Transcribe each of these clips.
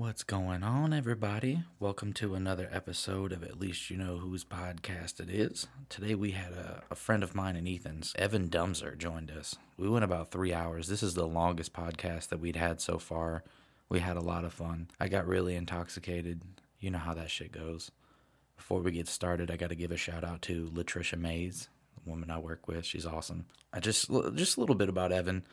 What's going on, everybody? Welcome to another episode of At Least You Know Whose podcast it is. Today we had a, a friend of mine and Ethan's, Evan Dumser, joined us. We went about three hours. This is the longest podcast that we'd had so far. We had a lot of fun. I got really intoxicated. You know how that shit goes. Before we get started, I got to give a shout out to Latricia Mays, the woman I work with. She's awesome. I just just a little bit about Evan.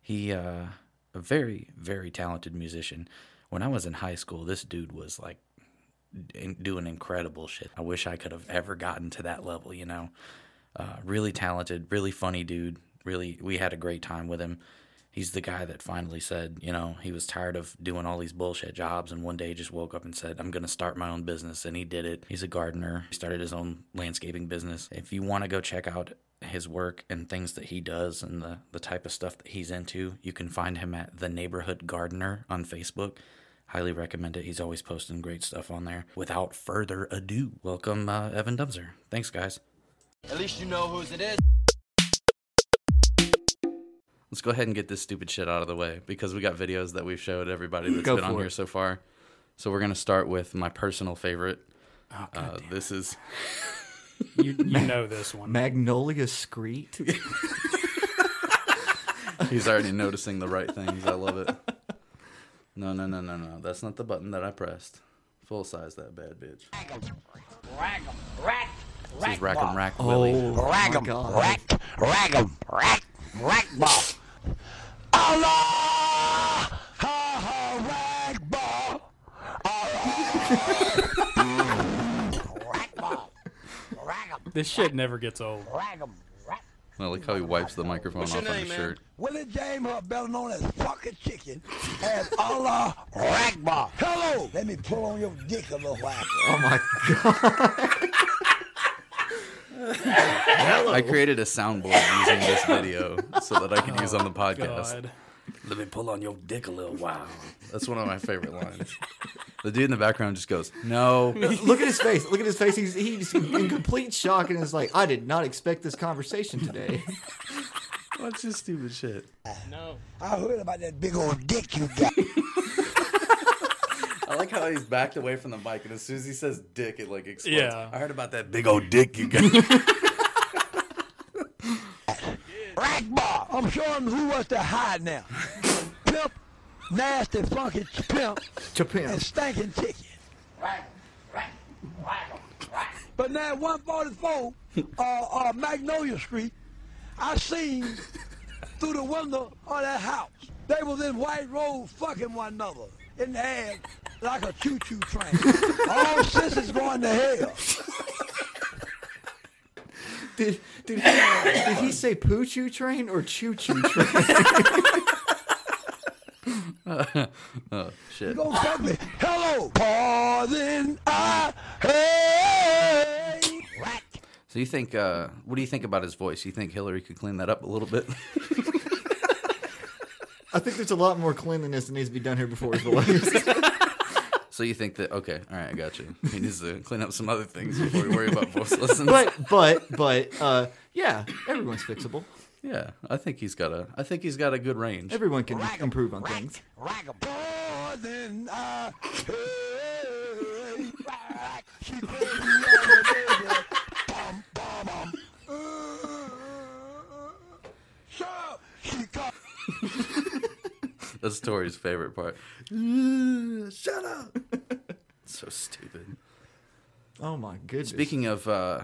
He uh, a very very talented musician. When I was in high school, this dude was like doing incredible shit. I wish I could have ever gotten to that level. You know, uh, really talented, really funny dude. Really, we had a great time with him. He's the guy that finally said, you know, he was tired of doing all these bullshit jobs and one day just woke up and said, I'm going to start my own business. And he did it. He's a gardener. He started his own landscaping business. If you want to go check out his work and things that he does and the, the type of stuff that he's into, you can find him at The Neighborhood Gardener on Facebook. Highly recommend it. He's always posting great stuff on there. Without further ado, welcome uh, Evan Dumser. Thanks, guys. At least you know whose it is. Let's go ahead and get this stupid shit out of the way because we got videos that we've showed everybody that's Go been on for here so far. So we're gonna start with my personal favorite. Oh, Uh, this is You, you know this one. Magnolia Street. he's already noticing the right things. I love it. No, no, no, no, no. That's not the button that I pressed. Full size that bad bitch. Rag 'em, rack, This is Rack 'em Rack Oh Willie. rag my 'em, god. rack, rag 'em, rack, rack ball. Allah, ha ha, rag ball. Allah. rack ball, rag 'em, This shit never gets old. rag 'em, rack. I like how he wipes the microphone What's off your on his man? shirt. Willie James, her better known as fucking chicken, as Allah rag ball. Hello, let me pull on your dick a little while. Oh my god. I created a soundboard using this video so that I could use on the podcast. God. Let me pull on your dick a little while. That's one of my favorite lines. The dude in the background just goes, "No." Look at his face. Look at his face. He's he's in complete shock and is like, I did not expect this conversation today. What's this stupid shit? No. I heard about that big old dick you got. I like how he's backed away from the mic, and as soon as he says "dick," it like explodes. Yeah. I heard about that big old dick you got. Rack bar. I'm showing who was to hide now. Pimp, nasty, funky pimp, Japan. and stinking chicken. Right, right, right, right. But now at 144 uh, uh, Magnolia Street, I seen through the window of that house. They was in white robes fucking one another in the air like a choo-choo train. All sisters going to hell. Did did he, did he say poo choo train or choo choo train? oh shit! Don't fuck me. Hello. Pardon I hey. So you think? uh What do you think about his voice? You think Hillary could clean that up a little bit? I think there's a lot more cleanliness that needs to be done here before his voice. So you think that? Okay, all right, I got you. He needs to clean up some other things before we worry about voice lessons. but but but uh yeah, everyone's fixable. yeah, I think he's got a. I think he's got a good range. Everyone can Rag 'em, improve on rack, things. Rag. Uh, Shut up. She got. That's Tori's favorite part. Shut up. so stupid. Oh my goodness. Speaking of uh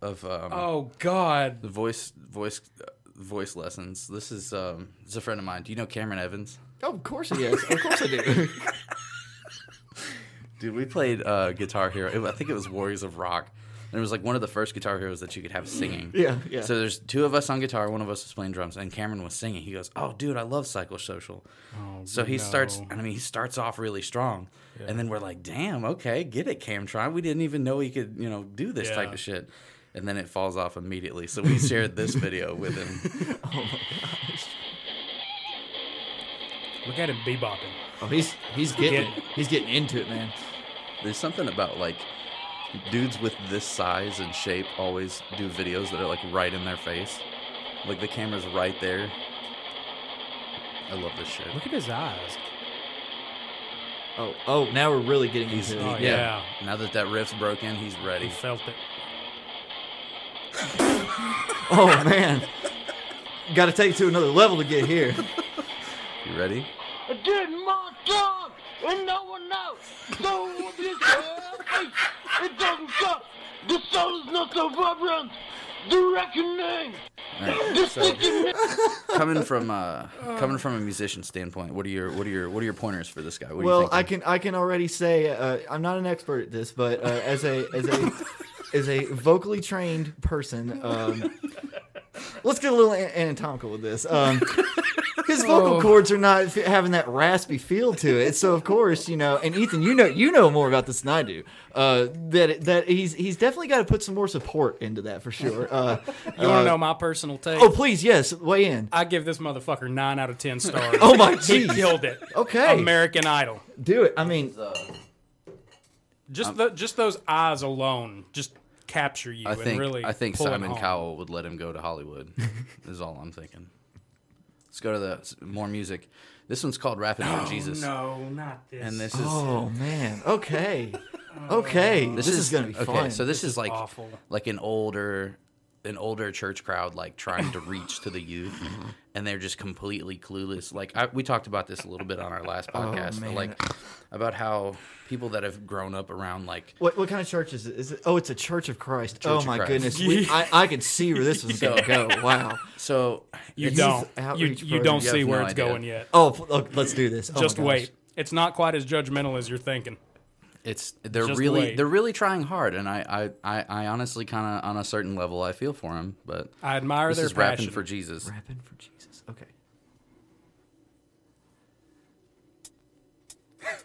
of um Oh God. the voice voice uh, voice lessons, this is um this is a friend of mine. Do you know Cameron Evans? Oh, of course he is. Of course I do. Dude, we played uh Guitar Hero. It- I think it was Warriors of Rock. And it was like one of the first Guitar Heroes that you could have singing. Yeah, yeah. So there's two of us on guitar, one of us is playing drums, and Cameron was singing. He goes, "Oh, dude, I love Psychosocial." Oh, so he starts. no. I mean, he starts off really strong, and then we're like, "Damn, okay, get it, Camtron." We didn't even know he could, you know, do this type of shit. And then it falls off immediately. So we shared this video with him. Oh my gosh. Look at him bebopping. Oh, he's he's getting he's getting into it, man. There's something about like dudes with this size and shape always do videos that are like right in their face. Like the camera's right there. I love this shit. Look at his eyes. Oh, oh, now we're really getting into Oh, it. yeah. Now that that riff's broken, he's He ready. felt it. Oh man, got to take it to another level to get here. You ready? I did my job, and no one else. Don't be afraid. It doesn't stop. The soul is not so vibrant. The reckoning. All right. The So coming from uh, coming from a musician standpoint, what are your what are your what are your pointers for this guy? What are you Well. I can I can already say uh, I'm not an expert at this, but uh, as a as a as a vocally trained person, um, let's get a little anatomical with this. Um, his vocal cords are not f- having that raspy feel to it, so of course you know. And Ethan, you know you know more about this than I do. Uh, that that he's he's definitely got to put some more support into that for sure. Uh, You want to know my personal take? oh, please, yes, weigh in. I give this motherfucker nine out of ten stars. Oh my he jeez, killed it. Okay. American Idol. do it. I mean, Just the, just those eyes alone just capture you I and think really. I think pull it Simon home. Cowell would let him go to Hollywood. is all I'm thinking. Let's go to the more music. This one's called "Rapping for Jesus," No, not this. and this is oh man, okay, okay, this, is, gonna be okay. fun. So this, is, like awful. like an older an older church crowd like trying to reach to the youth, mm-hmm. and they're just completely clueless. Like I, we talked about this a little bit on our last oh, podcast, man. like about how people that have grown up around like What what kind of church is it? Is it? Oh, it's a Church of Christ. Church oh of my Christ. goodness, we, I I could see where this was gonna go. Wow. so. you don't. You, you don't see have where no it's idea. going yet. Oh, look, let's do this. Oh Just gosh. wait. It's not quite as judgmental as you're thinking. It's they're Just really wait. they're really trying hard, and I I, I, I honestly kind of on a certain level I feel for him, but I admire this their is rapping for Jesus. Rapping for Jesus. Okay.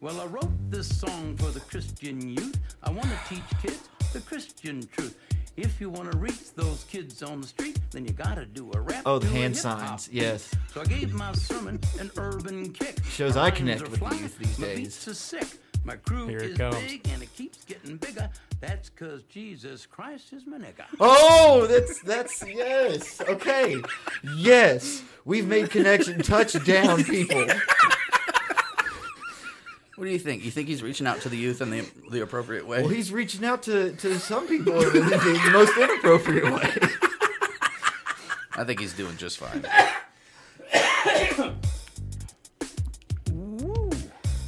Well, I wrote this song for the Christian youth. I want to teach kids the Christian truth. If you want to reach those kids on the street, then you gotta do a rap. Oh, the hand signs. Yes. So I gave my sermon an urban kick. Shows My I rhymes connect are with the fly, youth these my days. beats are sick. My crew Here it is comes. big and it keeps getting bigger. That's cause Jesus Christ is my nigga. Oh, that's that's yes. Okay. Yes, we've made connection. Touchdown, people. What do you think? You think he's reaching out to the youth in the the appropriate way? Well, he's reaching out to, to some people in the, most inappropriate way. I think he's doing just fine.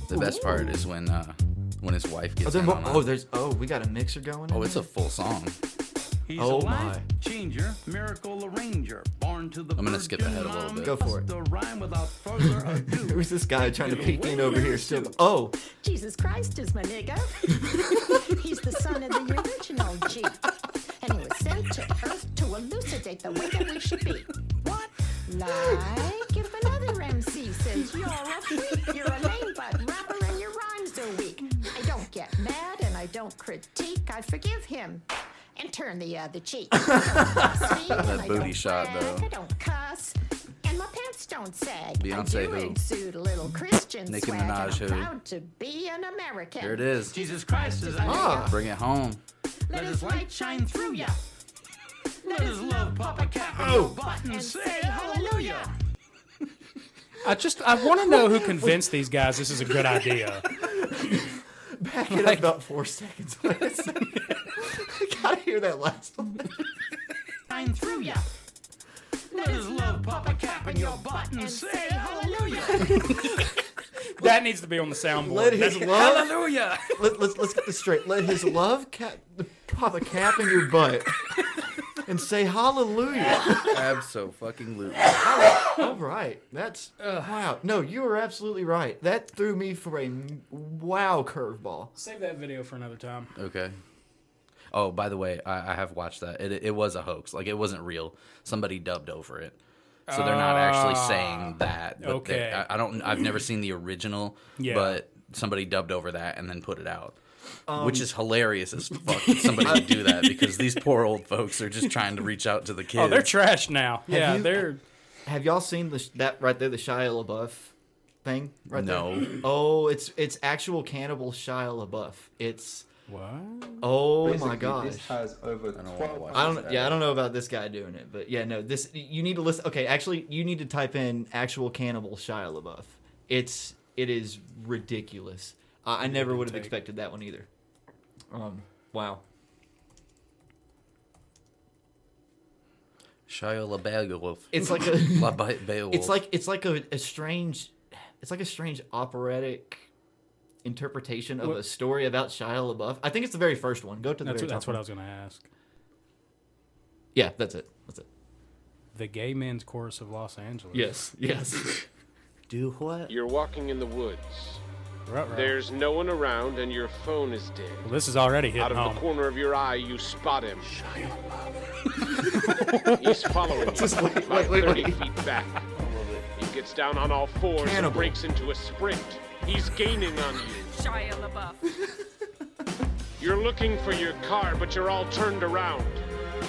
the best part is when uh, when his wife Oh, gets there in mo- on oh, there's oh, we got a mixer going. Oh, it's a full song. He's Oh, a my. life changer, miracle arranger, born to the I'm gonna skip ahead a little bit. Go for it. The rhyme without further ado. Who's this guy trying to peek in over here? Still. Oh, Jesus Christ is my nigga. He's the son of the original G. And he was sent to Earth to elucidate the way that we should be. What? Like if another MC says you're a freak, you're a lame butt rapper and your rhymes are weak. I don't get mad and I don't critique. I forgive him and turn the other cheek. that booty shot, though. I don't cuss. And my pants don't sag. Beyonce I do who? exude a little Christian Nicki swag, and Minaj I'm who? proud to be an American. There it is. Jesus Christ is a Ah. Bring it home. Let his light shine through ya. Let his love pop a cap on Oh. your butt and And say say hallelujah. hallelujah. I just I want to know who convinced these guys this is a good idea. back it up about four seconds. Wait a second. I gotta hear that last one. Shine through ya. Let his love pop a cap on your butt and say hallelujah. That needs to be on the soundboard. Let his That's- love. Hallelujah. Let, let's let's get this straight. Let his love cap pop a cap in your butt and say hallelujah. Absolutely. All right, that's wow. No, you were absolutely right. That threw me for a m- wow curveball. Save that video for another time. Okay. Oh, by the way, I, I have watched that. It, it was a hoax. Like it wasn't real. Somebody dubbed over it, so they're not actually ah, saying that. But they- okay. I, I don't. I've never seen the original. Yeah. But somebody dubbed over that and then put it out. Um, Which is hilarious as fuck. that Somebody would do that because these poor old folks are just trying to reach out to the kids. Oh, they're trash now. yeah, you- they're. Have y'all seen the that right there, the Shia LaBeouf thing? Right No. there. Oh, it's it's actual cannibal Shia LaBeouf. It's What? oh my Basically, gosh. This has over don't wanna 12 watch I don't. Yeah, I don't know about this guy doing it, but yeah, no. This you need to listen. Okay, actually, you need to type in actual cannibal Shia LaBeouf. It's It is ridiculous. Uh, I never would have take. expected that one either. Um, wow. Shia LaBeouf. It's like a LaBe- Beowulf. it's like it's like a, a strange it's like a strange operatic interpretation of What- a story about Shia LaBeouf. I think it's the very first one. Go to the That's, very what- that's top what I was going to ask. Yeah, that's it. That's it. The Gay Men's Chorus of Los Angeles. Yes, yes. do what? You're walking in the woods. Right, right. There's no one around, and your phone is dead. Well, this is already hitting Out of home. the corner of your eye, you spot him. He's following you. Just wait, about wait, wait, 30 wait. feet back. He gets down on all fours Cannibal. and breaks into a sprint. He's gaining on you. Shia LaBeouf. You're looking for your car, but you're all turned around.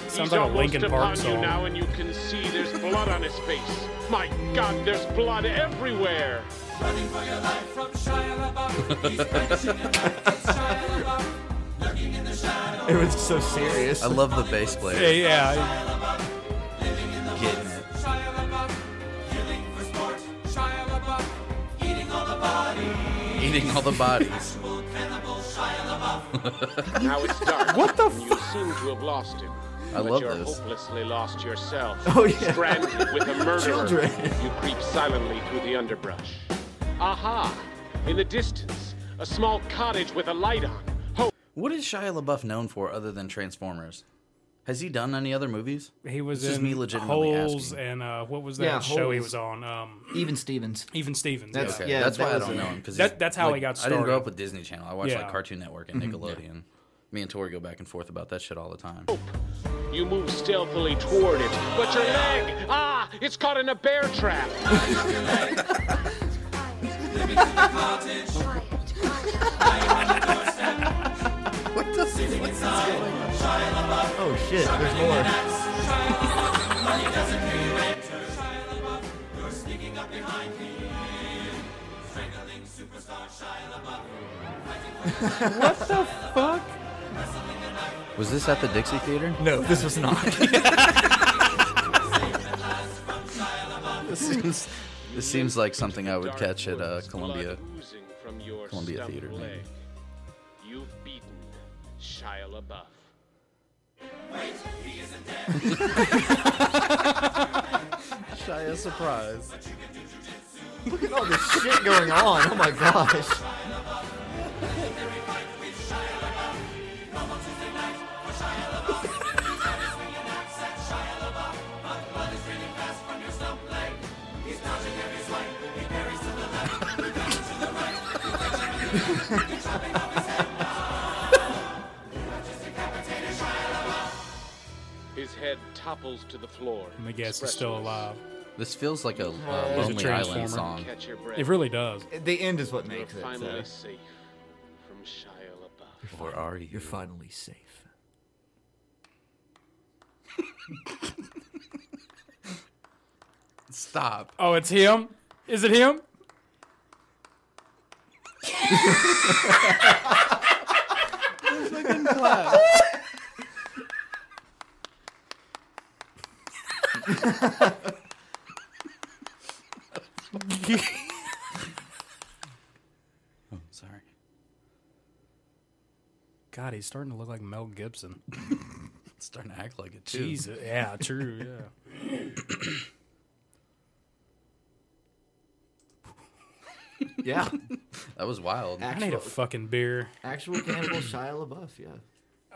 Sounds He's like a almost Linkin upon Park you song. now, and you can see there's blood on his face. My God, there's blood everywhere. it was so serious. I love the bass player. Yeah, yeah. Getting it. Eating all the bodies. Now it's dark. What the and You seem to have lost him. I but love you're this. hopelessly lost yourself. Oh, yeah. Stranded with a murderer. Children. You creep silently through the underbrush. Aha! In the distance, a small cottage with a light on. Ho! What is Shia LaBeouf known for other than Transformers? Has he done any other movies? He was This is in me legitimately Holes asking. and uh, what was that Yeah, show he was on? Um, Even Stevens. Even Stevens. That's- yeah. Okay, Yeah, that's that why I don't a- know him because That- that's how he got started. I didn't grow up with Disney Channel. I watched Yeah. like Cartoon Network and Nickelodeon. Me and Tori go back and forth about that shit all the time. You move stealthily toward it, but your leg! Ah! It's caught in a bear trap! Oh shit, there's more. What the fuck? Was this at the Dixie Theater? No, this was not. This seems, this seems like something I would catch at uh, Columbia. from your Columbia Theater, maybe. You've beaten Shia LaBeouf. Shia surprise. Look at all this shit going on. Oh my gosh. topples to the floor. Let me guess, he's still alive. This feels like a uh, He's a Lonely Island Transformer. song. Catch your breath. It really does. The end is what You're makes it. finally so. safe from Shia LaBeouf. Or are you? You're finally safe. Stop. Oh, it's him. Is it him? Oh, sorry. God, he's starting to look like Mel Gibson. Starting to act like it too. Jesus. Yeah, true. Yeah. Yeah. That was wild. I need a fucking beer. Actual cannibal Shia LaBeouf. Yeah.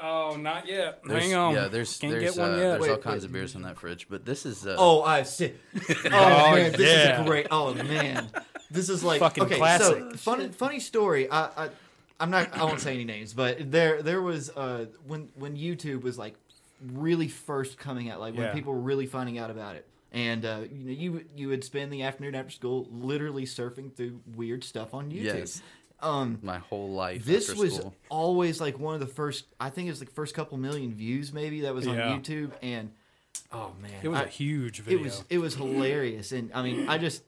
Oh, not yet. There's- Hang on. Yeah, there's Can't there's, get one uh, yet. there's all Wait, kinds of beers in that fridge, but this is uh, Oh, I see. Oh, Oh, man, this yeah. is great. Oh man, this is like Fucking okay. classic. So funny, funny story. I, I, I'm not. I won't say any names, but there, there was uh, when when YouTube was like really first coming out, like when Yeah. people were really finding out about it, and uh, you know, you you would spend the afternoon after school literally surfing through weird stuff on YouTube. yes, Um, my whole life. this after was school. always like one of the first. I think it was like first couple million views, maybe that was on Yeah. YouTube, and oh man, It was I- a huge video. it was it was hilarious, and I mean, I just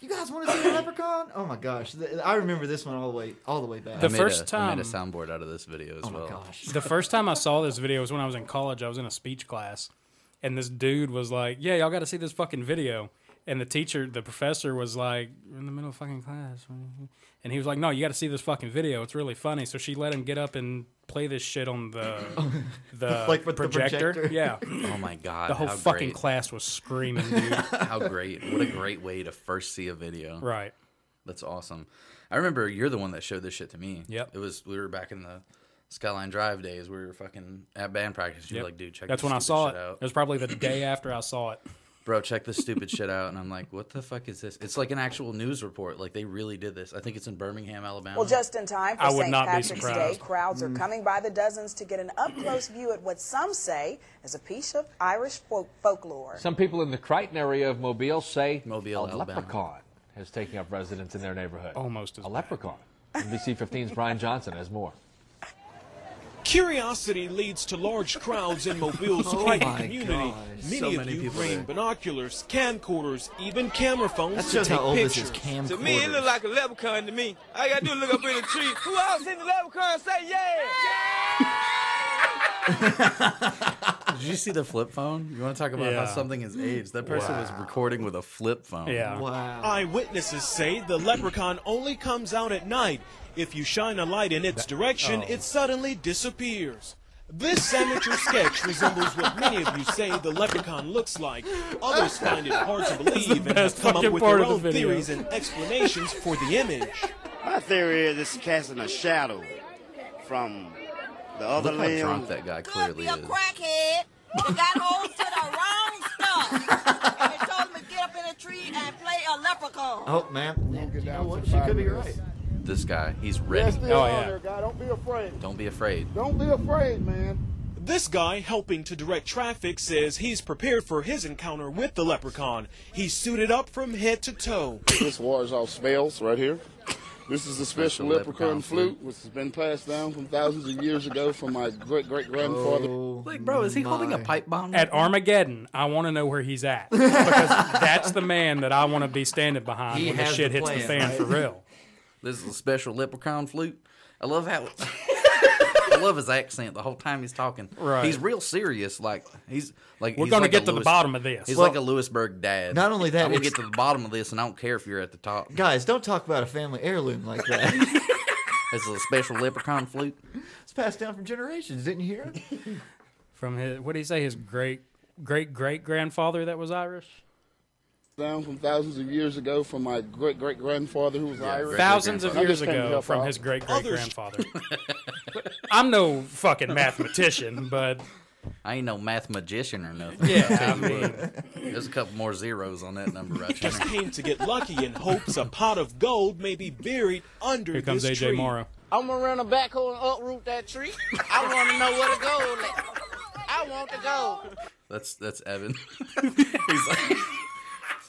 you guys want to see a leprechaun? Oh my gosh, I remember this one all the way all the way back. The I made first a, I made a soundboard out of this video as oh my gosh, the first time I saw this video was when I was in college. I was in a speech class, and this dude was like, "Yeah, y'all got to see this fucking video." And the teacher, the professor was like, in the middle of fucking class," and he was like, "No, you got to see this fucking video. It's really funny." So she let him get up and play this shit on the the Like with the projector. projector? Yeah, Oh my god! the whole how fucking great. class was screaming, dude. How great! What a great way to first see a video. right. That's awesome. I remember you're the one that showed this shit to me. Yep. It was we were back in the Skyline Drive days. We were fucking at band practice. You're Yep. like, dude, check. That's this when I saw it. shit It was probably the day after I saw it. Bro, check this stupid shit out. And I'm like, what the fuck is this? It's like an actual news report. Like they really did this. I think it's in Birmingham, Alabama. Well, just in time for I would St. not be Patrick's Day, surprised. crowds are mm. coming by the dozens to get an up-close view at what some say is a piece of Irish folk- folklore. Some people in the Crichton area of Mobile say Mobile, a Alabama. leprechaun is taking up residence in their neighborhood. Almost as a bad. leprechaun. NBC 15's Brian Johnson has more. Curiosity leads to large crowds in Mobile's Oh Crichton community. God. Many So of many you people bring there. binoculars, camcorders, even camera phones That to shows take how old this is. pictures. To me, it look like a leprechaun to me. I gotta do is look up in the tree. Who else in the leprechaun? Say yeah! Did you see the flip phone? You want to talk about how something is aged? That person was recording with a flip phone. Yeah. Wow. Eyewitnesses say the leprechaun only comes out at night. If you shine a light in its direction, oh. it suddenly disappears. This amateur sketch resembles what many of you say the leprechaun looks like. Others find it hard to believe and have come up with their of the own theories and explanations for the image. My theory is it's casting a shadow from the other Look how drunk that guy clearly is. crackhead that got hold to the wrong stuff. and told him to get up in a tree and play a leprechaun. Oh, man. You know what? She could be right. This guy, he's ready. Oh yeah. guy. Don't be afraid. Don't be afraid. Don't be afraid, man. This guy helping to direct traffic says he's prepared for his encounter with the leprechaun. He's suited up from head to toe. This wars off spells right here. This is a special Special leprechaun leprechaun flute. flute, which has been passed down from thousands of years ago from my great great grandfather. Oh, Like, bro, is he holding a pipe bomb? At Armageddon, I want to know where he's at because that's the man that I want to be standing behind He when the shit the hits the fan right? for real. This is a special leprechaun flute. I love how. I love his accent the whole time he's talking. Right. He's real serious. Like he's like. We're he's gonna like get a to the bottom of this. He's Well, like a Lewisburg dad. not only that, I'm get to the bottom of this, and I don't care if you're at the top. Guys, don't talk about a family heirloom like that. This is a special leprechaun flute. it's passed down from generations. Didn't you hear it? From his, what did he say? His great great great grandfather that was Irish. Down from thousands of years ago from my great great grandfather who was Irish. Thousands of years ago from out. his great great grandfather. I'm no fucking mathematician, but I ain't no math magician or nothing. yeah, I mean, There's a couple more zeros on that number right there. Just came to get lucky in hopes a pot of gold may be buried under here comes this AJ tree. Morrow. I'm gonna run a backhoe and uproot that tree. I want to know where to go. I want the go. That's that's Evan. he's like, it's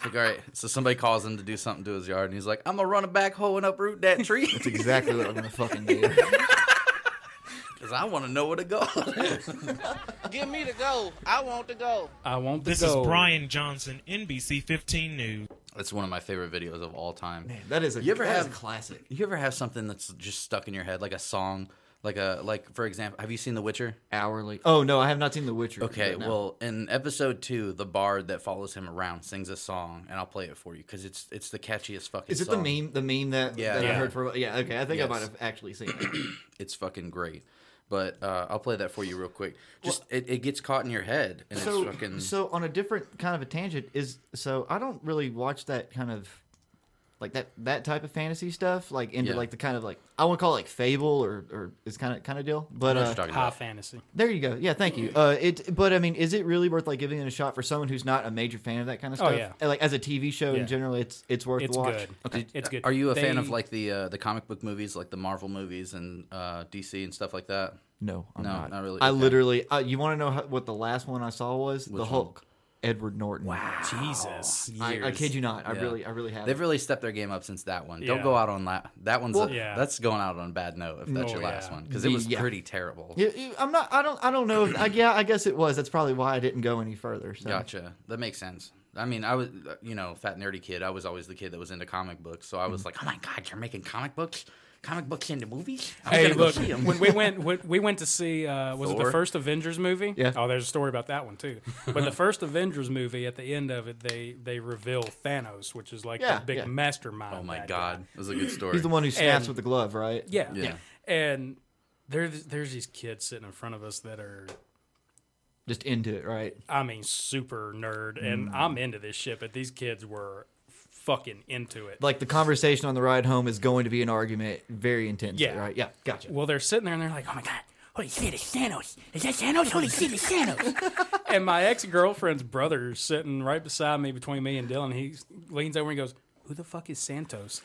like, all right. So somebody calls him to do something to his yard, and he's like, "I'm gonna run a backhoe and uproot that tree That's exactly what I'm gonna fucking do. because I want to know where to go." Give me the go. I want to go. I want to This go. is Brian Johnson, NBC 15 News. That's one of my favorite videos of all time. Man, That is a, You ever that is have- a classic. You ever have something that's just stuck in your head, like a song, like a like for example, have you seen The Witcher? Hourly. Oh no, I have not seen The Witcher. Okay, but no. well, in episode two, the bard that follows him around sings a song, and I'll play it for you because it's it's the catchiest fucking. Song. Is it song. the meme? The meme that, Yeah. that I Yeah. heard for yeah. Okay, I think Yes. I might have actually seen it. It's fucking great. But uh, I'll play that for you real quick. Just it, it gets caught in your head, and so, it's fucking. so on a different kind of a tangent is so I don't really watch that kind of like that that type of fantasy stuff like into Yeah. like the kind of like I want to call it like fable or or is kind of kind of deal. But I know what uh, high about. fantasy. there you go. Yeah, thank you. Uh, it but I mean, is it really worth like giving it a shot for someone who's not a major fan of that kind of stuff? Oh, stuff? yeah. Like as a TV show Yeah. in general, it's it's worth It's watch. good. Okay. It's good. Are you a fan of like the uh, the comic book movies, like the Marvel movies and uh, DC and stuff like that? No, I'm No, not. not really. I Okay. literally. Uh, you want to know how, what the last one I saw was? the one? Hulk, Edward Norton. Wow, Jesus. I, I kid you not. I Yeah. really, I really have. They've really stepped their game up since that one. Don't Yeah. go out on that. That one's a, yeah. that's going out on a bad note if that's Oh, your last yeah. one because it was Yeah. pretty terrible. Yeah, you- I'm not. I don't. I don't know. If, I, yeah, I guess it was. That's probably why I didn't go any further. So. Gotcha. That makes sense. I mean, I was, you know, fat nerdy kid. I was always the kid that was into comic books. So I Mm-hmm. was like, oh my god, you're making comic books. Comic books in the movies. I'm Hey, gonna go look, see 'em." when we went when we went to see uh, was it the first Avengers movie? Yeah. Oh, there's a story about that one too. But the first Avengers movie, at the end of it, they they reveal Thanos, which is like Yeah, the big yeah. mastermind. Oh my god, guy. that was a good story. He's the one who snaps And- with the glove, right? Yeah, Yeah. And there's there's these kids sitting in front of us that are, Just into it, right? I mean, super nerd, Mm. and I'm into this shit, but these kids were fucking into it. Like the conversation on the ride home is going to be an argument, very intense. Yeah. Right. Yeah. Gotcha. Well, they're sitting there and they're like, "Oh my god, holy shit, it's Thanos! Is that Thanos? Holy shit, it's Thanos!" and my ex girlfriend's brother is sitting right beside me, between me and Dylan. He leans over and goes, "Who the fuck is Santos?"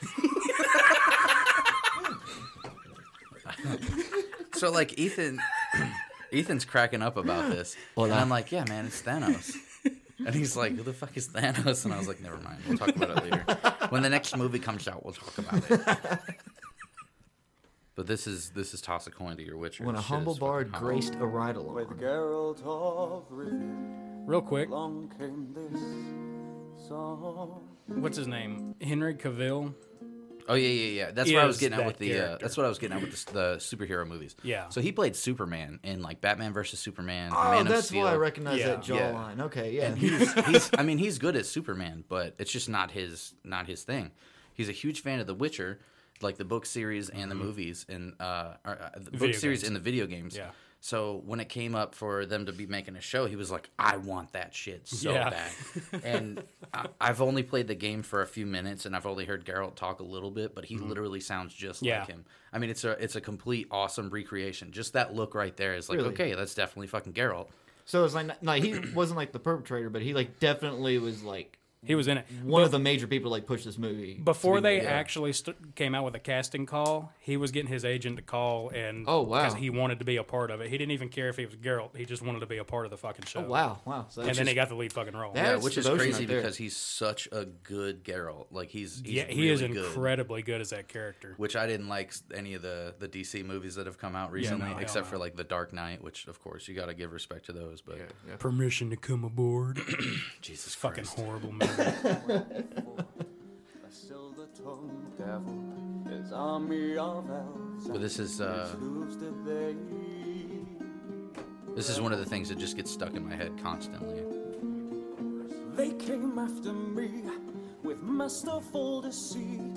So like Ethan, Ethan's cracking up about this, Well, and I'm like, yeah, man, it's Thanos. And he's like, who the fuck is Thanos? And I was like, never mind, we'll talk about it later. When the next movie comes out, we'll talk about it. But this is this is toss a coin to your Witcher. When a Shit is humble fucking bard hot. graced a ride along. With Geralt of Rivia, Real quick, long came this song. what's his name? Henry Cavill. Oh yeah, yeah, yeah. That's what I was getting at with the. Uh, that's what I was getting at with the, the superhero movies. Yeah. So he played Superman in like Batman versus Superman. Oh, Man of that's Steel. why I recognize Yeah. that jawline. Okay, yeah. And he's, he's I mean he's good at Superman, but it's just not his not his thing. He's a huge fan of The Witcher, like the book series and the movies and uh, or, uh the book Mm-hmm. Video series games. and the video games. Yeah. So when it came up for them to be making a show, he was like, "I want that shit so Yeah. bad." And I, I've only played the game for a few minutes, and I've only heard Geralt talk a little bit, but he literally sounds just Mm-hmm. Yeah. like him. I mean, it's a it's a complete awesome recreation. Just that look right there is like, Really? okay, that's definitely fucking Geralt. So it's like, like he wasn't like the perpetrator, but he like definitely was like He was in it. one But- of the major people like push this movie. Before be they made. Yeah. actually st- came out with a casting call, he was getting his agent to call, and Oh, wow. because he wanted to be a part of it. He didn't even care if he was Geralt; he just wanted to be a part of the fucking show. Oh wow, wow. So and that's then he got the lead fucking role. Yeah, which is crazy right because he's such a good Geralt. Like he's, he's yeah, he is really good. incredibly good as that character. Which I didn't like any of the the DC movies that have come out recently, no, except for like the Dark Knight, which of course you got to give respect to those. But Permission to come aboard. Jesus fucking Christ. horrible movie. But this is, uh, this is one of the things that just gets stuck in my head constantly. They came after me with masterful deceit,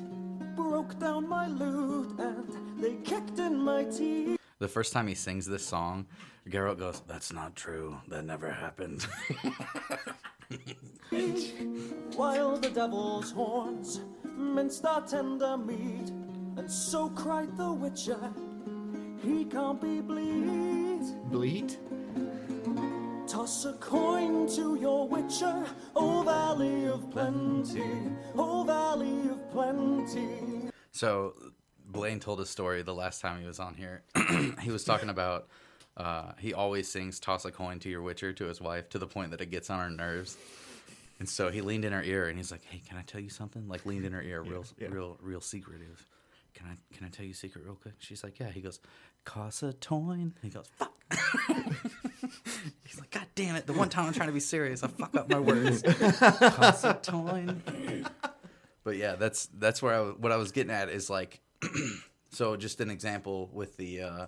broke down my loot, and they kicked in my teeth. The first time he sings this song, Geralt goes, "That's not true. That never happened." While the devil's horns minced our tender meat, and so cried the witcher, he can't be bleed. bleat. Toss a coin to your witcher, O Valley of Plenty, O Valley of Plenty. So Blaine told a story the last time he was on here. he was talking about uh, he always sings "Toss a coin to your Witcher" to his wife to the point that it gets on her nerves. And so he leaned in her ear and he's like, "Hey, can I tell you something?" Like leaned in her ear, real, real, real secretive. Can I, can I tell you a secret real quick? She's like, "Yeah." He goes, "Cost a coin." He goes, "Fuck." he's like, "God damn it!" The one time I'm trying to be serious, I fuck up my words. Cost a toin. But yeah, that's that's where I what I was getting at is like, so just an example with the, uh,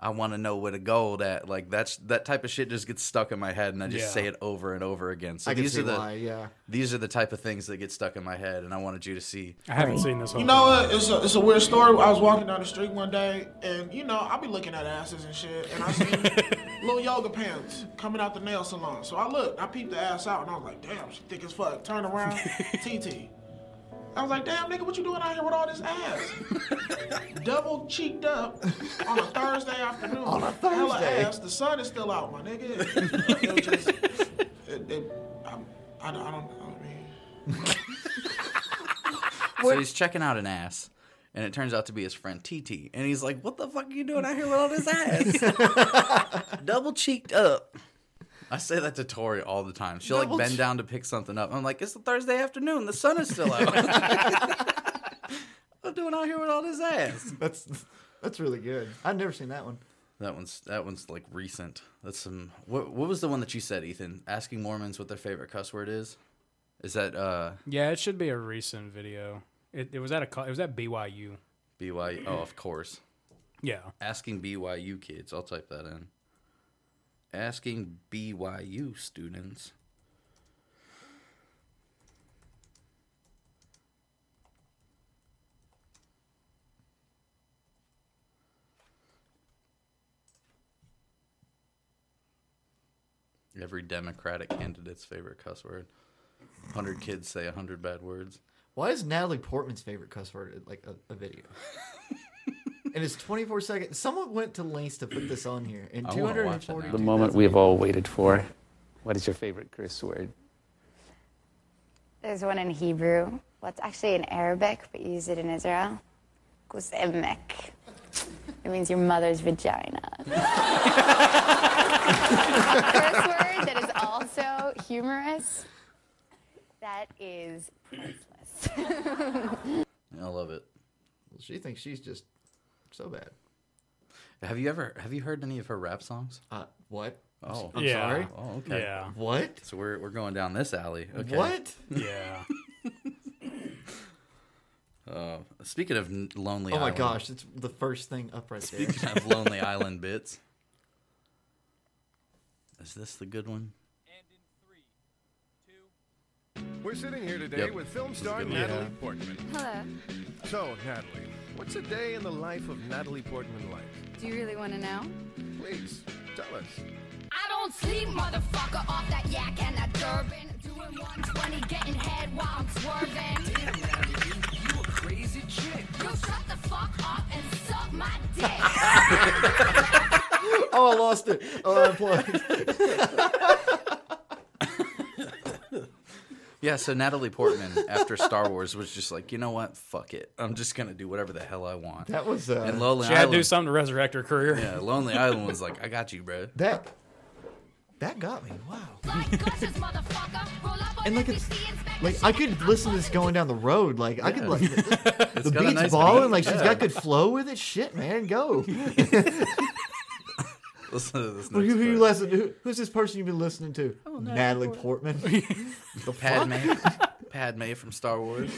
I want to know where to go. That like that's that type of shit just gets stuck in my head, and I just Yeah. say it over and over again. So I can these see are the why, yeah. these are the type of things that get stuck in my head, and I wanted you to see. I haven't seen this whole. You know what? It's a, it's a weird story. I was walking down the street one day, and you know, I'll be looking at asses and shit, and I seen little yoga pants coming out the nail salon. So I looked, I peeped the ass out, and I was like, damn, she thick as fuck. Turn around, TT. I was like, damn, nigga, what you doing out here with all this ass? Double cheeked up on a Thursday afternoon. On a Hella ass. The sun is still out, my nigga. It, was just, it, it, I, I, don't- I don't, I mean. So he's checking out an ass, and it turns out to be his friend TT, and he's like, "What the fuck are you doing out here with all this ass? Double cheeked up." I say that to Tori all the time. She'll like bend che- down to pick something up. I'm like, "It's a Thursday afternoon. The sun is still out." what I'm doing out here with all this ass? That's that's really good. I've never seen that one. That one's that one's like recent. That's some. What what was the one that you said, Ethan? Asking Mormons what their favorite cuss word is. Is that uh Yeah, it should be a recent video. It, it was at a it was at BYU. BYU? BYU. Oh, of course. Yeah. Asking BYU kids. I'll type that in. Asking BYU students. Every Democratic candidate's favorite cuss word. 100 kids say 100 bad words. Why is Natalie Portman's favorite cuss word like a, a video? and it's 24 seconds. Someone went to lengths to put this on here. And I wanna watch it 240. The moment we've all waited for. What is your favorite curse word? There's one in Hebrew. Well, it's actually in Arabic, but you use it in Israel. Kusemek. It means your mother's vagina. a curse word that is also humorous. That is priceless. I love it. Well, she thinks she's just so bad. Have you ever have you heard any of her rap songs? Uh, what? Oh, I'm Yeah. sorry? Oh, okay. Yeah. What? So we're we're going down this alley. Okay. What? Yeah. Uh, speaking of n- Lonely Oh my Island. gosh, it's the first thing up right there. Speaking of Lonely Island bits. Is this the good one? We're sitting here today Yep. with film star. Natalie Yeah. Portman. Hello. So, Natalie, what's a day in the life of Natalie Portman like? Do you really want to know? Please, tell us. I don't sleep, motherfucker, off that yak and that Durban. Doing 120, getting head while I'm swerving. Damn, Natalie, you, you a crazy chick. You shut the fuck up and suck my dick. oh, I lost it. Oh, I unplugged. Yeah, so Natalie Portman after Star Wars was just like, you know what? Fuck it. I'm just gonna do whatever the hell I want. That was, uh, and Lonely She had to do something to resurrect her career. Yeah, Lonely Island was like, I got you, bro. That that got me. Wow. and like it's like I could listen to this going down the road. Like I could like the, the beats nice balling. beat, Like she's yeah. got good flow with it. Shit, man, go. Listen to this Who, next who you listen? Who, who's this person you've been listening to? Natalie Portman. the Padme. fuck? Padme from Star Wars.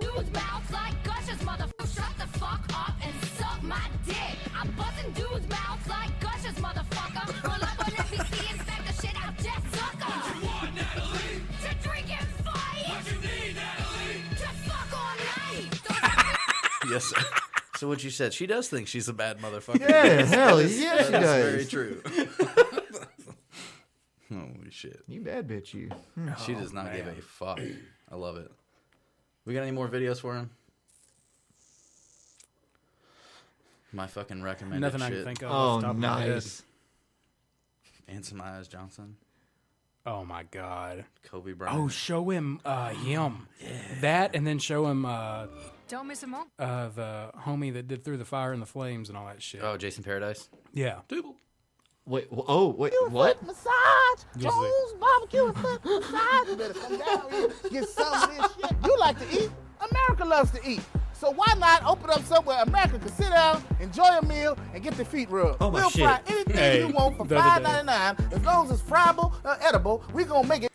Dudes mouths like gushers, motherfucker. Shut the fuck up and suck my dick. I'm busting dudes mouths like gushers, motherfucker. Roll up on NBC, inspect the shit out Jessica. What you want, Natalie? To drink and fight. What you need, Natalie? To fuck all night. Yes, sir. So what you said? She does think she's a bad motherfucker. Yeah, Yes, hell that is- yeah, she that is does. Very true. Holy shit. You bad bitch, you. Hmm. She does not give a fuck. I love it. We got any more videos for him? My fucking recommended Nothing I shit. can think of. Oh, off the top of my head. nice. Anson Myers Johnson. Oh my god. Kobe Bryant. Oh, show him uh, him. That and then show him uh, Don't miss a moment. uh, the homie that did through the fire and the flames and all that shit. Oh, Jason Paradise. Yeah. Wait. wh- Oh, wait. What? Massage, Just Jones, barbecue, and foot massage. You better come down here, get some of this shit. You like to eat. America loves to eat. So why not open up somewhere America can sit down, enjoy a meal, and get their feet rubbed? Oh, my we'll shit. fry anything Hey, you want for the other five day. ninety nine. As long as it's friable, uh, edible, we gonna make it.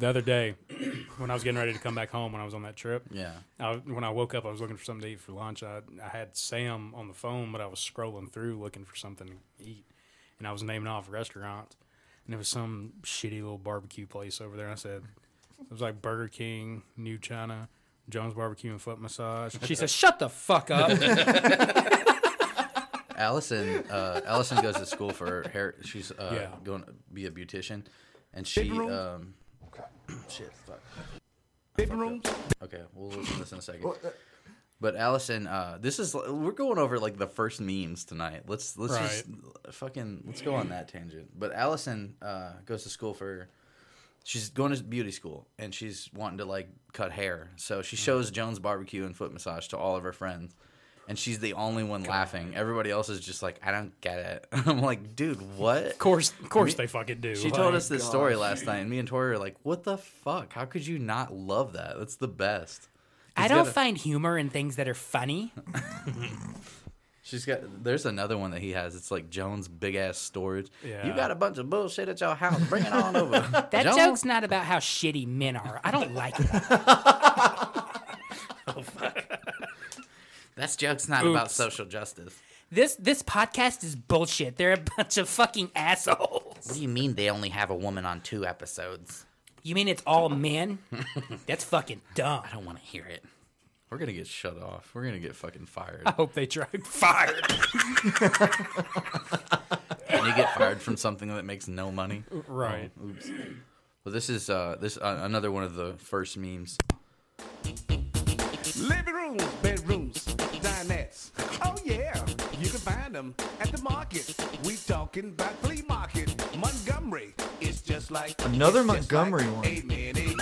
The other day, when I was getting ready to come back home, when I was on that trip, Yeah. I, when I woke up, I was looking for something to eat for lunch. I, I had Sam on the phone, but I was scrolling through looking for something to eat, and I was naming off restaurants, and it was some shitty little barbecue place over there. And I said, it was like Burger King, New China, Jones Barbecue and Foot Massage. She said, "Shut the fuck up." Allison, uh, Allison goes to school for hair. She's uh, Yeah. going to be a beautician, and she. Fitting room? Um, shit. Fuck. Fitting rooms? Okay, we'll listen to this in a second. Uh, But Allison, uh, this is we're going over like the first memes tonight. Let's let's Right. just fucking let's go on that tangent. But Allison uh, goes to school for she's going to beauty school and she's wanting to like cut hair. So she shows Jones barbecue and foot massage to all of her friends. And she's the only one laughing. Everybody else is just like, I don't get it. I'm like, dude, what? Of course, of course they fucking do. She told us this story last night, and me and Tori are like, "What the fuck? How could you not love that? That's the best." I don't a- find humor in things that are funny. She's got. There's another one that he has. It's like Jones' big ass storage. Yeah. You got a bunch of bullshit at your house. Bring it on over. That Jones? joke's not about how shitty men are. I don't like that. That's joke's not about social justice. This this podcast is bullshit. They're a bunch of fucking assholes. What do you mean they only have a woman on two episodes? You mean it's all men? That's fucking dumb. I don't want to hear it. We're gonna get shut off. We're gonna get fucking fired. I hope they try fired. and you get fired from something that makes no money. Right. Oh, oops. Well, this is uh this uh, another one of the first memes. Living rooms, bedrooms, dinettes. Oh yeah, you can find them at the market. We talking about flea market. Montgomery is just like Another Montgomery like one. A mini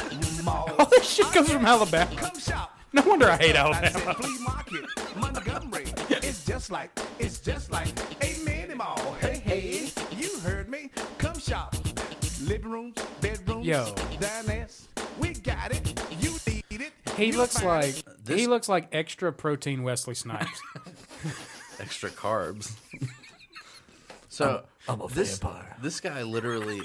mall. All this shit comes from Alabama. Come shop. No wonder I hate I Alabama. said flea market. Montgomery is just like it's just like a mini mall. Hey hey, you heard me. Come shop. Living rooms, bedrooms, Yo. dinettes. He looks like it. he looks like extra protein Wesley Snipes. Extra carbs. so I'm a this, vampire. This guy literally.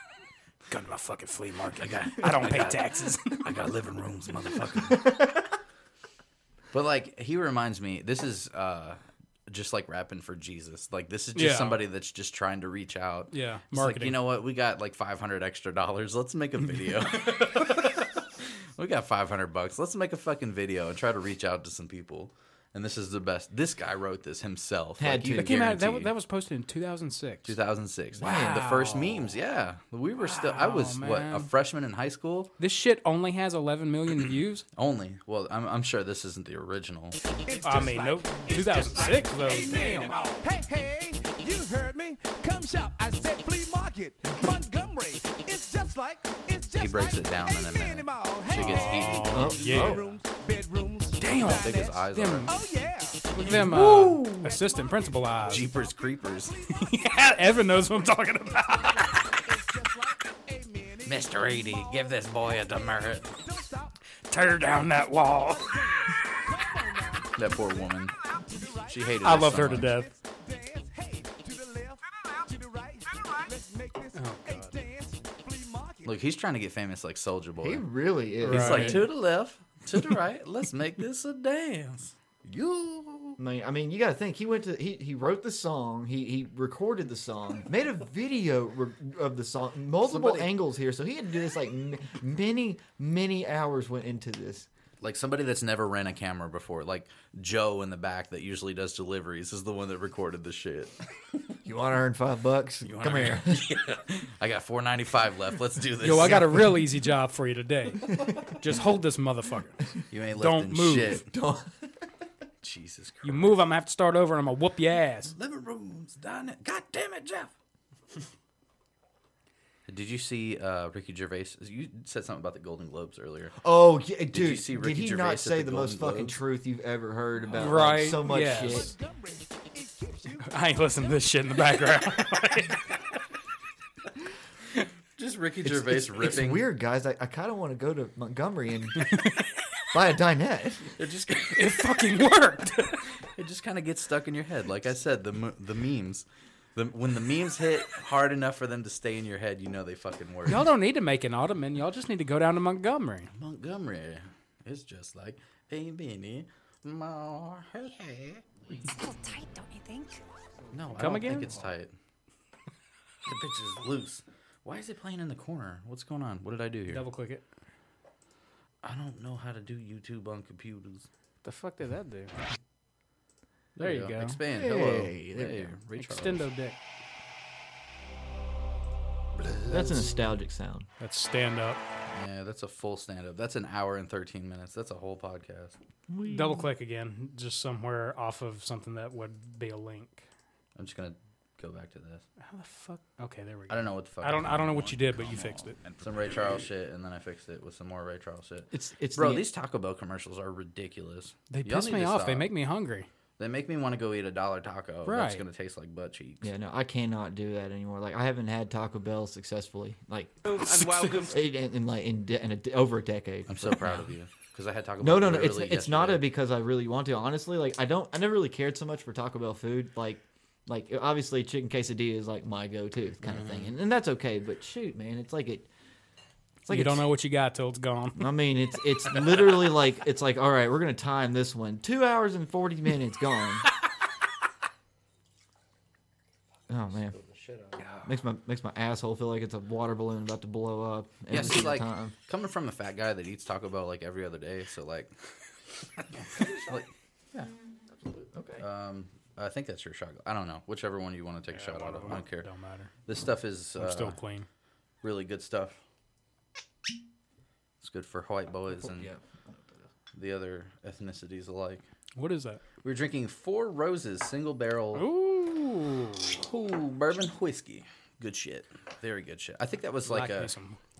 Got my fucking flea market. I got. I don't pay taxes. I got living rooms, motherfucker. but like he reminds me, this is uh just like rapping for Jesus. Like this is just Yeah. somebody that's just trying to reach out. Yeah, It's like, marketing. you know what? We got like 500 extra dollars. Let's make a video. We got 500 bucks. Let's make a fucking video and try to reach out to some people. And this is the best. This guy wrote this himself. Had like, to. that came out. That, guarantee- that was posted in 2006. 2006. Wow. The first memes, yeah. We were still. I was what a freshman in high school. This shit only has 11 million views. Only. Well, I'm, I'm sure this isn't the original. I mean, no, 2006 though. Damn. Hey, hey, you heard me. Come shop. I said flea market. Montgomery. It's just like, it's just He breaks it down in a minute. She gets heated. Oh, yeah. Bedrooms, bedrooms. Damn. How big his eyes Them, Oh, yeah. look at them uh, assistant principal eyes. Jeepers creepers. yeah, Evan knows what I'm talking about. Mr. Edie, give this boy a demerit. Tear down that wall. That poor woman. She hated. I us loved so her to much. death. Look, he's trying to get famous like Soldier Boy. He really is. He's like Right. to the left, to the right. Let's make this a dance. You. I mean, I mean, you got to think he went to he he wrote the song, he he recorded the song, made a video re- of the song, multiple Somebody- angles here, so he had to do this like m- many many hours went into this. Like somebody that's never ran a camera before, like Joe in the back that usually does deliveries, is the one that recorded the shit. You want to earn five bucks? You Come here. Yeah. I got four ninety five left. Let's do this. Yo, I got a real easy job for you today. Just hold this motherfucker. You ain't Don't lifting move. shit. Don't. Jesus Christ. You move, I'm gonna have to start over, and I'm gonna whoop your ass. Living rooms, it. God damn it, Jeff. Did you see uh, Ricky Gervais? You said something about the Golden Globes earlier. Oh, yeah, dude! Did you see did he Gervais not say the the, most Golden fucking truth you've ever heard about like, Right, so much yes. shit? I ain't listening to this shit in the background. Just Ricky It's, Gervais it's, ripping. it's weird, guys. I, I kind of want to go to Montgomery and buy a dinette. It just it fucking worked. it just kind of gets stuck in your head. Like I said, the the memes. The, when the memes hit hard enough for them to stay in your head, you know they fucking work. Y'all don't need to make an ottoman. Y'all just need to go down to Montgomery. Montgomery is just like a mini. more. Hey, hey. It's a little tight, don't you think? No, I Come don't again? think it's tight. the bitch is loose. Why is it playing in the corner? What's going on? What did I do here? Double click it. I don't know how to do YouTube on computers. The fuck did that do? There you go. Expand. Hey, Hello. there we Hey, go. Ray Charles. Extendo dick. That's a nostalgic sound. Let's stand up. Yeah, that's a full stand up. That's an hour and 13 minutes. That's a whole podcast. Double click again, just somewhere off of something that would be a link. I'm just going to go back to this. How the fuck? Okay, there we go. I don't know what the fuck. I don't. I don't know what you did, but you fixed it. Some Ray Charles shit, and then I fixed it with some more Ray Charles shit. It's it's Bro, the- these Taco Bell commercials are ridiculous. They Y'all piss me to off. They make me hungry. They make me want to go eat a dollar taco. That's Right. gonna taste like butt cheeks. Yeah, no, I cannot do that anymore. Like I haven't had Taco Bell successfully, like oh, And in, in, in like in, de- in a de- over a decade. I'm so proud of you because I had Taco No, Bell. no, no. It's literally it's not a because I really want to. Honestly, like I don't. I never really cared so much for Taco Bell food. Like, like obviously chicken quesadilla is like my go-to kind of thing, mm-hmm. and, and that's okay. But shoot, man, it's like it. Like you don't know what you got till it's gone. I mean, it's it's literally like it's like all right, we're gonna time this one. Two hours and forty minutes gone. oh man, makes my makes my asshole feel like it's a water balloon about to blow up. Yeah, see, like time. coming from a fat guy that eats Taco Bell like every other day, so like, like yeah, absolutely. Okay. Um, I think that's your shot. I don't know. Whichever one you want to take a shot out of. I don't care. Don't matter. This stuff is I'm uh, still clean. Really good stuff. It's good for white boys and Yeah. the other ethnicities alike. What is that? We're drinking Four Roses single barrel. Ooh. Ooh, bourbon whiskey. Good shit. Very good shit. I think that was like, Like a.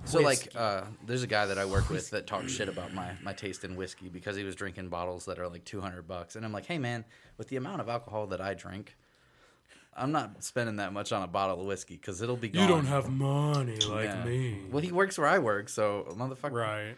so like, uh, there's a guy that I work with that talks shit about my my taste in whiskey because he was drinking bottles that are like 200 bucks, and I'm like, hey man, with the amount of alcohol that I drink, I'm not spending that much on a bottle of whiskey because it'll be gone. You don't have money like Yeah. me. Well, he works where I work, so motherfucker. Right.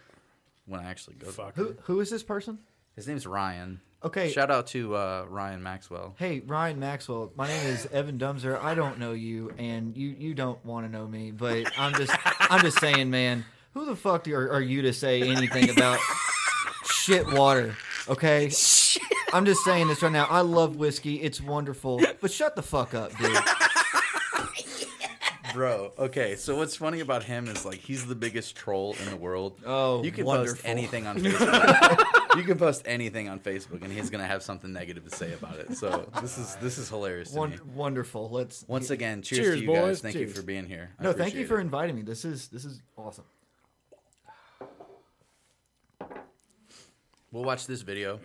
When I actually go. Fuck. Who who is this person? His name's Ryan. Okay. Shout out to uh, Ryan Maxwell. Hey Ryan Maxwell, my name is Evan Dumser. I don't know you, and you you don't want to know me, but I'm just I'm just saying, man. Who the fuck are, are you to say anything about shit water? Okay. I'm just saying this right now. I love whiskey. It's wonderful, but shut the fuck up, dude. Bro, okay. So what's funny about him is like he's the biggest troll in the world. Oh, you can wonderful. post anything on Facebook. you can post anything on Facebook, and he's gonna have something negative to say about it. So this is this is hilarious to Won- me. wonderful. Let's Once again, cheers, Cheers, to you boys. guys. Thank you Cheers. for being here. I No, thank you appreciate for it. inviting me. This is this is awesome. We'll watch this video.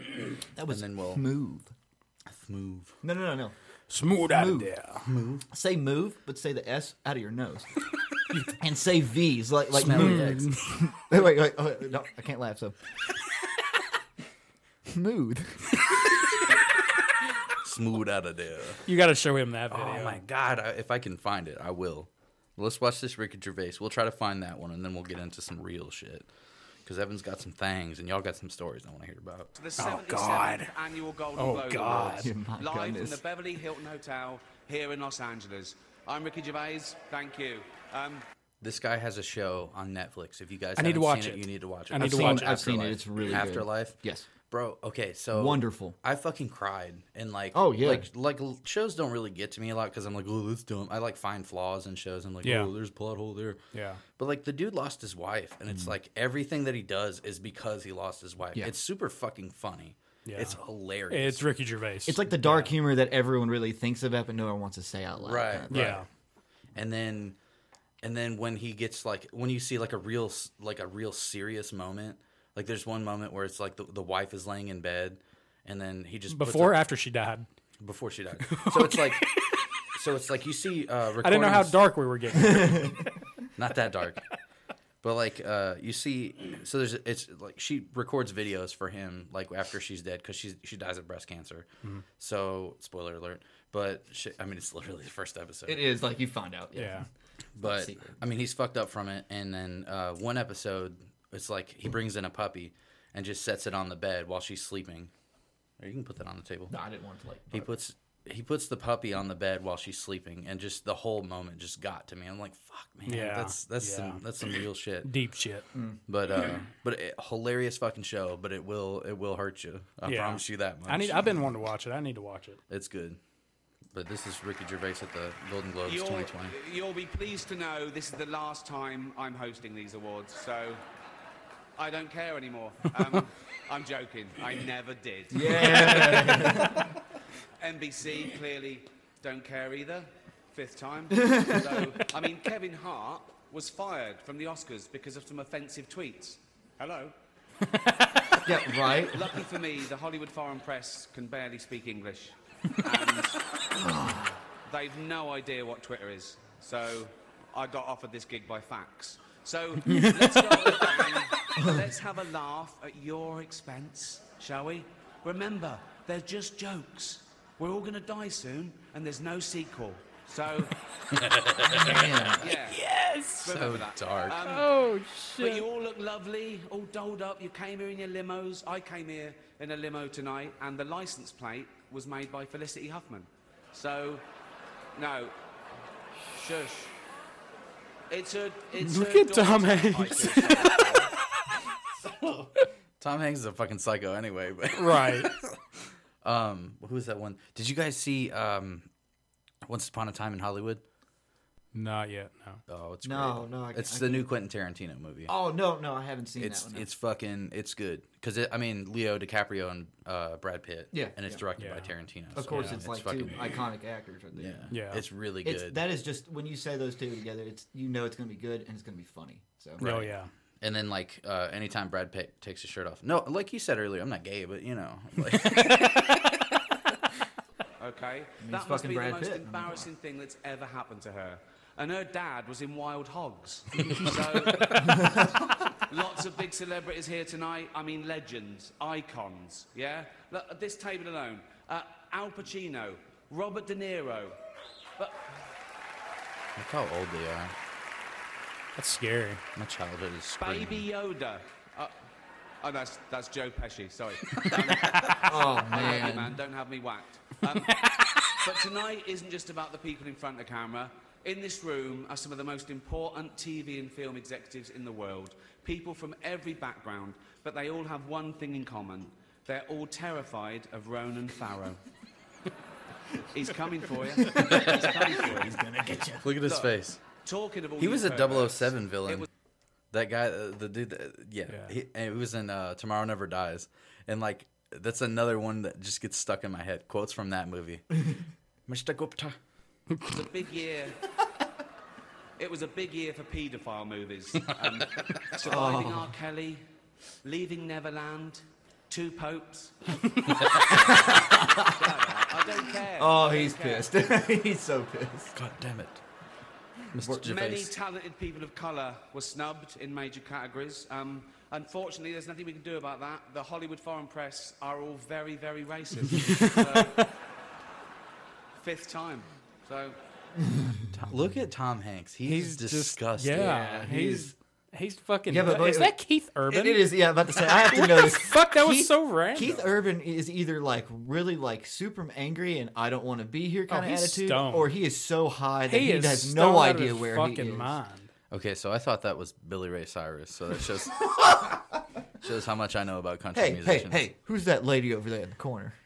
That was and then we'll smooth. smooth. No, no, no, no. Smooth out of Move. there. Move. Say move, but say the S out of your nose. and say V's like like Smelly move. wait, wait, wait, oh, wait, no, I can't laugh. So smooth. Smooth out of there. You got to show him that oh, video. Oh my god! I, if I can find it, I will. Let's watch this Ricky Gervais. We'll try to find that one, and then we'll get into some real shit. Because Evan's got some things, and y'all got some stories I want to hear about. To the Oh, 77th God. annual Golden Oh, Globe God. Awards, Yeah, my live from goodness. the Beverly Hilton Hotel here in Los Angeles. I'm Ricky Gervais. Thank you. Um, This guy has a show on Netflix. If you guys I need to haven't watch seen it, it. you need to watch it. I need I've to seen watch it. I've seen it. It's really good. Afterlife. Yes. Bro, okay, so Wonderful. I fucking cried and like Oh, yeah. like like shows don't really get to me a lot because I'm like oh that's dumb. I like find flaws in shows. I'm like Yeah. oh there's a plot hole there. Yeah. But like the dude lost his wife, and it's like everything that he does is because he lost his wife. Mm. Yeah. It's super fucking funny. Yeah. It's hilarious. It's Ricky Gervais. It's like the dark humor that everyone really thinks about, but no one wants to say out loud. right, kind of right. Yeah. And then, and then when he gets like when you see like a real like a real serious moment, like there's one moment where it's like the, the wife is laying in bed, and then he just puts Before or a- after she died. before she died. So it's like, so it's like you see. Uh, I didn't know how dark we were getting. not that dark but like uh you see so there's it's like she records videos for him like after she's dead because she's she dies of breast cancer Mm-hmm. so spoiler alert but she, i mean it's literally the first episode It is like you find out. yeah. but i mean he's fucked up from it and then uh one episode it's like he brings in a puppy and just sets it on the bed while she's sleeping or you can put that on the table No, I didn't want to like. he puts he puts the puppy on the bed while she's sleeping and just the whole moment just got to me i'm like fuck man Yeah, that's that's yeah. some that's some real shit Deep shit. but uh, but it, hilarious fucking show. But it will it will hurt you. I Yeah. promise you that much. I need. I've been wanting to watch it. I need to watch it. It's good. But this is Ricky Gervais at the Golden Globes you'll, 2020. you'll be pleased to know this is the last time I'm hosting these awards, so I don't care anymore. Um, I'm joking. I never did. Yeah. NBC clearly don't care either. Fifth time. so, I mean, Kevin Hart was fired from the Oscars because of some offensive tweets. Hello. yeah. Right. Lucky for me, the Hollywood Foreign Press can barely speak English. And they've no idea what Twitter is. So I got offered this gig by fax. So let's, go down, let's have a laugh at your expense, shall we? Remember, they're just jokes. We're all going to die soon, and there's no sequel. So, yeah. Yes. Remember So that. dark. Um, Oh but you all look lovely, all dolled up. You came here in your limos. I came here in a limo tonight, and the license plate was made by Felicity Huffman. So, no, shush. It's a. It's Look a at Tom daughter Hanks. feel. Tom Hanks is a fucking psycho anyway. But Right. um, who's that one? Did you guys see um, Once Upon a Time in Hollywood? Not yet. No. Oh, it's No, great. no, I- it's I the new Quentin Tarantino movie. Oh no, no, I haven't seen it's that one. no. it's fucking it's good because I mean Leo DiCaprio and uh, Brad Pitt. Yeah, and it's yeah. directed by Tarantino. Of so course, yeah, it's like fucking, two iconic actors right there. Yeah, Yeah. it's really good. It's, that is just when you say those two together, it's you know it's gonna be good and it's gonna be funny. So Oh yeah. And then like uh, anytime Brad Pitt takes his shirt off. No, like you said earlier, I'm not gay, but you know. Like, Okay, means that must be Brad the most Pitt. I mean, come embarrassing thing that's ever happened to her. And her dad was in Wild Hogs. so, lots of big celebrities here tonight. I mean, legends, icons. Yeah, Look, at this table alone, uh, Al Pacino, Robert De Niro. But look how old they are. That's scary. My childhood is screaming. Baby Yoda. Uh, oh, that's that's Joe Pesci. Sorry. Oh I love you, man. man. Don't have me whacked. Um, but tonight isn't just about the people in front of the camera. In this room are some of the most important TV and film executives in the world. People from every background, but they all have one thing in common. They're all terrified of Ronan Farrow. He's coming for you. He's coming for you. He's gonna get you. Look at his Look, face. Talking of all He was a 007 villain. was- that guy, uh, the dude, that, yeah, Yeah. He, and it was in uh, Tomorrow Never Dies, and like that's another one that just gets stuck in my head. Quotes from that movie. Mr. Gupta. It was a big year. It was a big year for paedophile movies. Um, surviving Oh. R. Kelly, Leaving Neverland, Two Popes. I don't care. Oh, I don't he's care. pissed. he's so pissed. God damn it, Mr. Many talented people of colour were snubbed in major categories. Um, unfortunately, there's nothing we can do about that. The Hollywood foreign press are all very, very racist. so, fifth time. So, Tom- Look at Tom Hanks. He's, He's just disgusting. yeah. He's he's fucking. Yeah, but- but- is that Keith Urban? It, it is. Yeah, I'm about to say. I have to What know the this. fuck? That was Keith- so random. Keith Urban is either like really like super angry and I don't want to be here kind Oh, of attitude, stoned. or he is so high that He he, has no idea his where fucking he is. mind. Okay, so I thought that was Billy Ray Cyrus. So that shows shows how much I know about country Hey, hey, hey! Who's that lady over there in the corner?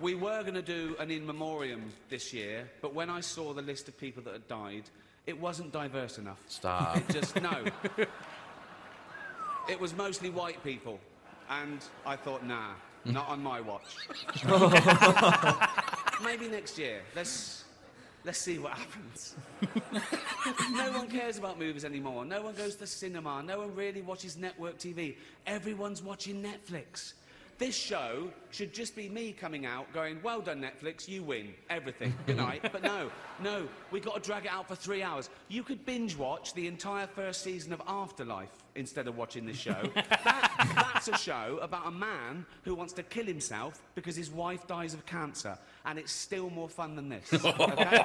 we were going to do an in memoriam this year, but when I saw the list of people that had died, it wasn't diverse enough. Stop. It just, no. it was mostly white people. And I thought, nah, not on my watch. Maybe next year. Let's let's see what happens. no one cares about movies anymore. No one goes to the cinema. No one really watches network TV. Everyone's watching Netflix. This show should just be me coming out going, well done, Netflix, you win everything. Good night. but no, no, we've got to drag it out for three hours. You could binge watch the entire first season of Afterlife instead of watching this show. That- that's a show about a man who wants to kill himself because his wife dies of cancer, and it's still more fun than this. Okay?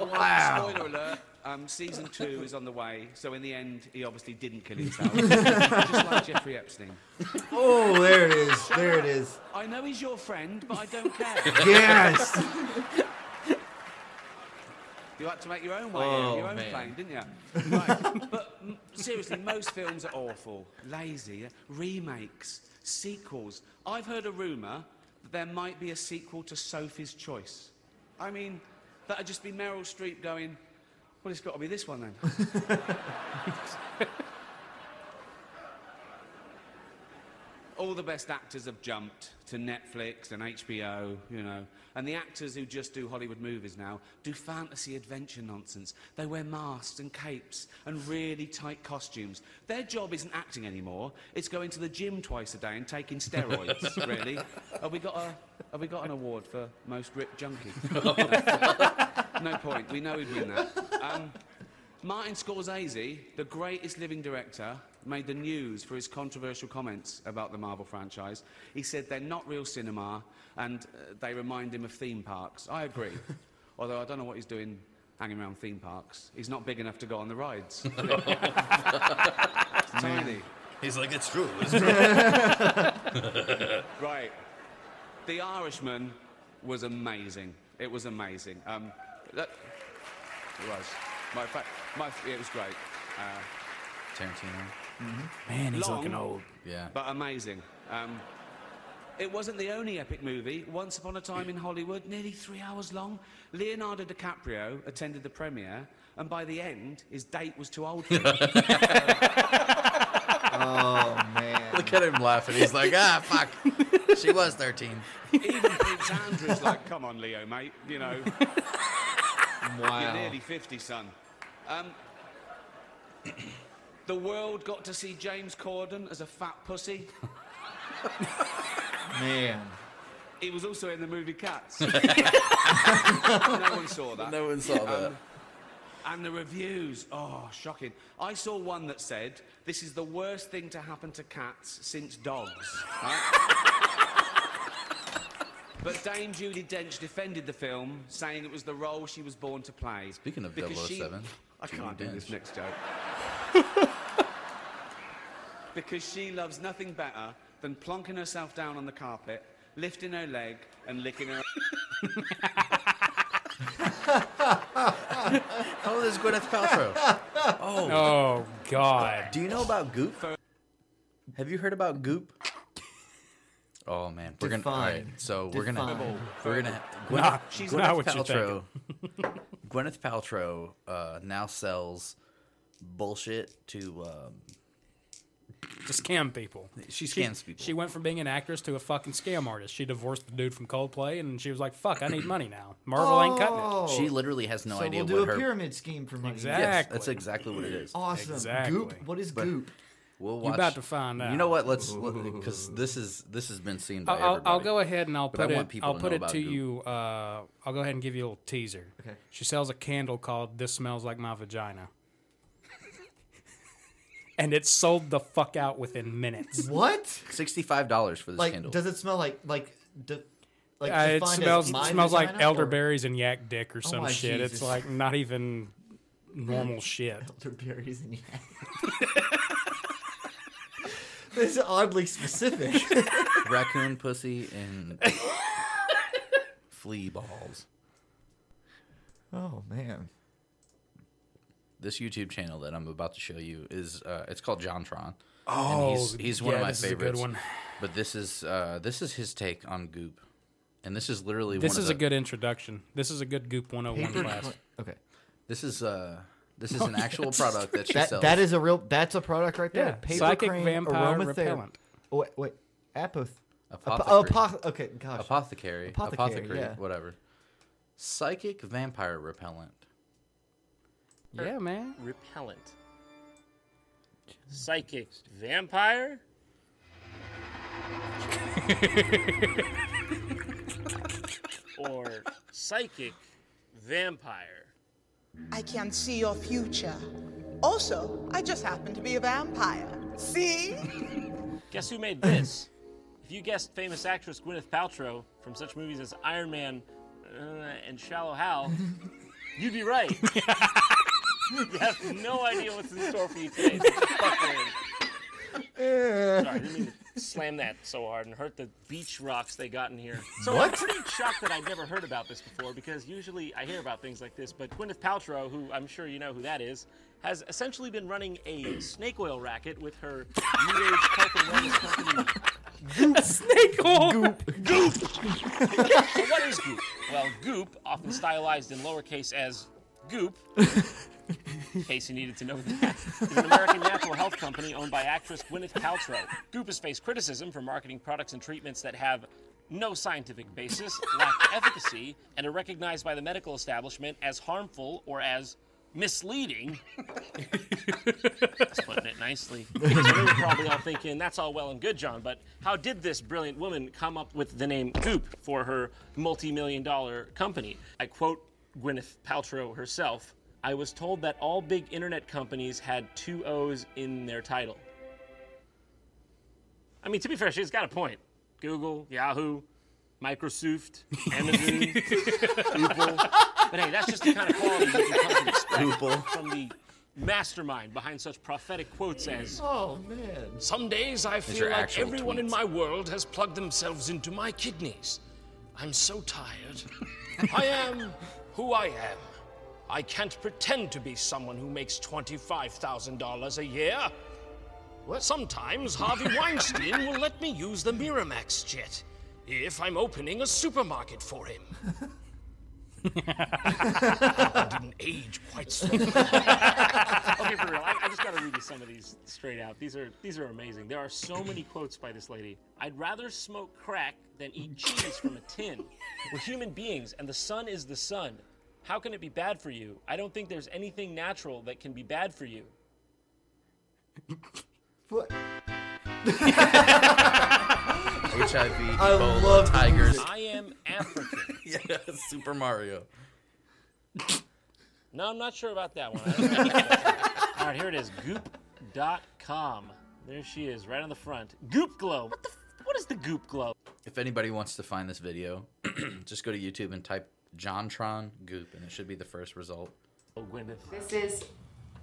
Wow. Spoiler alert. Um, season two is on the way, so in the end, he obviously didn't kill himself. Just like Jeffrey Epstein. Oh, there it is. There it is. I know he's your friend, but I don't care. Yes. You had to make your own way, Oh, your own man. plane, didn't you? Right. but m- seriously, most films are awful, lazy, remakes, sequels. I've heard a rumour that there might be a sequel to Sophie's Choice. I mean, that'd just be Meryl Streep going, well, it's got to be this one then. all the best actors have jumped to Netflix and HBO, you know. And the actors who just do Hollywood movies now do fantasy adventure nonsense. They wear masks and capes and really tight costumes. Their job isn't acting anymore. It's going to the gym twice a day and taking steroids, really. Have we got a have we got an award for most ripped junkie? no point. We know we'd win that. Um, Martin Scorsese, the greatest living director, made the news for his controversial comments about the Marvel franchise. He said they're not real cinema and uh, they remind him of theme parks. I agree. Although I don't know what he's doing hanging around theme parks. He's not big enough to go on the rides. It's tiny. He's like, it's true. It's true. right. The Irishman was amazing. It was amazing. Um, that- It was. My, my, it was great. Uh, Tarantino. Man, he's long, looking old. Yeah. But amazing. Um, it wasn't the only epic movie. Once Upon a Time in Hollywood, nearly three hours long. Leonardo DiCaprio attended the premiere, and by the end, his date was too old for him. Oh man. Look at him laughing. He's like, ah, fuck. She was 13. Even Prince Andrew's like, come on, Leo, mate. You know, wow. you're nearly 50, son. Um, the world got to see James Corden as a fat pussy. Man. He was also in the movie Cats. no one saw that. No one saw that. Um, and the reviews, oh, shocking. I saw one that said, this is the worst thing to happen to cats since dogs. right? but Dame Judi Dench defended the film, saying it was the role she was born to play. Speaking of Because she- I Judi can't do Dench. this next joke. Because she loves nothing better than plonking herself down on the carpet, lifting her leg, and licking her. How old is Gwyneth Paltrow? Oh. Oh God. Do you know about Goop? Have you heard about Goop? Oh man, we're gonna. All right, Define. so we're gonna. Define. We're gonna. Nah, Gwyneth, she's Gwyneth not what you're Paltrow. Gwyneth Paltrow uh, now sells bullshit to. Um, To scam people. She scams people. She went from being an actress to a fucking scam artist. She divorced the dude from Coldplay, and she was like, "Fuck, I need money now. Marvel ain't cutting it." She literally has no Oh. so idea we'll do what a her. pyramid scheme for money. Exactly. Yes, that's exactly what it is. Awesome. Exactly. Goop. What is But- goop? We'll You watch. about to find out. You know what? Let's because this is this has been seen by I'll, I'll, everybody. I'll go ahead and I'll But put it. I'll to put it to Goop. you. Uh, I'll go ahead and give you a little teaser. Okay. She sells a candle called "This Smells Like My Vagina," and it sold the fuck out within minutes. What? Sixty-five dollars for this Like, candle. does it smell like like d- like Uh, it defined smells my smells like vagina, or- elderberries and yak dick or Oh some my shit. It's like not even normal shit. Elderberries and yak. this is oddly specific. Raccoon pussy and flea balls. oh man. This YouTube channel that I'm about to show you is uh, it's called JonTron. Oh, and he's, he's one yeah, of my this is a good one. But this is uh, this is his take on Goop, and this is literally This one of is a the- good introduction. This is a good Goop 101 class. Okay. This is uh this is Oh, an actual it's- product that she That, sells. that is a real. That's a product right there. Yeah, Paper psychic cream, vampire aromatherapy. repellent. Oh, wait, wait. Apoth. Apothecary. Apo- okay, gosh. apothecary, Apothecary, apothecary, yeah. whatever. Psychic vampire repellent. Yeah, man. Repellent. Psychic vampire? or psychic vampire? I can see your future. Also, I just happen to be a vampire. See? Guess who made this? if you guessed famous actress Gwyneth Paltrow from such movies as Iron Man uh, and Shallow Hal, you'd be right. you have no idea what's in store for you today. so. Sorry, I didn't mean to slam that so hard and hurt the beach rocks they got in here. So I'm pretty shocked that I'd never heard about this before because usually I hear about things like this. But Gwyneth Paltrow, who I'm sure you know who that is, has essentially been running a snake oil racket with her new age health and wellness company. Goop. Snake oil. Goop. Goop. so what is Goop? Well, Goop, often stylized in lowercase as Goop, in case you needed to know that, is an American natural health company owned by actress Gwyneth Paltrow. Goop has faced criticism for marketing products and treatments that have no scientific basis, lack efficacy, and are recognized by the medical establishment as harmful or as misleading. That's putting it nicely. You're probably all thinking, that's all well and good, John, but how did this brilliant woman come up with the name Goop for her multi million dollar company? I quote Gwyneth Paltrow herself I was told that all big internet companies had two O's in their title. I mean, to be fair, she's got a point. Google, Yahoo, Microsoft, Amazon, Google. But hey, that's just the kind of quality you can come to expect Google. from the mastermind behind such prophetic quotes as Oh man. Some days I your feel like actual everyone in tweets. my world has plugged themselves into my kidneys. I'm so tired. I am who I am. I can't pretend to be someone who makes $25,000 a year. Sometimes Harvey Weinstein will let me use the Miramax jet if I'm opening a supermarket for him. didn't age quite so. okay, for real, I, I just gotta read you some of these straight out. These are these are amazing. There are so many quotes by this lady. I'd rather smoke crack than eat cheese from a tin. We're human beings, and the sun is the sun. How can it be bad for you? I don't think there's anything natural that can be bad for you. What? HIV, I Ebola, love tigers. I am African. yeah, Super Mario. No, I'm not sure about that one. I don't know. All right, here it is. Goop.com. There she is, right on the front. Goop Glow. What the? F- what is the Goop Glow? If anybody wants to find this video, just go to YouTube and type JonTron Goop, and it should be the first result. Oh, Gwyneth. This is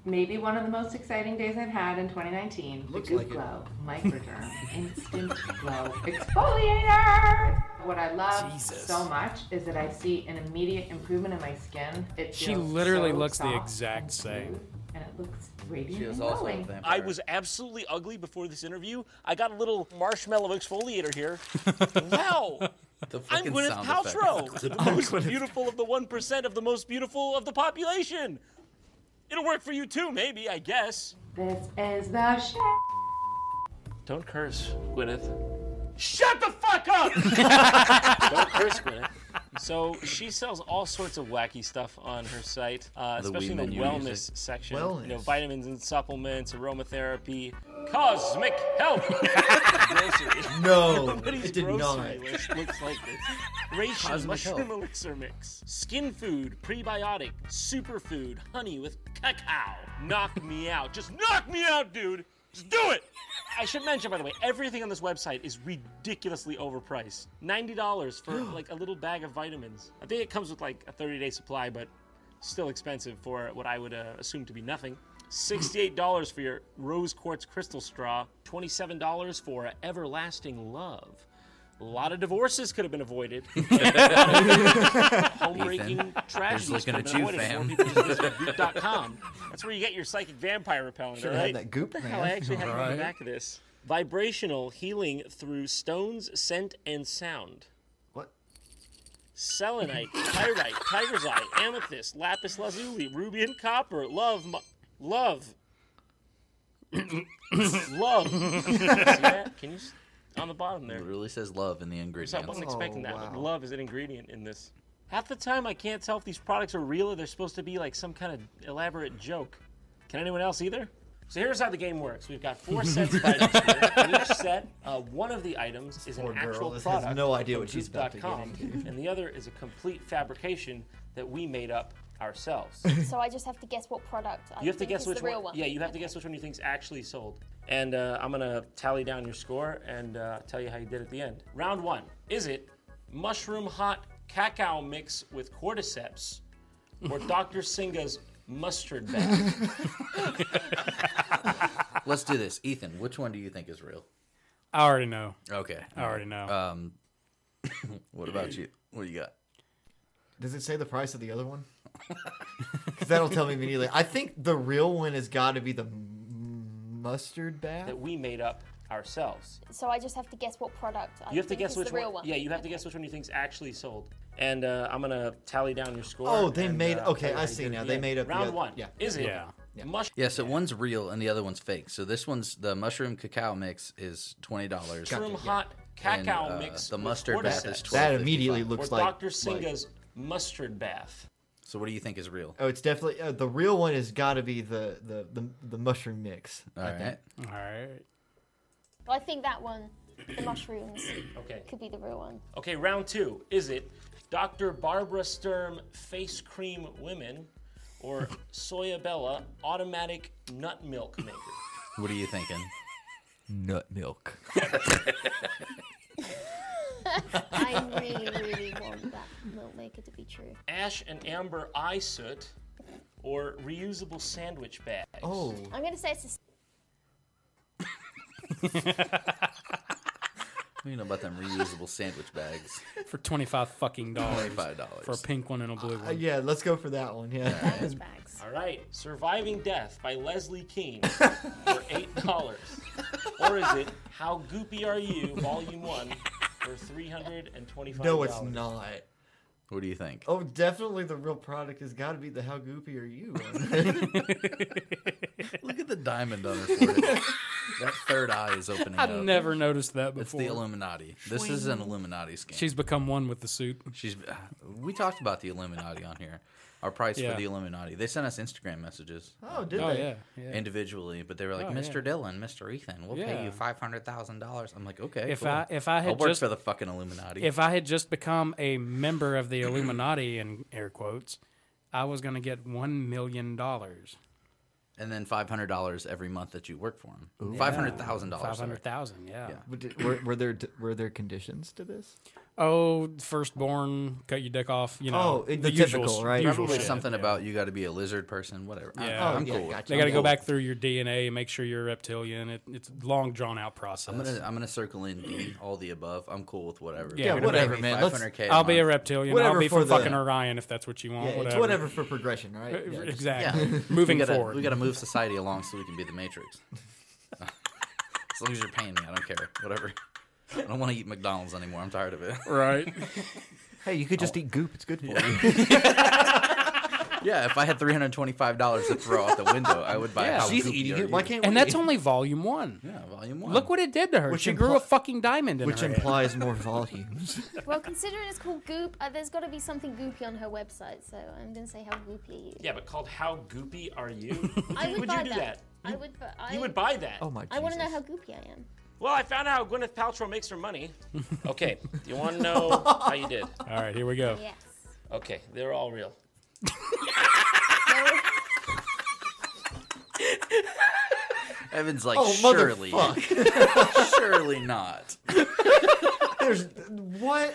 maybe one of the most exciting days I've had in 2019. Looks the Goop like it. Glow Microderm Instant Glow Exfoliator. What I love Jesus. so much is that I see an immediate improvement in my skin. It She literally so looks the exact and same. smooth, and it looks radiant She is and also a glowing. vampire. I was absolutely ugly before this interview. I got a little marshmallow exfoliator here. wow. The I'm Gwyneth sound Paltrow, the most beautiful of the 1% of the most beautiful of the population. It'll work for you too, maybe, I guess. This is the shit. Don't curse, Gwyneth. Shut the fuck up! Don't curse, Gwyneth. So she sells all sorts of wacky stuff on her site, uh, especially in the wellness music. section. You know, vitamins and supplements, aromatherapy, cosmic health. grocery. No, Nobody's it did grocery not. list looks like this. Reishi Cosmic mushroom health. elixir mix, skin food, prebiotic, superfood, honey with cacao. Knock me out. Just knock me out, dude. Just do it. I should mention, by the way, everything on this website is ridiculously overpriced. Ninety dollars for like a little bag of vitamins. I think it comes with like a thirty-day supply, but still expensive for what I would uh, assume to be nothing. Sixty-eight dollars for your rose quartz crystal straw. Twenty-seven dollars for everlasting love. A lot of divorces could have been avoided. Homebreaking Ethan, tragedies here's could have been avoided. if fam. More people just visit goop.com. That's where you get your psychic vampire repellent. Should've had that goop, What the hell? I actually have it on the back of this. Vibrational healing through stones, scent, and sound. What? Selenite, pyrite, tiger's eye, amethyst, lapis lazuli, ruby and copper, love, mu- love, love. See that? Can you s- on the bottom there? It really says love in the So I wasn't expecting that, but wow. love is an ingredient in this. Half the time, I can't tell if these products are real or they're supposed to be like some kind of elaborate joke. Can anyone else either? So here's how the game works. We've got four sets of items here. In each set, uh, one of the items is Poor an girl, actual has product. no idea what she's about to get into. and the other is a complete fabrication that we made up ourselves. So I just have to guess what product I You have to guess which the real one. one. Yeah, you have to guess which one you think's actually sold. And uh, I'm gonna tally down your score and uh, tell you how you did at the end. Round one: Is it mushroom hot cacao mix with cordyceps, or Dr. Singha's mustard bath? Let's do this. Ethan, which one do you think is real? I already know. Okay. I already know. Um, what about you? What do you got? Does it say the price of the other one? Because that'll tell me immediately. I think the real one has got to be the m- mustard bath. that we made up ourselves. So I just have to guess what product I You have to think guess is which the real one. one. Yeah, you have to guess which one you think's actually sold. And uh, I'm gonna tally down your score. Oh, they and, made- uh, okay, tell you I how you see did now. They made up the round oth- one. yeah. Is it? Yeah. Mush- Yeah, so one's real and the other one's fake. So this one's the mushroom cacao mix is twenty dollars. mushroom hot cacao uh, mix. the with mustard bath is cordyceps. is That twelve. immediately looks or like Dr. Singha's mustard bath. So what do you think is real? Oh, it's definitely uh, the real one. Has got to be the, the the the mushroom mix. All I right. think. All right. I think that one, the mushrooms, Okay. could be the real one. Okay, round two. Is it Dr. Barbara Sturm face cream women or Soya Bella automatic nut milk maker? What are you thinking? Nut milk. I really, really want that milk maker to be true. Ash and amber eye soot or reusable sandwich bags? Oh, I'm gonna say it's a Do you know about them reusable sandwich bags. for twenty five fucking dollars. $25. for a pink one and a blue Uh, one. yeah, let's go for that one. Yeah. Those bags. All right, Surviving Death by Leslie Kean for eight dollars, or is it How Goopy Are You, Volume One, for three hundred and twenty-five? no, it's not. What do you think? Oh, definitely the real product has got to be the How Goopy Are You. Look at the diamond on her forehead. that third eye is opening I've up. never noticed that before. It's before. the Illuminati. This is an Illuminati scam. She's become one with the suit. She's. Uh, we talked about the Illuminati on here. Our price Yeah. for the Illuminati. They sent us Instagram messages. Oh, did Oh, they? yeah, yeah. Individually, but they were like, Oh, "Mr. yeah. Dillon, Mr. Ethan, we'll pay you five hundred thousand dollars." I'm like, "Okay." If cool. I if I had I'll work just for the fucking Illuminati. if I had just become a member of the Illuminati in air quotes, I was gonna get one million dollars. and then five hundred dollars every month that you work for them. Five hundred thousand dollars. Five hundred thousand, yeah. But did- were, were there were there conditions to this? Oh, firstborn, cut your dick off. You know, Oh, it- the typical, right? usual Probably shit, something yeah. about you got to be a lizard person, whatever. I- Yeah, I'm yeah, cool. with- gotcha. They got to go back through your DNA and make sure you're reptilian. It, it's a long, drawn out process. I'm gonna I'm gonna circle in all the above. I'm cool with whatever. Yeah, You're whatever, man. Let's- 500K I'll be a reptilian. Whatever I'll be for from the- fucking Orion if that's what you Yeah, want. it's whatever. whatever for progression, right? Uh, Yeah, just- exactly. Yeah. Moving we gotta, forward. We got to move society along so we can be the Matrix. as long as you're paying me, I don't care. Whatever. I don't want to eat McDonald's anymore. I'm tired of it. Right. Hey, you could just eat goop. It's good for you. Yeah, if I had three hundred twenty-five dollars to throw out the window, I would buy. Yeah, How She's goopy eating it. Why can't and we? that's only volume one. Yeah, volume one. Look what it did to her. Which she grew a impli- fucking diamond in Which her head. implies more volumes. Well, considering it's called Goop, uh, there's got to be something goopy on her website, so I'm going to say how goopy are you. Yeah, but called How Goopy Are You? I would, would buy you do that? I would. bu- I, You would buy that? Oh my gosh. I want to know Jesus. how goopy I am. Well, I found out how Gwyneth Paltrow makes her money. Okay, you want to know how you did? All right, here we go. Yes. Okay, they're all real. Evan's like, Oh, surely, motherfuck. surely not. There's what?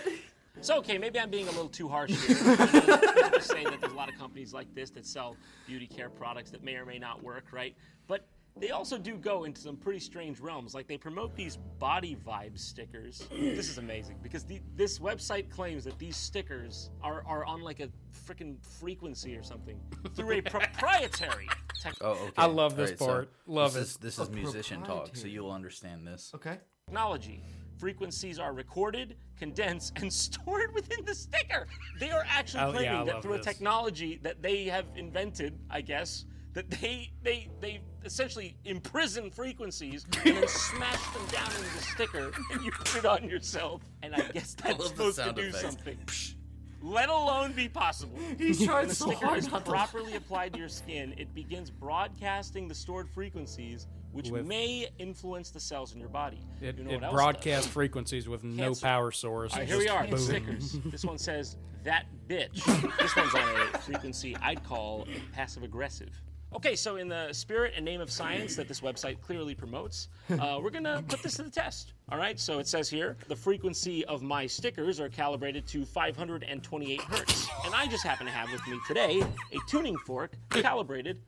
So, okay, maybe I'm being a little too harsh here. I'm just saying that there's a lot of companies like this that sell beauty care products that may or may not work, right? But they also do go into some pretty strange realms. Like they promote these body vibe stickers. this is amazing because the, this website claims that these stickers are, are on like a freaking frequency or something through a proprietary tech- Oh, okay. I love this Alright, so part. Love this it. Is, this A is musician talk, so you'll understand this. Okay. technology. Frequencies are recorded, condensed, and stored within the sticker. They are actually Oh, yeah, claiming that through this. a technology that they have invented, I guess, that they they they essentially imprison frequencies and then smash them down into the sticker and you put it on yourself. And I guess that's love the supposed to do effects. something. Let alone be possible. He's trying when the so sticker hard is not to- properly applied to your skin, it begins broadcasting the stored frequencies, which With- may influence the cells in your body. It, you know it broadcasts does? frequencies with no power source. All right, here we are. boom. Stickers. This one says that bitch. this one's on a frequency I'd call passive aggressive. Okay, so in the spirit and name of science that this website clearly promotes, uh, we're gonna put this to the test. All right, so it says here the frequency of my stickers are calibrated to 528 hertz, and I just happen to have with me today a tuning fork calibrated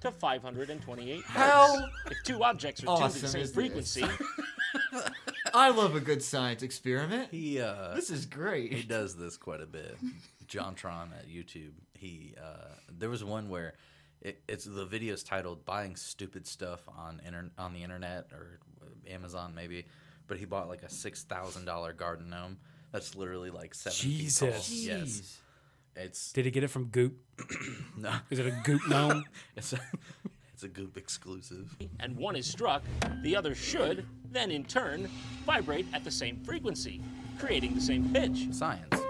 to 528 hertz. How If two objects are tuned to awesome the same is this? frequency, I love a good science experiment. He uh, This is great. he does this quite a bit. JonTron at YouTube. He uh, there was one where it, it's the video's titled "Buying Stupid Stuff on inter- on the Internet" or Amazon maybe, but he bought like a six thousand dollar garden gnome. That's literally like seven feet tall. Jesus. Yes, it's Did he get it from Goop? no, Is it a Goop gnome? it's a it's a Goop exclusive. and one is struck, the other should then in turn vibrate at the same frequency, creating the same pitch. Science.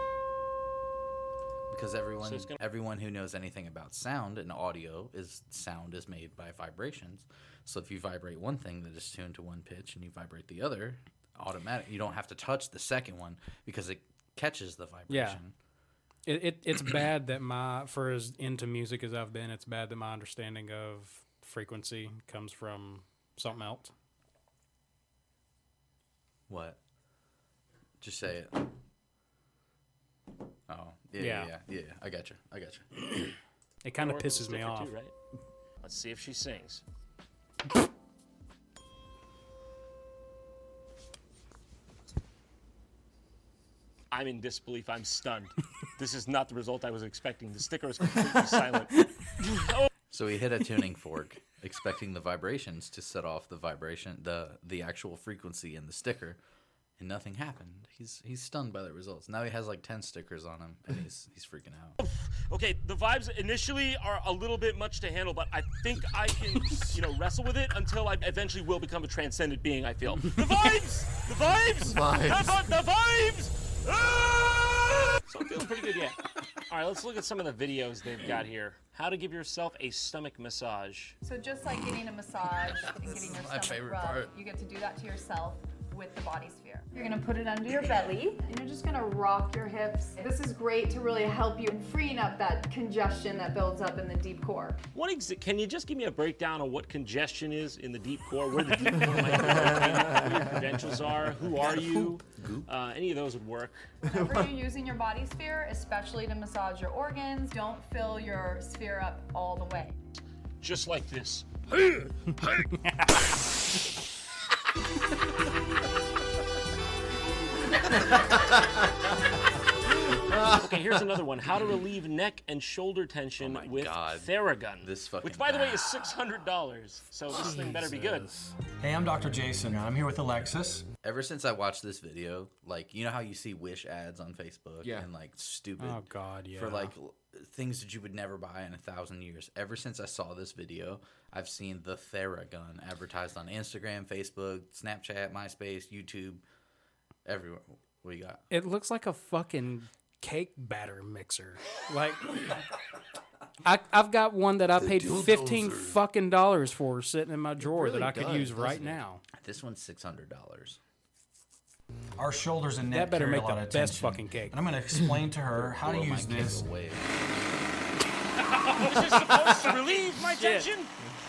Because everyone So gonna- everyone who knows anything about sound and audio is sound is made by vibrations. So if you vibrate one thing that is tuned to one pitch and you vibrate the other, automatic you don't have to touch the second one because it catches the vibration. It, it it's bad that my for as into music as I've been, it's bad that my understanding of frequency comes from something else. What? Just say it. Oh, yeah, yeah, Yeah. yeah, yeah. I got you. I got you. It kind of pisses me off. Too, right? Let's see if she sings. I'm in disbelief. I'm stunned. this is not the result I was expecting. The sticker is completely silent. Oh, So he hit a tuning fork, expecting the vibrations to set off the vibration, the the actual frequency in the sticker, and nothing happened. He's he's stunned by the results. Now he has like ten stickers on him, and he's he's freaking out. okay, the vibes initially are a little bit much to handle, but I think I can, you know, wrestle with it until I eventually will become a transcendent being. I feel the vibes, the vibes, Vibes. the, the vibes. Ah! So I'm feeling pretty good yet. All right, let's look at some of the videos they've got here. How to give yourself a stomach massage. So just like getting a massage and getting your stomach rubbed, part. you get to do that to yourself with the body sphere. You're gonna put it under your belly and you're just gonna rock your hips. This is great to really help you in freeing up that congestion that builds up in the deep core. What ex- can you just give me a breakdown of what congestion is in the deep core? Where the deep core might be located, what your credentials are, who are you? Uh, any of those would work. Whenever you're using your body sphere, especially to massage your organs, don't fill your sphere up all the way. Just like this. okay, here's another one. How to relieve neck and shoulder tension oh with Theragun. This fucking Which, by the way, is $600. So this thing better be good. Hey, I'm Dr. Jason. I'm here with Alexis. Ever since I watched this video, like you know how you see Wish ads on Facebook, Yeah. and like stupid, Oh, God, for like things that you would never buy in a thousand years. Ever since I saw this video, I've seen the Theragun advertised on Instagram, Facebook, Snapchat, MySpace, YouTube, everywhere. What do you got? It looks like a fucking cake batter mixer. Like, I, I've got one that I The paid dildos fifteen are- fucking dollars for sitting in my drawer really that I could does, use right doesn't it? now. This one's six hundred dollars. Our shoulders and neck That better carry make a lot the of best tension. fucking cake. And I'm going to explain to her how to Blow my use this. away. this is supposed to relieve my tension?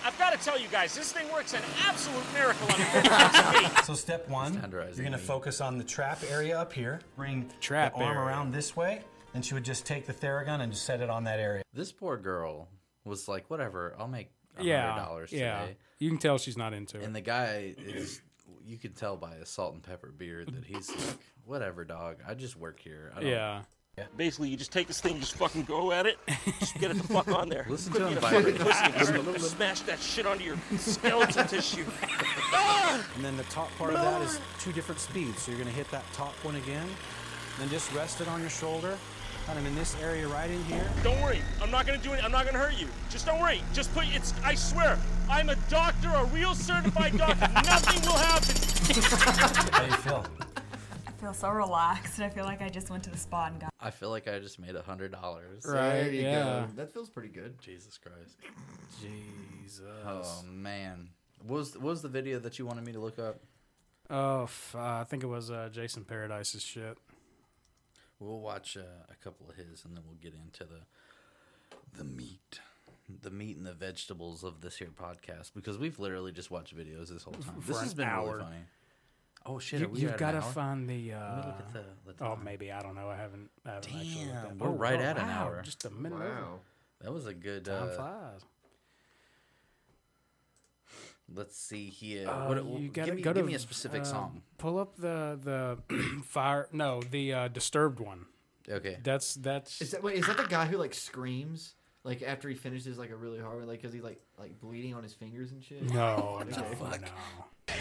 I've got to tell you guys, this thing works an absolute miracle on the So step one, you're going to focus on the trap area up here. Bring Trap the arm area. around this way. and she would just take the Theragun and just set it on that area. This poor girl was like, "Whatever, I'll make a hundred Yeah, dollars yeah. today." You can tell she's not into it. And the guy is, you can tell by his salt and pepper beard that he's like, "Whatever, dog. I just work here." I don't, Yeah. Basically, you just take this thing, you just fucking go at it, just get it the fuck on there. Listen to him in a fucking vibrate. smash that shit onto your skeletal tissue. Ah! And then the top part of that is two different speeds. So you're going to hit that top one again. Then just rest it on your shoulder. Kind of in this area right in here. Don't worry, I'm not gonna do it. I'm not gonna hurt you. Just don't worry. Just put it's. I swear, I'm a doctor, a real certified doctor. Nothing will happen. How do you feel? I feel so relaxed. I feel like I just went to the spa and got. I feel like I just made a hundred dollars. There you go. That feels pretty good. Jesus Christ. Jesus. Oh man. What was what was the video that you wanted me to look up? Oh, f- uh, I think it was uh, Jason Paradise's shit. We'll watch uh, a couple of his, and then we'll get into the the meat, the meat and the vegetables of this here podcast because we've literally just watched videos this whole time. For this an has been hour. really funny. Oh shit! You, you've got to find the. Uh, Let me look at the, the oh, maybe I don't know. I haven't. I haven't actually looked Damn, at we're Oh, right oh, at an wow, hour. Just a minute. over. That was a good. Time uh, flies. Let's see here. Uh, what, you gotta me, go give to me a specific uh, song. Pull up the the fire. No, the uh, disturbed one. Okay. That's that's. Is that wait? Is that the guy who like screams like after he finishes like a really hard one, like because he's like like bleeding on his fingers and shit? No, Okay. no, no.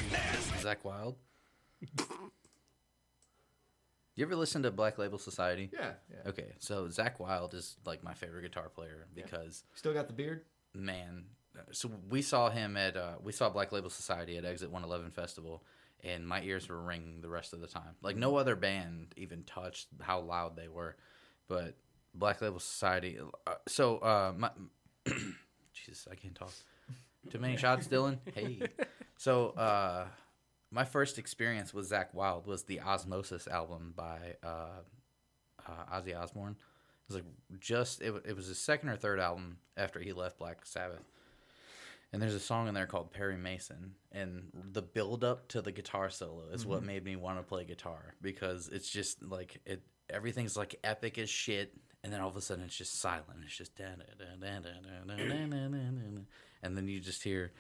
Zakk Wylde. You ever listen to Black Label Society? Yeah, yeah. Okay, so Zakk Wylde is like my favorite guitar player because Still got the beard. man. So we saw him at uh, we saw Black Label Society at Exit 111 Festival, and my ears were ringing the rest of the time. Like no other band even touched how loud they were, but Black Label Society. Uh, so uh, my Jesus, I can't talk. Too many shots, Dylan. Hey, so uh, my first experience with Zakk Wylde was the Ozzmosis album by uh, uh, Ozzy Osbourne. It was like just it, it was his second or third album after he left Black Sabbath. And there's a song in there called Perry Mason, and the build up to the guitar solo is what Mhm. made me want to play guitar because it's just like it everything's like epic as shit, and then all of a sudden it's just silent. It's just da da da da da da da da da da da. and then you just hear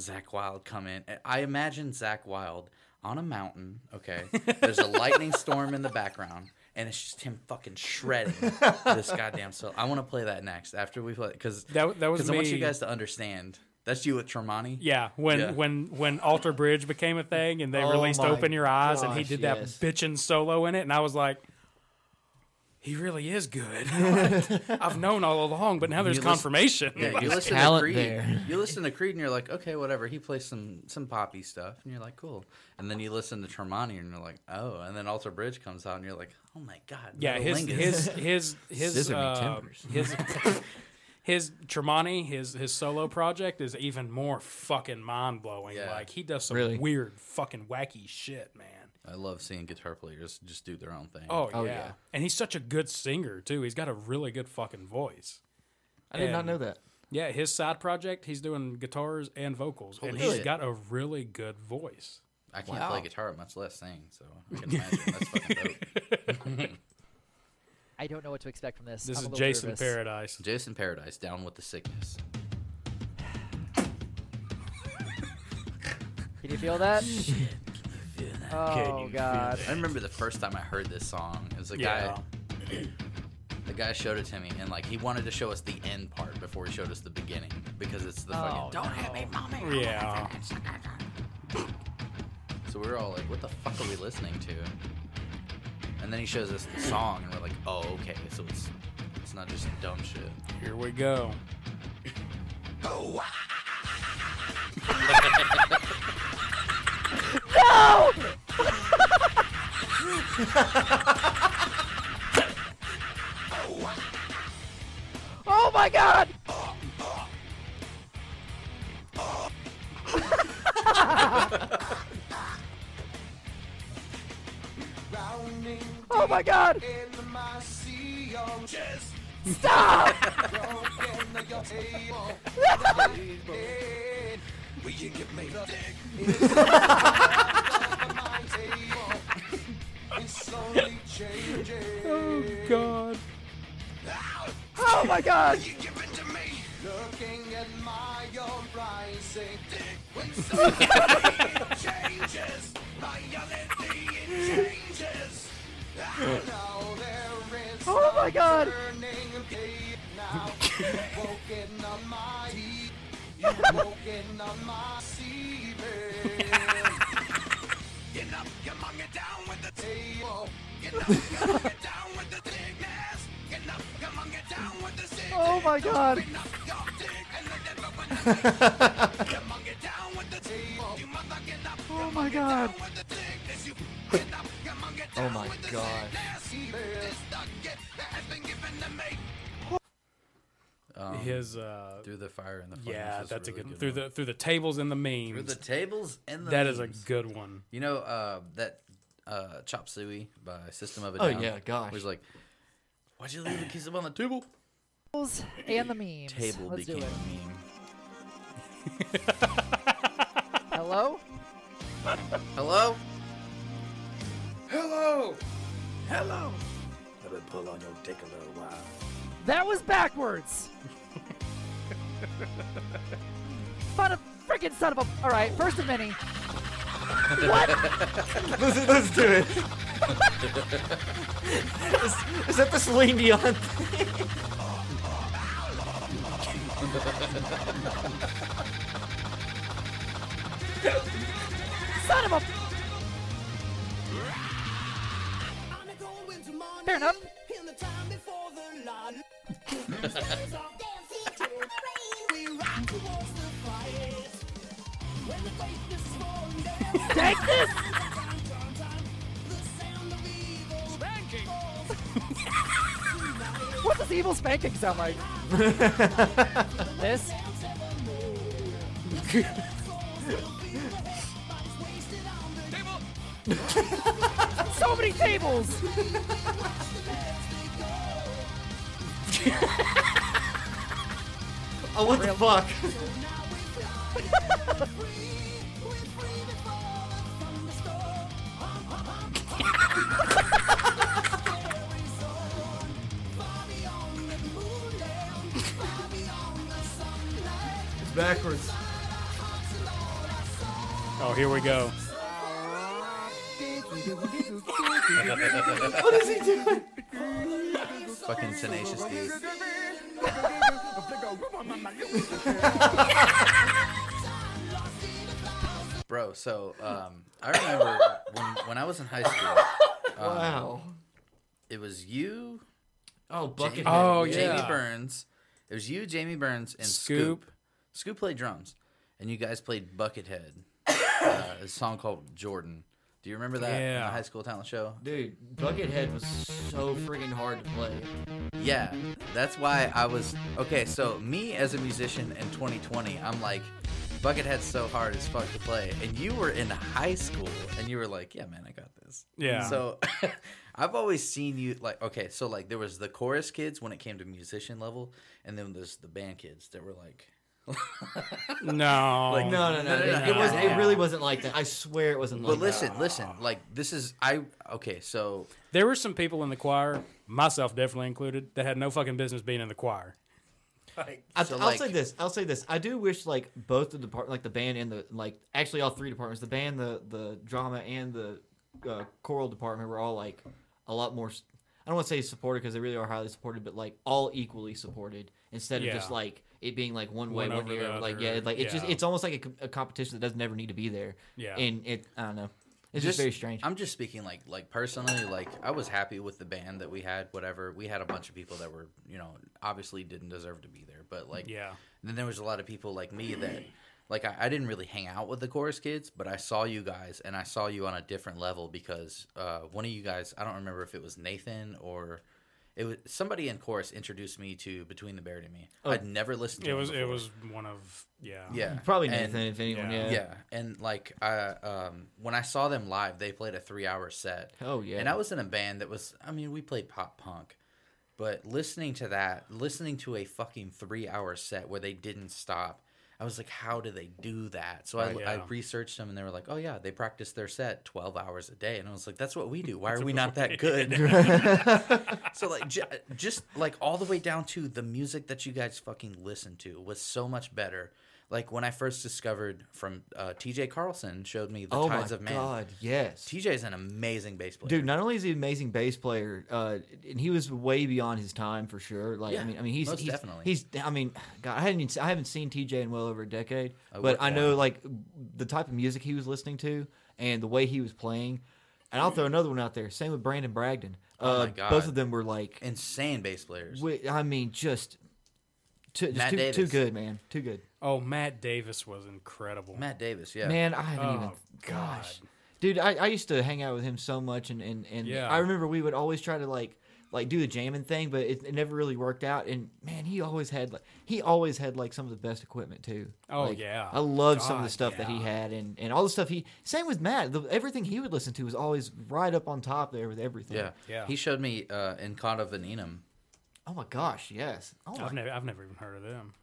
Zakk Wylde come in. I imagine Zakk Wylde on a mountain. Okay, there's a lightning storm in the background, and it's just him fucking shredding this goddamn solo. I want to play that next after we play because That- that was because I want you guys to understand. That's you with Tremonti. Yeah, when Yeah. when when Alter Bridge became a thing and they Oh released Open Your Eyes and he did yes. that bitchin' solo in it, and I was like, he really is good. I've known all along, but now there's You listen- confirmation. Yeah, you listen to Creed. there. You listen to Creed and you're like, okay, whatever. He plays some some poppy stuff, and you're like, cool. And then you listen to Tremonti and you're like, oh. And then Alter Bridge comes out and you're like, oh my god. Yeah, his Metalingus. his his his uh, timbers. his his Tremonti, his his solo project is even more fucking mind blowing. Yeah. Like he does some Really? weird fucking wacky shit, man. I love seeing guitar players just do their own thing. Oh, oh yeah. and he's such a good singer too. He's got a really good fucking voice. I did not know that. Yeah, his side project, he's doing guitars and vocals, and Holy he's shit. got a really good voice. I can't Wow. play guitar, much less sing. So I can imagine that's fucking dope. I don't know what to expect from this. This I'm a is little Jason nervous. Paradise. Jason Paradise, down with the sickness. Can you feel that? Oh God! I remember the first time I heard this song. It was a guy. The guy showed it to me, and like he wanted to show us the end part before he showed us the beginning because it's the fucking Oh, don't hit me, mommy. Yeah. So we were all like, "What the fuck are we listening to?" And then he shows us the song, and we're like, "Oh, okay, so it's it's not just dumb shit." Here we go. Oh, No! oh my God! oh my God! Stop! the through the tables and the memes. Through the tables and the That is a good one. You know uh, that uh, Chop Suey by System of a Down. Oh, yeah, gosh. Was like, why'd you leave the kiss on the table? Tables And the memes. Table Let's do became it. a meme. Hello? Hello? Hello. Hello. Let me pull on your dick a little while. That was backwards. Son of freaking son of a. All right, first of many. What? let's, let's do it. is, is that the Celine Dion thing? Son of a. Fair enough. Take this! what does evil spanking sound like? this? so many tables! Oh, what the fuck? it's backwards. Oh, here we go. what is he doing? Fucking Tenacious D. Bro, so um, I remember when, when I was in high school. Um, Wow. It was you. Oh, Jamie, Buckethead. Oh, Jamie. Burns. It was you, Jamie Burns, and Scoop. Scoop. Scoop played drums, and you guys played Buckethead. uh, a song called Jordan. Do you remember that? in Yeah. the high school talent show. Dude, Buckethead was so freaking hard to play. Yeah, that's why I was okay. So me as a musician in 2020, I'm like, Buckethead's so hard as fuck to play, and you were in high school, and you were like, yeah, man, I got this. Yeah. So I've always seen you like, okay, so like there was the chorus kids when it came to musician level, and then there's the band kids that were like. No. Like, No, no, no. It, it was. It really wasn't like that. I swear it wasn't. Like that. But like listen, that. listen. Like this is I okay. So There were some people in the choir, myself definitely included, that had no fucking business being in the choir. I, So, I'll like- say this. I'll say this. I do wish like both the department, like the band and the like, actually all three departments, the band, the the drama, and the uh, choral department were all like a lot more. I don't want to say supported because they really are highly supported, but like all equally supported instead of just like it being like one way, One one over year. Like yeah, like it's just it's almost like a, a competition that doesn't never need to be there. Yeah. and it I don't know. It's just, very strange. I'm just speaking like like personally, like I was happy with the band that we had. Whatever we had a bunch of people that were you know obviously didn't deserve to be there, but like Yeah. Then there was a lot of people like me that like I, I didn't really hang out with the chorus kids, but I saw you guys and I saw you on a different level because uh, one of you guys I don't remember if it was Nathan or. It was somebody in chorus introduced me to Between the Buried and Me. Oh. I'd never listened to It him was it was one of yeah. Yeah, Probably And- Nathan, if anyone, yeah. yeah. And like, I um, when I saw them live, they played a three-hour set. Oh, yeah. And I was in a band that was, I mean, we played pop punk, but listening to that, listening to a fucking three-hour set where they didn't stop, I was like, how do they do that? So I, I yeah. researched them, and they were like, oh yeah, they practice their set twelve hours a day, and I was like, that's what we do. Why are we not that good? so like, j- just like all the way down to the music that you guys fucking listen to was so much better. Like when I first discovered from uh, T.J. Carlson showed me the oh Tides of Man. Oh, God, yes. TJ is an amazing bass player. Dude, not only is he an amazing bass player, uh, and he was way beyond his time for sure. Like, Yeah, I mean, I mean, he's he's, definitely. he's. I mean, God, I hadn't even, I haven't seen TJ in well over a decade, Oh, but I know like the type of music he was listening to and the way he was playing. And I'll throw another one out there. Same with Brandon Bragdon. Oh uh, my God. Both of them were like insane bass players. I mean, just, too, just Matt too, too good, man. Too good. Oh, Matt Davis was incredible. Matt Davis, yeah. Man, I haven't Oh, even. God. Gosh, dude, I, I used to hang out with him so much, and and, and Yeah. I remember we would always try to like like do the jamming thing, but it, it never really worked out. And man, he always had like he always had like some of the best equipment too. Oh, Like, yeah. I loved some of the God, stuff that he had, and and all the stuff he. Same with Matt. The, everything he would listen to was always right up on top there with everything. Yeah, Yeah. He showed me uh, in Cauda Venenum. Oh my gosh, yes. Oh my I've never I've never even heard of them.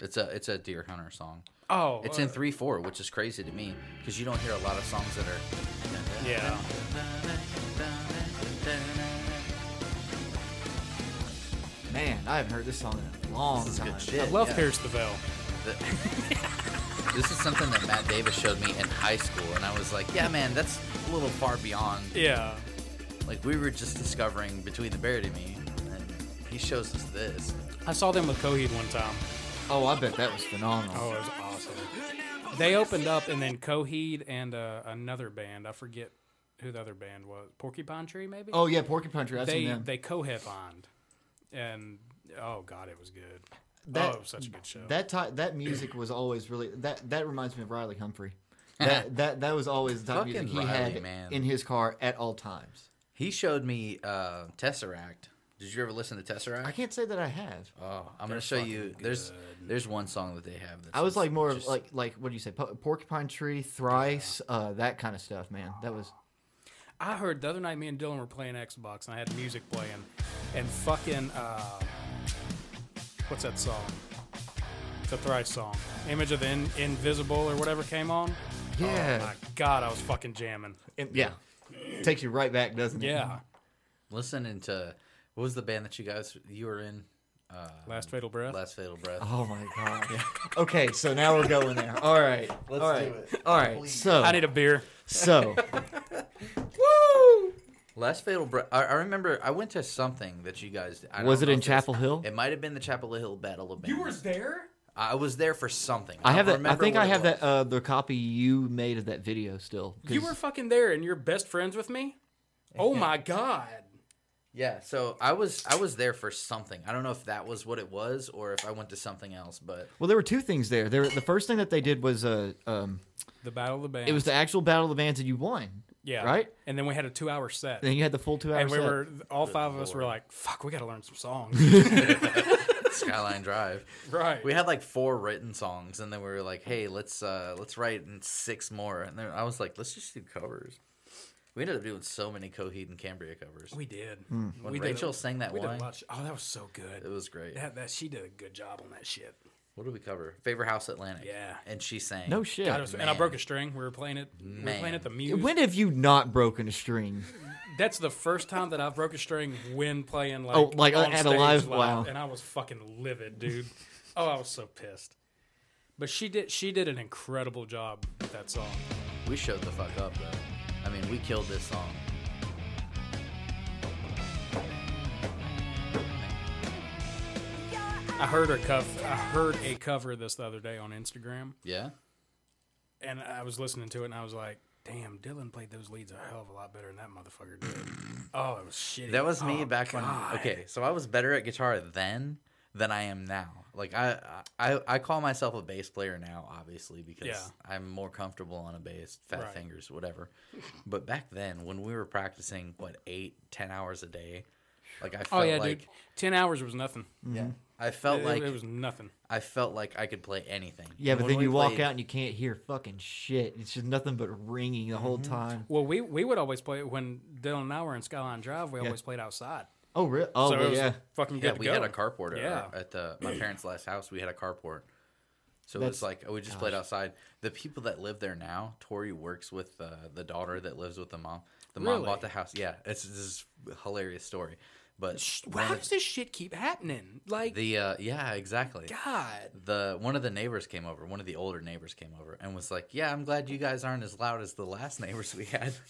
It's a it's a Dear Hunter song. Oh, it's uh, in three four, which is crazy to me because you don't hear a lot of songs that are. Yeah. man, I haven't heard this song in a long This is time. good shit. I love yeah. Pierce the Veil. this is something that Matt Davis showed me in high school, and I was like, yeah, man, that's a little far beyond. Yeah. Like we were just discovering between the Buried and Me, and he shows us this. I saw them with Coheed one time. Oh, I bet that was phenomenal. Oh, it was awesome. They opened up, and then Coheed and uh, another band. I forget who the other band was. Porcupine Tree, maybe. Oh yeah, Porcupine Tree. I've they seen them. they co-headlined, and oh god, it was good. That, oh, it was such a good show. That ti that music was always really that that reminds me of Riley Humphrey. That that that was always the type of music he Riley, had man. in his car at all times. He showed me uh, Tesseract. Did you ever listen to Tesseract? I can't say that I have. Oh, I'm They're gonna show you. fucking There's good. there's one song that they have. That's I was just- like more of just- like like what do you say? Po- Porcupine Tree, Thrice, uh, that kind of stuff, man. That was I heard the other night me and Dylan were playing Xbox and I had music playing and fucking uh, what's that song? The Thrice song. Image of the In- Invisible or whatever came on. Yeah. Oh my god, I was fucking jamming. yeah. Takes you right back, doesn't it? Yeah. listening to what was the band that you guys you were in? Uh, Last Fatal Breath. Last Fatal Breath. Oh my god. Okay, so now we're going there. All right. Let's All right. do it. All right. Please. So I need a beer. So Woo! Last Fatal Breath. I, I remember I went to something that you guys. I Was it know in if Chapel Hill? It might have been the Chapel Hill Battle of You were there? I was there for something. I have don't that. I think I have was. that uh, the copy you made of that video still. 'cause- You were fucking there, and you're best friends with me. Oh my god. Yeah, so I was I was there for something. I don't know if that was what it was or if I went to something else, but Well, there were two things there. There, the first thing that they did was uh, um, The Battle of the Bands. it was the actual battle of the bands, and you won. Yeah. Right. And then we had a two hour set. Then you had the full two-hour And we set. were all five of us were like, "Fuck, we got to learn some songs." Skyline Drive. Right. We had like four written songs, and then we were like, "Hey, let's uh let's write six more." And then I was like, "Let's just do covers." We ended up doing so many Coheed and Cambria covers. we did. When We did Rachel a- sang that we did a one, lot of- oh, that was so good. it was great. That, that she did a good job on that shit. What did we cover? Favor House Atlantic. Yeah. and she sang. No shit. God, was- and I broke a string. We were playing it. We were playing it the Muse. When have you not broken a string? That's the first time that I've broke a string when playing like Oh, like, on at a live- wow. and I was fucking livid, dude. oh, I was so pissed. But she did she did an incredible job with that song. We showed the fuck up though. I mean, we killed this song. I heard her cover. I heard a cover of this the other day on Instagram, Yeah. and I was listening to it, and I was like, "Damn, Dylan played those leads a hell of a lot better than that motherfucker did." oh, it was shitty. That was me Oh, back God. when. Okay, so I was better at guitar then than I am now. Like I, I, I call myself a bass player now, obviously because Yeah. I'm more comfortable on a bass, fat Right. fingers, whatever. But back then, when we were practicing, what eight, ten hours a day, like I Oh felt yeah, like dude. Ten hours was nothing. yeah, mm-hmm. I felt It- like it was nothing. I felt like I could play anything. Yeah, but then you walk played- out and you can't hear fucking shit. It's just nothing but ringing the whole time. Well, we we would always play when Dylan and I were in Skyline Drive. We Yeah. always played outside. Oh, really? Oh, so well, it was yeah. fucking good Yeah, to we go. had a carport at, Yeah. our- at the my parents' last house. We had a carport, so it was like we just played outside. The people that live there now, Tori works with uh, the daughter that lives with the mom. The mom Really? bought the house. Yeah, it's this is a hilarious story. But one does this shit keep happening? Like, the uh, yeah, exactly. God. The one of the neighbors came over. One of the older neighbors came over and was like, "Yeah, I'm glad you guys aren't as loud as the last neighbors we had."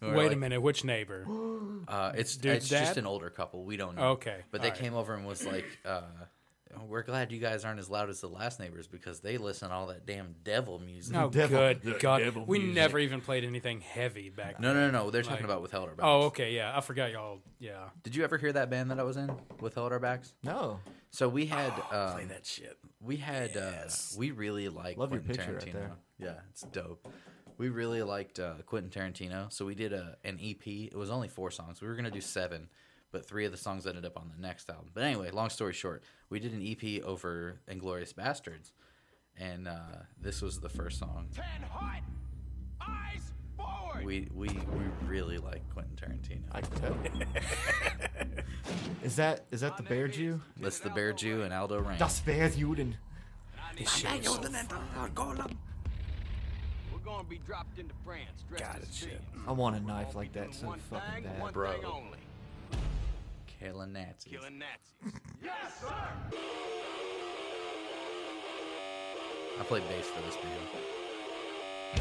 We Wait a minute, which neighbor? uh, it's Dude's it's just an older couple. We don't know. Okay, But they alright. came over and was like, uh, "We're glad you guys aren't as loud as the last neighbors because they listen to all that damn devil music." Oh, good God. devil We music. never even played anything heavy back No, then. no, no. no. They're talking about with Held Our Backs. Oh, okay, yeah. I forgot y'all. Yeah. Did you ever hear that band that I was in with Held Our Backs? No. So we had um, play that shit. We had uh, we really liked Love your Quentin picture right Tarantino. there. Yeah, it's dope. We really liked uh, Quentin Tarantino, so we did a an EP. It was only four songs. We were gonna do seven, but three of the songs ended up on the next album. But anyway, long story short, we did an EP over Inglourious Basterds, and uh, this was the first song. We we we really like Quentin Tarantino. I can tell. Is that is that the Bear Jew? That's the Bear Jew and Aldo Raine. Das Bear Juden. This shit so We're gonna be dropped into France. God, it's shit. I want a knife like that so fucking bad. Bro. Thing only. Killing Nazis. Killing Nazis. yes, sir. I played bass for this band.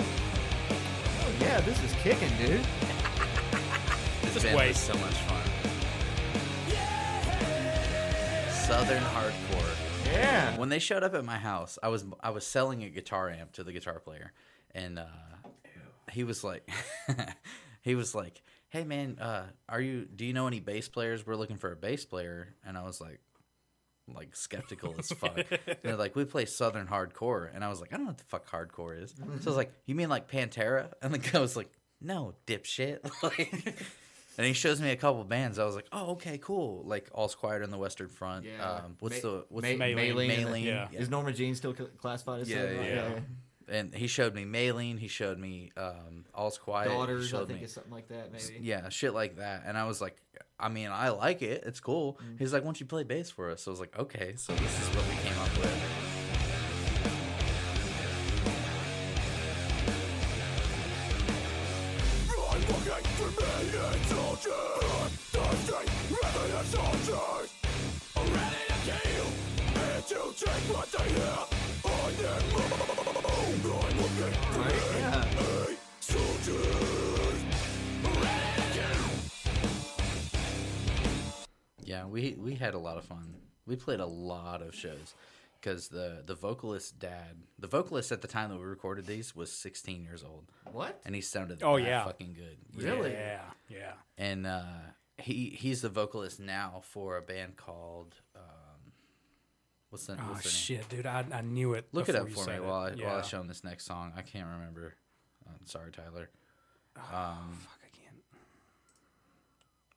Oh yeah, this is kicking, dude. This Just band wait. was so much fun. Southern hardcore. Yeah. When they showed up at my house, I was I was selling a guitar amp to the guitar player, and uh, he was like, he was like, "Hey man, uh, are you? Do you know any bass players? We're looking for a bass player." And I was like, like skeptical as fuck. They're like, "We play Southern hardcore," and I was like, "I don't know what the fuck hardcore is." So I was like, "You mean like Pantera?" And the guy was like, "No, dipshit." like. And he shows me a couple bands. I was like, "Oh, okay, cool." Like All's Quiet on the Western Front. Um, what's Ma- the what's Ma- the Maylene? Maylene, yeah. Is Norma Jean still classified as yeah, yeah, yeah. And he showed me Maylene. He showed me um, All's Quiet. he Daughters, I showed think me- it's something like that, maybe. Yeah, shit like that. And I was like, I mean, I like it. It's cool. Mm. He's like, "Why don't you play bass for us?" So I was like, "Okay." So this is what we came up with. Yeah, we we had a lot of fun. We played a lot of shows because the the vocalist dad, the vocalist at the time that we recorded these was 16 years old. What? And he sounded Oh, that yeah. fucking good. Really? Yeah, yeah. And uh, he he's the vocalist now for a band called um, what's the Oh what's their name? shit, dude! I, I knew it. Look it before up for me it. while I, while I show him this next song. I can't remember. Uh, sorry, Tyler. Um, fuck, I can't.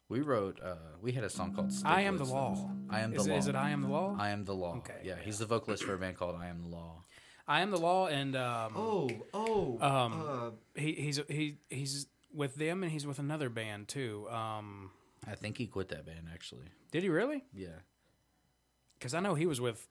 We wrote. Uh, we had a song called. I Am the Law. I am the Is law. is it I Am the Law? I am the law. Okay, Yeah, he's the vocalist for a band called I Am the Law. I am the law, and um, Oh, oh, um, uh, he he's he he's with them, and he's with another band too. Um, I think he quit that band actually. did he really? Yeah. Because I know he was with,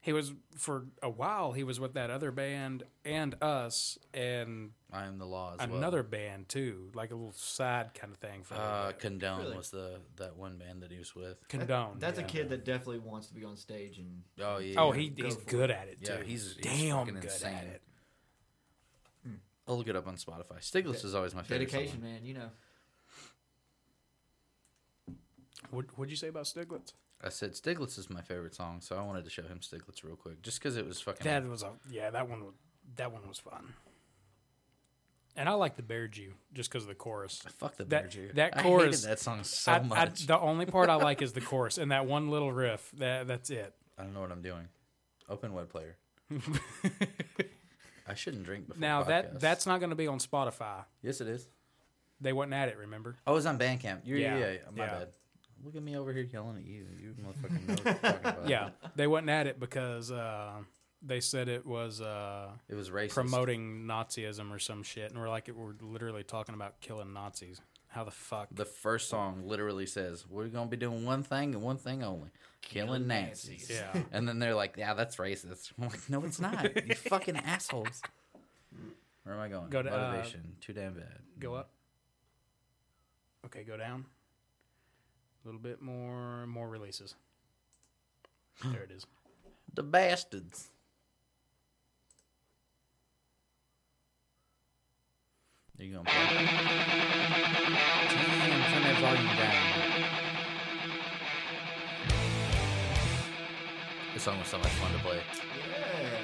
he was for a while. He was with that other band and us, and I am the law as well. another band too, like a little side kind of thing for. a little Uh. Condone Really? was the that one band that he was with. Condone. That's yeah. a kid that definitely wants to be on stage and. Oh yeah. Oh, he Go he's for good it. at it Yeah, too. he's- he's damn fucking good insane. at it. I'll look it up on Spotify. Stiglitz is always my favorite. Dedication, song. man. You know. What what'd you say about Stiglitz? I said Stiglitz is my favorite song, so I wanted to show him Stiglitz real quick, just because it was fucking. That was a yeah. That one was that one was fun. And I like the Bear Jew just because of the chorus. Fuck the that, Bear Jew. That I hated chorus. that song so I- I- much. the only part I like is the chorus and that one little riff. That that's it. I don't know what I'm doing. Open web player. I shouldn't drink before. Now that that's not going to be on Spotify. yes, it is. They wasn't at it. Remember? Oh, was on Bandcamp. You're, yeah, Yeah, yeah, my yeah. bad. Look at me over here yelling at you. You motherfucking know what you're talking about. Yeah, they wasn't at it because uh, they said it was uh, It was racist. promoting Nazism or some shit, and we're like, we're literally talking about killing Nazis. How the fuck? The first song literally says, "We're gonna be doing one thing and one thing only: killing Nazis." Yeah. And then they're like, "Yeah, that's racist." I'm like, "No, it's not. you fucking assholes." Where am I going? Go to, uh, motivation. Too damn bad. Go up. Okay, go down. A little bit more, more releases. There it is. The bastards. There you go. Damn, turn that volume down. This song was so much fun to play. Yeah,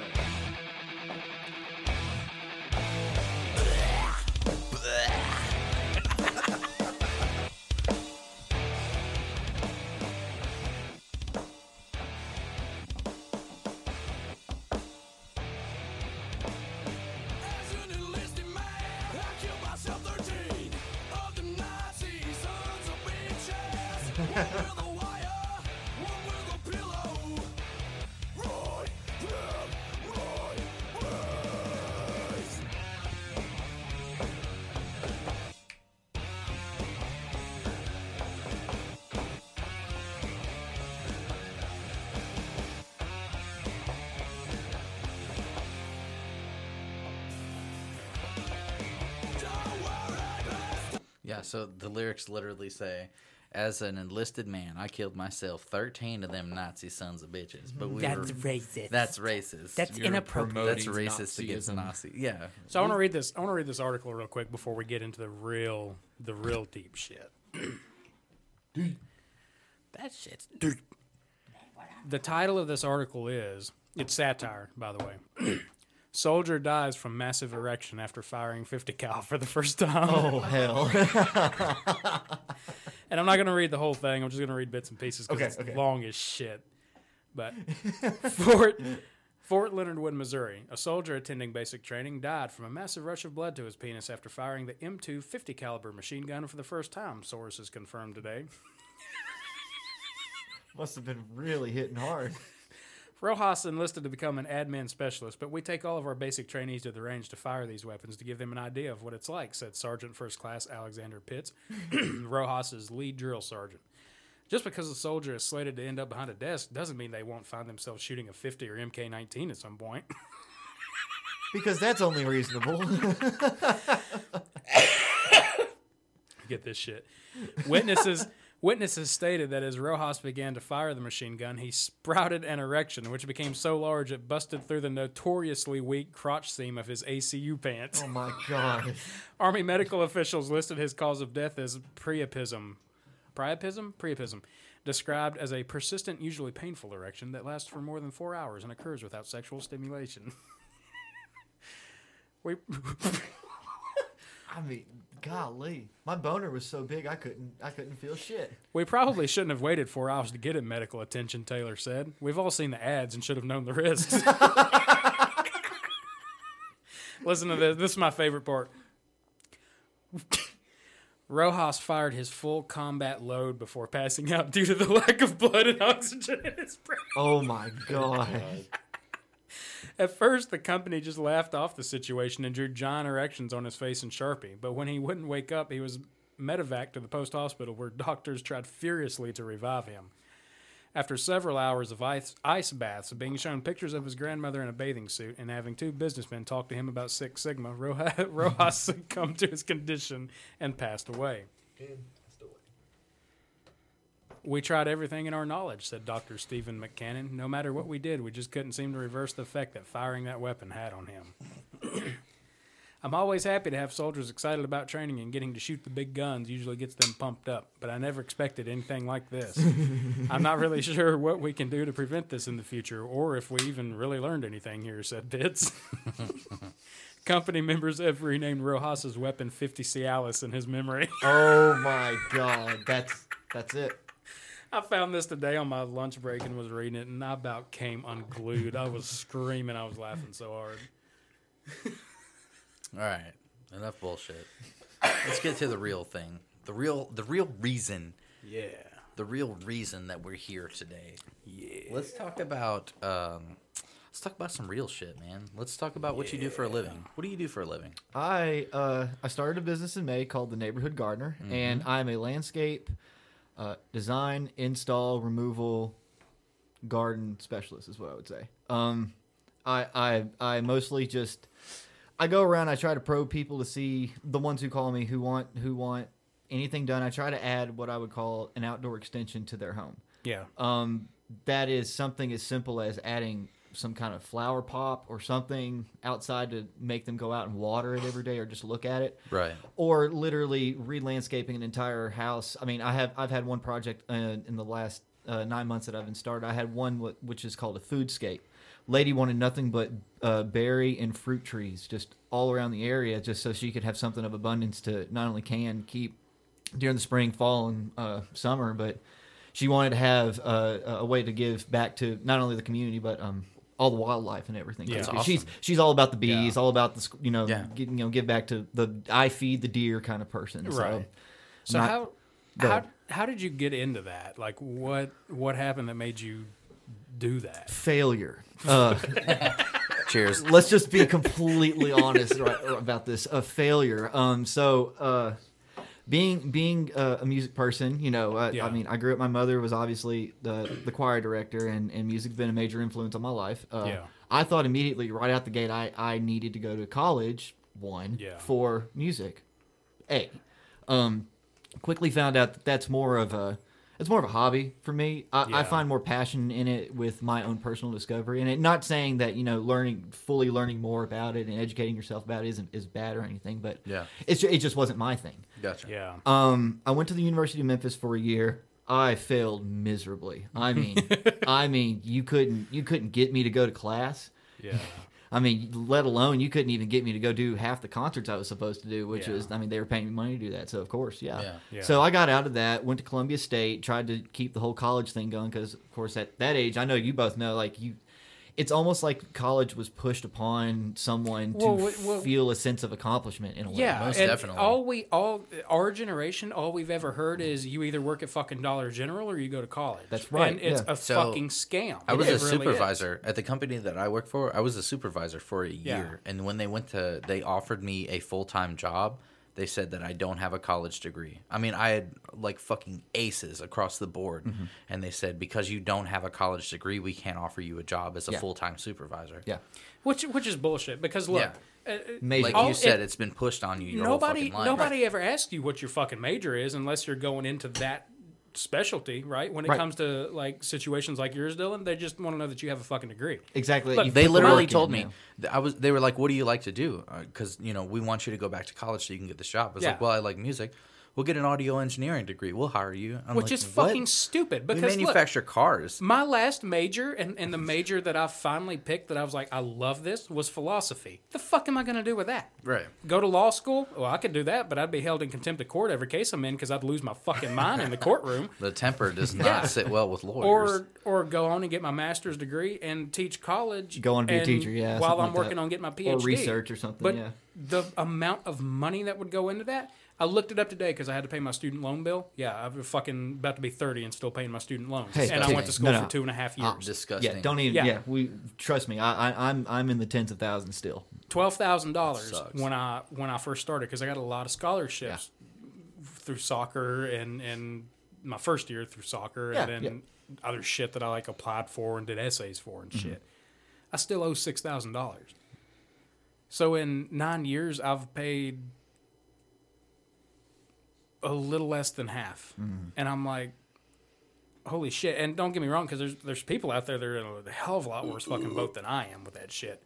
so the lyrics literally say, "As an enlisted man, I killed myself thirteen of them Nazi sons of bitches." But we That's were, racist. That's racist. That's You're inappropriate. That's racist against Nazism. Nazi. Yeah. So I want to read this. I want to read this article real quick before we get into the real, the real deep shit. that shit's deep. The title of this article is it's satire, by the way. Soldier dies from massive erection after firing 50 cal for the first time. Oh hell. and I'm not going to read the whole thing. I'm just going to read bits and pieces because Okay, it's okay. long as shit. But Fort Fort Leonard Wood, Missouri, a soldier attending basic training died from a massive rush of blood to his penis after firing the M2 50 caliber machine gun for the first time. Sources confirmed today. Must have been really hitting hard. Rojas enlisted to become an admin specialist, but we take all of our basic trainees to the range to fire these weapons to give them an idea of what it's like, said Sergeant First Class Alexander Pitts, Rojas's lead drill sergeant. Just because a soldier is slated to end up behind a desk doesn't mean they won't find themselves shooting a 50 or MK 19 at some point. Because that's only reasonable. get this shit. Witnesses witnesses stated that as Rojas began to fire the machine gun, he sprouted an erection, which became so large it busted through the notoriously weak crotch seam of his ACU pants. Oh my god. Army medical officials listed his cause of death as priapism. Priapism? Priapism. Described as a persistent, usually painful erection that lasts for more than four hours and occurs without sexual stimulation. we. I mean, golly, my boner was so big I couldn't I couldn't feel shit. We probably shouldn't have waited four hours to get him medical attention, Taylor said. We've all seen the ads and should have known the risks. Listen to this. This is my favorite part. Rojas fired his full combat load before passing out due to the lack of blood and oxygen in his brain. Oh my god. Oh At first, the company just laughed off the situation and drew giant erections on his face in Sharpie. But when he wouldn't wake up, he was medevac to the post hospital where doctors tried furiously to revive him. After several hours of ice, ice baths, being shown pictures of his grandmother in a bathing suit, and having two businessmen talk to him about Six Sigma, Rojas, Rojas succumbed to his condition and passed away. We tried everything in our knowledge, said Dr. Stephen McCannon. No matter what we did, we just couldn't seem to reverse the effect that firing that weapon had on him. I'm always happy to have soldiers excited about training and getting to shoot the big guns usually gets them pumped up, but I never expected anything like this. I'm not really sure what we can do to prevent this in the future or if we even really learned anything here, said Pitts. Company members have renamed Rojas's weapon 50 Cialis in his memory. Oh my god. That's that's it. I found this today on my lunch break and was reading it, and I about came unglued. I was screaming. I was laughing so hard. All right, enough bullshit. Let's get to the real thing. The real, the real reason. Yeah. The real reason that we're here today. Yeah. Let's talk about. Um, let's talk about some real shit, man. Let's talk about what you do for a living. What do you do for a living? I uh, I started a business in May called the Neighborhood Gardener, and I'm a landscape uh, design, install, removal, garden specialist is what I would say. Um, I I I mostly just I go around. I try to probe people to see the ones who call me who want who want anything done. I try to add what I would call an outdoor extension to their home. Yeah. Um, that is something as simple as adding some kind of flower pop or something outside to make them go out and water it every day or just look at it. Right. Or literally re-landscaping an entire house. I mean, I have I've had one project uh, in the last uh, nine months that I've been started. I had one wh- which is called a foodscape. Lady wanted nothing but uh, berry and fruit trees just all around the area, just so she could have something of abundance to not only can keep during the spring, fall, and uh, summer, but she wanted to have uh, a way to give back to not only the community but um, all the wildlife and everything. Yeah. That's Because she's she's all about the bees, all about the you know Yeah. get, you know give back to the I feed the deer kind of person. So, Right. So not- how how how did you get into that? Like what what happened that made you do that? failure. Uh, Cheers. Let's just be completely honest right, about this. A failure. Um. So, uh, being being uh, a music person, you know, uh, Yeah. I mean, I grew up. My mother was obviously the the choir director, and and music's been a major influence on my life. Uh, Yeah. I thought immediately, right out the gate, I I needed to go to college. One Yeah. for music. A. Um, quickly found out that that's more of a it's more of a hobby for me. I, I find more passion in it with my own personal discovery, and it, not saying that you know learning fully learning more about it and educating yourself about it isn't is bad or anything, but Yeah. it's it just wasn't my thing. Gotcha. Yeah. Um, I went to the University of Memphis for a year. I failed miserably. I mean, I mean, you couldn't you couldn't get me to go to class. Yeah. I mean, let alone you couldn't even get me to go do half the concerts I was supposed to do, which Yeah. is, I mean, they were paying me money to do that. So, of course, yeah. Yeah. Yeah. So I got out of that, went to Columbia State, tried to keep the whole college thing going because, of course, at that age, I know you both know, like, you, it's almost like college was pushed upon someone to Well, well, well- feel a sense of accomplishment in a way. Yeah, Most definitely. All we all our generation, all we've ever heard is you either work at fucking Dollar General or you go to college. That's right, And it's yeah. a So, fucking scam. I was It a really supervisor at the company that I work for. I was a supervisor for a Yeah. year, and when they went to, they offered me a full time job. They said that I don't have a college degree. I mean, I had like fucking aces across the board, Mhm. and they said because you don't have a college degree, we can't offer you a job as a Yeah. full time supervisor. Yeah. which which is bullshit because look, Yeah. uh, uh, like all- you said, it- it's been pushed on you. Your nobody whole life. nobody ever asks you what your fucking major is unless you're going into that specialty, right? When it Right. comes to like situations like yours, Dylan, they just want to know that you have a fucking degree. Exactly. Look, they put the literally told me yeah. I was. They were like, "What do you like to do?" Uh, because you know, we want you to go back to college so you can get this job. I was like, "Well, I like music. We'll get an audio engineering degree. We'll hire you." I'm which like, is "What? fucking stupid We because look, manufacture cars. My last major and, and the major that I finally picked that I was like, I love this was philosophy. The fuck am I going to do with that? Right. Go to law school? Well, I could do that, but I'd be held in contempt of court every case I'm in because I'd lose my fucking mind in the courtroom. The temper does not Yeah. sit well with lawyers. Or or go on and get my master's degree and teach college. Go on to be a teacher, yeah, While I'm like working that. on getting my Or PhD. research or something, But yeah. the amount of money that would go into that, I looked it up today because I had to pay my student loan bill. Yeah, I'm fucking about to be 30 and still paying my student loans. Hey, and I went to school no, no. for two and a half years. Uh, years. Yeah, don't even. Yeah. we trust me. I, I, I'm I'm in the tens of thousands still. twelve thousand dollars when I when I first started because I got a lot of scholarships through soccer and and my first year through soccer Yeah, and then other shit that I like applied for and did essays for and Mhm. shit. I still owe six thousand dollars. So in nine years, I've paid a little less than half, Mhm. and I'm like, holy shit! And don't get me wrong, because there's there's people out there that are in a hell of a lot worse fucking boat than I am with that shit.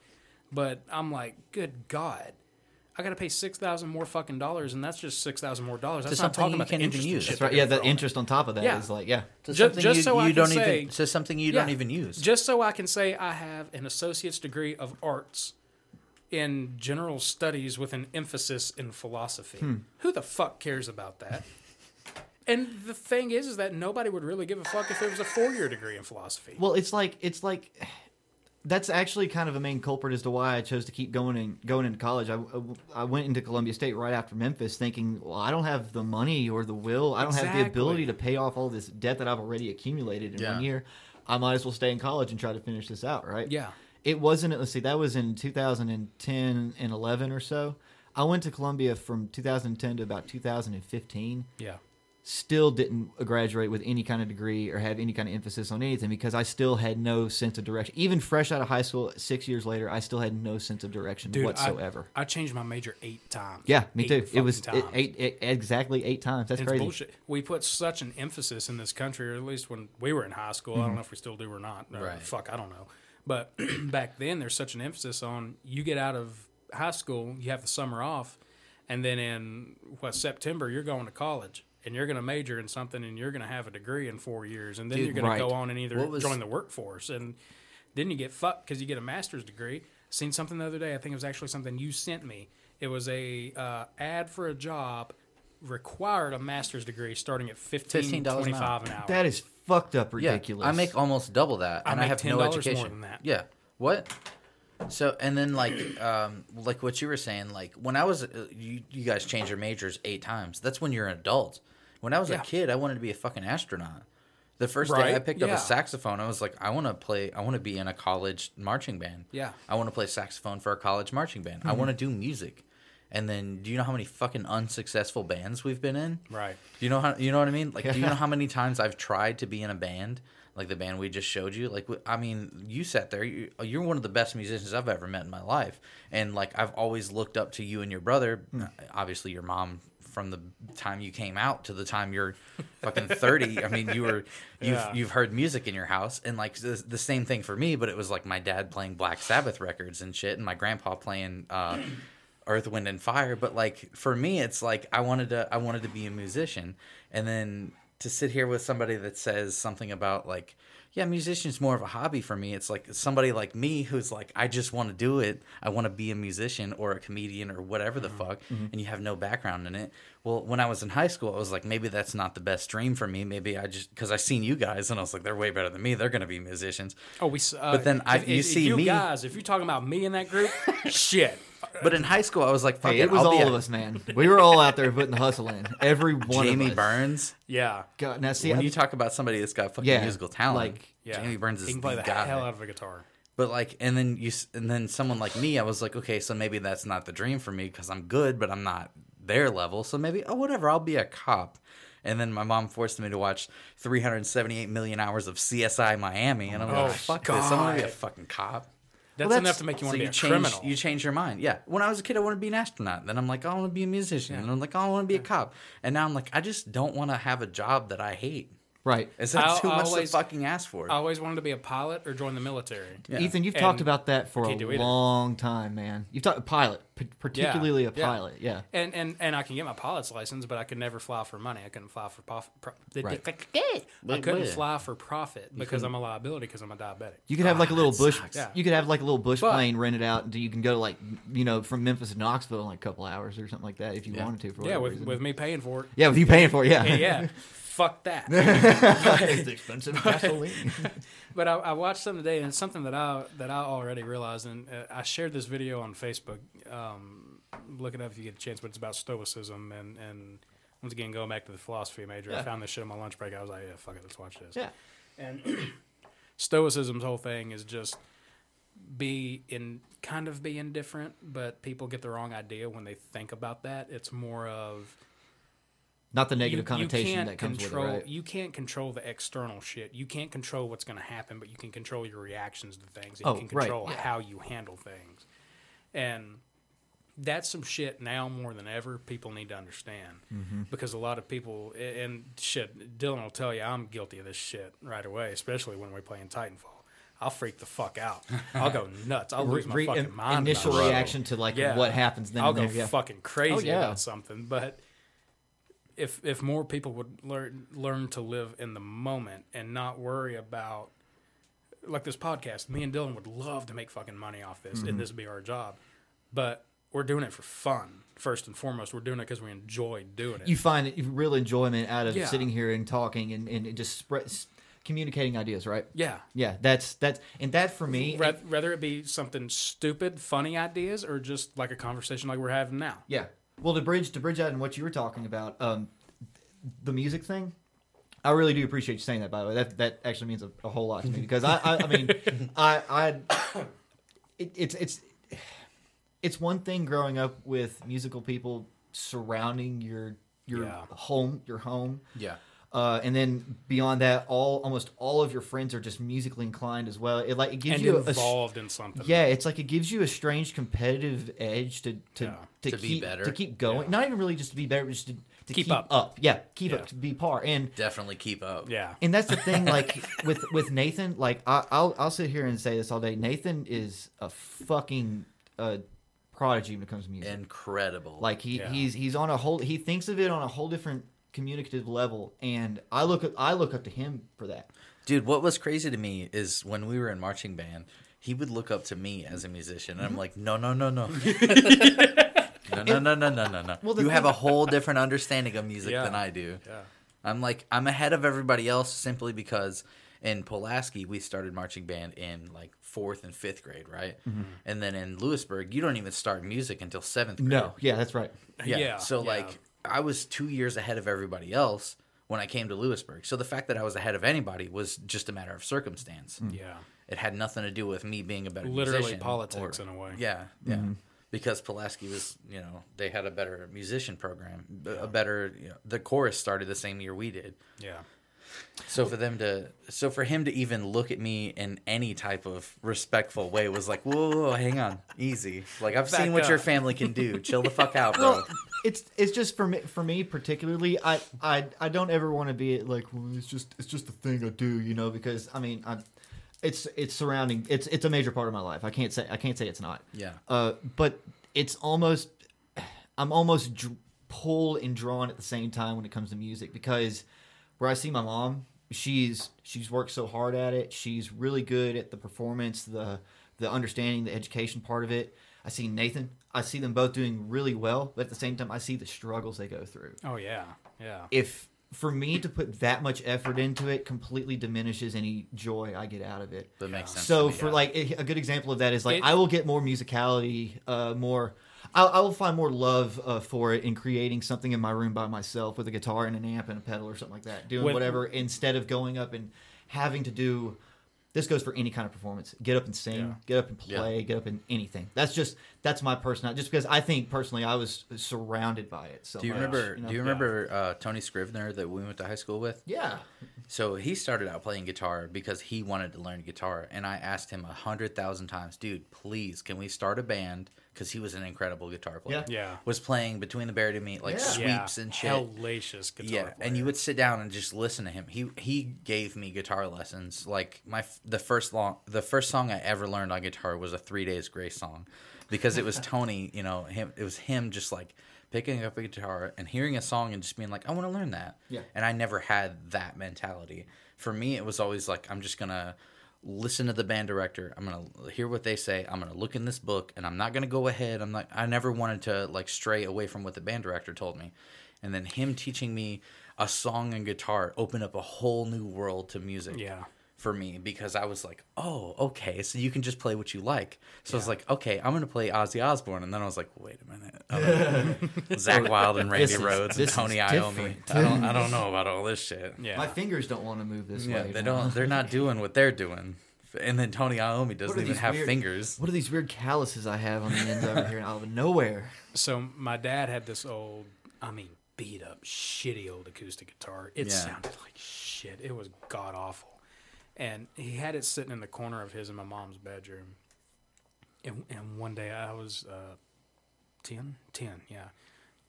But I'm like, good god. I gotta pay six thousand more fucking dollars, and that's just six thousand more dollars. That's not talking about the interest use. That's right. Yeah, the interest on top of that is like, yeah. To Ju- something just you- so I you don't say, even- to something you don't even use. Just so I can say I have an associate's degree of arts in general studies with an emphasis in philosophy. Hmm. Who the fuck cares about that? and the thing is, is that nobody would really give a fuck if there was a four-year degree in philosophy. Well, it's like it's like that's actually kind of a main culprit as to why I chose to keep going and going into college. I, I went into Columbia State right after Memphis, thinking, well, I don't have the money or the will. I don't have the ability to pay off all this debt that I've already accumulated in Yeah. one year. I might as well stay in college and try to finish this out, right? Yeah. It wasn't. Let's see, that was in 2010 and 11 or so. I went to Columbia from 2010 to about 2015 Yeah. still didn't graduate with any kind of degree or have any kind of emphasis on anything because I still had no sense of direction. Even fresh out of high school, six years later, I still had no sense of direction Dude, I- whatsoever. I, changed my major eight times. yeah, me Eight too. It was eight, eight- exactly eight times. That's it's crazy. bullshit. We put such an emphasis in this country, or at least when we were in high school. I Mhm. don't know if we still do or not. Right. Fuck, I don't know. But back then, there's such an emphasis on you get out of high school, you have the summer off, and then in what September you're going to college. And you're going to major in something, and you're going to have a degree in four years, and then Dude, you're going right. to go on and either was- join the workforce, and then you get fucked because you get a master's degree. Seen something the other day. I think it was actually something you sent me. It was a uh, ad for a job required a master's degree starting at 15 $15 an 25 hour. an hour. That is fucked up ridiculous. Yeah, ridiculous. I make almost double that, I and I, make have no $10 more education. than that. Yeah. What? So and then like um like what you were saying like when I was uh, you you guys change your majors eight times. That's when you're an adult. When I was Yeah. a kid, I wanted to be a fucking astronaut. The first day I Right, picked up a saxophone, I was like, I want to play. I want to be in a college marching band. Yeah. I want to play saxophone for a college marching band. I Mhm. want to do music. And then, do you know how many fucking unsuccessful bands we've been in? Right. Do you know how? You know what I mean? Like, do you know how many times I've tried to be in a band, like the band we just showed you? Like, I mean, you sat there. You, you're one of the best musicians I've ever met in my life, and like I've always looked up to you and your brother. Hmm. Obviously, your mom from the time you came out to the time you're fucking 30 i mean you were you've Yeah. you've heard music in your house and like the, the same thing for me but it was like my dad playing black sabbath records and shit and my grandpa playing uh earth wind and fire but like for me it's like i wanted to i wanted to be a musician and then to sit here with somebody that says something about like yeah musician's more of a hobby for me it's like somebody like me who's like i just want to do it i want to be a musician or a comedian or whatever the fuck Mhm. and you have no background in it well when i was in high school i was like maybe that's not the best dream for me maybe i just because i seen you guys and i was like they're way better than me they're gonna be musicians Oh, we. Uh, but then i if, you if see you me guys. If you're talking about me in that group, shit. But in high school i was like fuck Hey, it, it was I'll be all a- of us, man. We were all out there putting the hustle in. Every one Jamie of us. Burns. Yeah. God, now see, when I- you talk about somebody that's got fucking Yeah, musical talent, like- Yeah. Jamie Burns is He can play the guy. hell out of a guitar. But like, and then you, s- and then someone like me, I was like, okay, so maybe that's not the dream for me because I'm good, but I'm not their level. So maybe oh whatever, I'll be a cop. And then my mom forced me to watch 378 million hours of CSI Miami, and I'm Oh, like, fuck this, I'm gonna be a God. fucking cop. That's enough to make you wanna be a change, criminal. You change your mind. Yeah. When I was a kid, I wanted to be an astronaut. Then I'm like, oh, I want to be a musician. And I'm like, oh, I want to be a cop. And now I'm like, I just don't want to have a job that I hate. Right. Is that I- too I much always- to fucking ask for? I always wanted to be a pilot or join the military. Ethan, you've And talked about that for a can't do either. long time, man. You've talked pilot, p- particularly a pilot. Yeah. And and and I can get my pilot's license, but I could never fly for money. I couldn't fly for profit. pro- Right. I couldn't fly for profit because I'm a liability because I'm a diabetic. You could have like a little bush. Yeah. You could have like a little bush But- plane rented out, and you can go to like you know from Memphis to Knoxville in like a couple hours or something like that if you wanted to. For yeah, with, with me paying for it. Yeah, with you paying for it. Yeah. yeah. yeah. Fuck that. It's expensive gasoline. but I, I watched something today, and it's something that I that I already realized, and uh, I shared this video on Facebook. Um, look it up if you get a chance, but it's about stoicism and and once again going back to the philosophy major. I found this shit on my lunch break. I was like, yeah, fuck it, let's watch this. Yeah. And stoicism's whole thing is just be in kind of be indifferent, but people get the wrong idea when they think about that. It's more of Not the negative you- connotation you that comes with it, right? You can't control the external shit. You can't control what's going to happen, but you can control your reactions to things. And Oh, you can right, control yeah. how you handle things. And that's some shit now more than ever people need to understand Mhm. because a lot of people and shit dylan will tell you i'm guilty of this shit right away especially when we're playing titanfall i'll freak the fuck out i'll go nuts i'll lose my re- fucking in- mind initial reaction to, like, what happens then i'll go yeah. fucking crazy Oh, yeah. about something but if if more people would learn learn to live in the moment and not worry about like this podcast, me and Dylan would love to make fucking money off this, Mhm. and this would be our job. But we're doing it for fun first and foremost. We're doing it because we enjoy doing it. You find real enjoyment out of Yeah. sitting here and talking and, and just spread, communicating ideas, right? Yeah. Yeah. That's that's and that for me. Ra- Whether it be something stupid, funny ideas, or just like a conversation like we're having now. Yeah. Well, to bridge to bridge out and what you were talking about, um, the music thing. I really do appreciate you saying that. By the way, that that actually means a, a whole lot to me because I I, I mean I I it, it's it's it's one thing growing up with musical people surrounding your your Yeah. home your home Yeah. Uh, and then beyond that all almost all of your friends are just musically inclined as well it like it gives And you a- a, involved in something. yeah it's like it gives you a strange competitive edge to to, Yeah. to, To be keep better. to keep going Yeah. not even really just to be better just to, to Keep keep, up. up. yeah keep Yeah. up to be par and Definitely keep up. Yeah. and that's the thing, like with with Nathan, like I, I'll I'll sit here and say this all day. Nathan is a fucking uh, prodigy when it comes to music. Incredible. Like he Yeah. he's he's on a whole he thinks of it on a whole different communicative level, and I look at I look up to him for that. Dude, what was crazy to me is when we were in marching band, he would look up to me as a musician, and I'm like, no, no, no, no. no, no, no, no, no, no, no. Well, you have a whole different understanding of music Yeah. than I do. Yeah. I'm like, I'm ahead of everybody else simply because in Pulaski, we started marching band in like fourth and fifth grade, right? Mhm. And then in Lewisburg, you don't even start music until seventh grade. No, yeah, that's right. Yeah. Yeah, So yeah. like I was two years ahead of everybody else when I came to Lewisburg. So the fact that I was ahead of anybody was just a matter of circumstance. Yeah. It had nothing to do with me being a better musician. Literally musician politics in a way. Yeah, yeah. Mhm. Because Pulaski was, you know, they had a better musician program, a better. You know, the chorus started the same year we did. Yeah. So for them to, so for him to even look at me in any type of respectful way was like, whoa, whoa, whoa, hang on, easy. Like I've Back seen what your family can do. Chill the fuck out, bro. Well, it's it's just for me for me particularly. I I I don't ever want to be like well, it's just it's just a thing I do, you know, because I mean I. It's it's surrounding it's it's a major part of my life. I can't say I can't say it's not. Yeah. Uh, but it's almost I'm almost dr- pulled and drawn at the same time when it comes to music because where I see my mom, she's she's worked so hard at it. She's really good at the performance, the the understanding, the education part of it. I see Nathan. I see them both doing really well, but at the same time, I see the struggles they go through. Oh yeah. Yeah. If for me to put that much effort into it completely diminishes any joy I get out of it. That makes sense So me, for yeah. like a a good example of that is like It- I will get more musicality, uh, more. I, I will find more love uh, for it in creating something in my room by myself with a guitar and an amp and a pedal or something like that, doing With- whatever instead of going up and having to do this goes for any kind of performance. Get up and sing. Yeah. Get up and Yeah. play. Get up and anything. That's just that's my personality. Just because I think personally I was surrounded by it. So do you much, remember? know? Do you remember uh, Tony Scrivener that we went to high school with? Yeah. So he started out playing guitar because he wanted to learn guitar, and I asked him a hundred thousand times, dude, please, can we start a band? Because he was an incredible guitar player. Yeah. Yeah. Was playing between the Buried and Me like Yeah. sweeps Yeah. and shit. Hellacious guitar Yeah, and you would sit down and just listen to him. He he gave me guitar lessons. Like my the first long the first song I ever learned on guitar was a Three Days Grace song, because it was Tony. You know him. It was him just like picking up a guitar and hearing a song and just being like, I want to learn that. Yeah. And I never had that mentality. For me, it was always like I'm just gonna listen to the band director. I'm gonna hear what they say. I'm gonna look in this book, and I'm not gonna go ahead. I'm not. I never wanted to like stray away from what the band director told me. And then him teaching me a song and guitar opened up a whole new world to music. Yeah. For me, because I was like, oh, okay, so you can just play what you like. So I was like, okay, I'm gonna play Ozzy Osbourne, and then I was like, wait a minute, oh, Zakk Wylde and Randy This is- Rhoads and Tony is Iommi. I don't, I don't know about all this shit. Yeah. My fingers don't want to move this Yeah, way. they don't. They're not doing what they're doing. And then Tony Iommi doesn't even have weird- fingers. What are these weird calluses I have on the ends over here out of nowhere? So my dad had this old, I mean, beat up, shitty old acoustic guitar. It Yeah. sounded like shit. It was god awful. And he had it sitting in the corner of his and my mom's bedroom. And, and one day I was uh, 10? 10, yeah.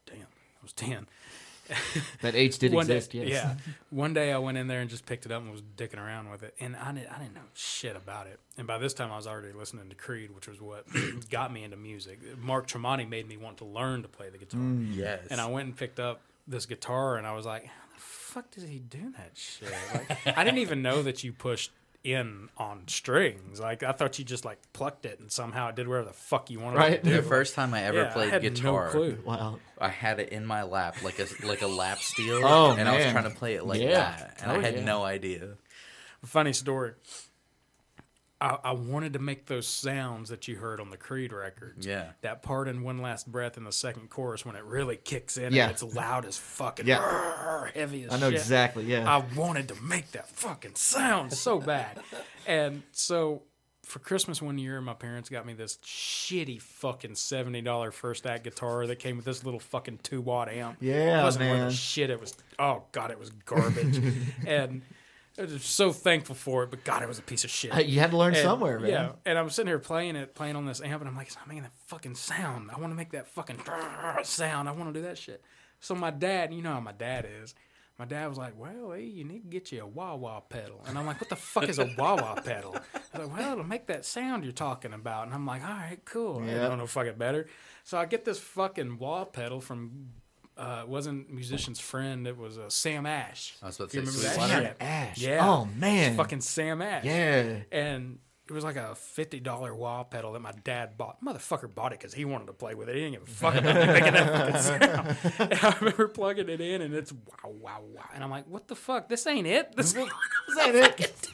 Damn, I was 10. That age did One day- exist, yes. Yeah. One day I went in there and just picked it up and was dicking around with it. And I, didn't, I didn't know shit about it. And by this time I was already listening to Creed, which was what got me into music. Mark Tremonti made me want to learn to play the guitar. Mm, yes. And I went and picked up this guitar and I was like, how the fuck does he do that shit? Like, I didn't even know that you pushed in on strings. Like I thought you just like plucked it and somehow it did whatever the fuck you wanted it to do. The first time I ever Yeah, I played had no guitar, clue. Wow. I had it in my lap like a like a lap steel, Oh, and I was trying to play it like Yeah. that, and Oh, I had yeah. no idea. Funny story. I, I wanted to make those sounds that you heard on the Creed records. Yeah. That part in One Last Breath in the second chorus when it really kicks in Yeah. and it's loud as fucking Yeah. "Rrrr," heavy as I know shit. exactly, yeah. I wanted to make that fucking sound so bad. and so for Christmas one year, my parents got me this shitty fucking $70 first act guitar that came with this little fucking two watt amp. Yeah, it wasn't worth man. a shit. It was, oh God, it was garbage. and I was so thankful for it, but God, it was a piece of shit. You had to learn And, somewhere, man. Yeah, and I'm sitting here playing it, playing on this amp, and I'm like, it's not making that fucking sound. I want to make that fucking sound. I want to do that shit. So my dad, you know how my dad is. My dad was like, "Well, hey, you need to get you a wah wah pedal," and I'm like, "What the fuck is a wah wah pedal?" He's like, "Well, it'll make that sound you're talking about," and I'm like, "All right, cool. I don't know fucking better." So I get this fucking wah pedal from. Uh, it wasn't musician's friend. It was uh, Sam Ash. I was about You to say remember Sweet that Leonard. Ash. Yeah. Oh, man. Fucking Sam Ash. Yeah. And it was like a fifty dollar wah pedal that my dad bought. Motherfucker bought it because he wanted to play with it. He didn't give a fuck about me making that fucking sound. And I remember plugging it in, and it's wow, wow, wow. And I'm like, what the fuck? This ain't it. This, this ain't it.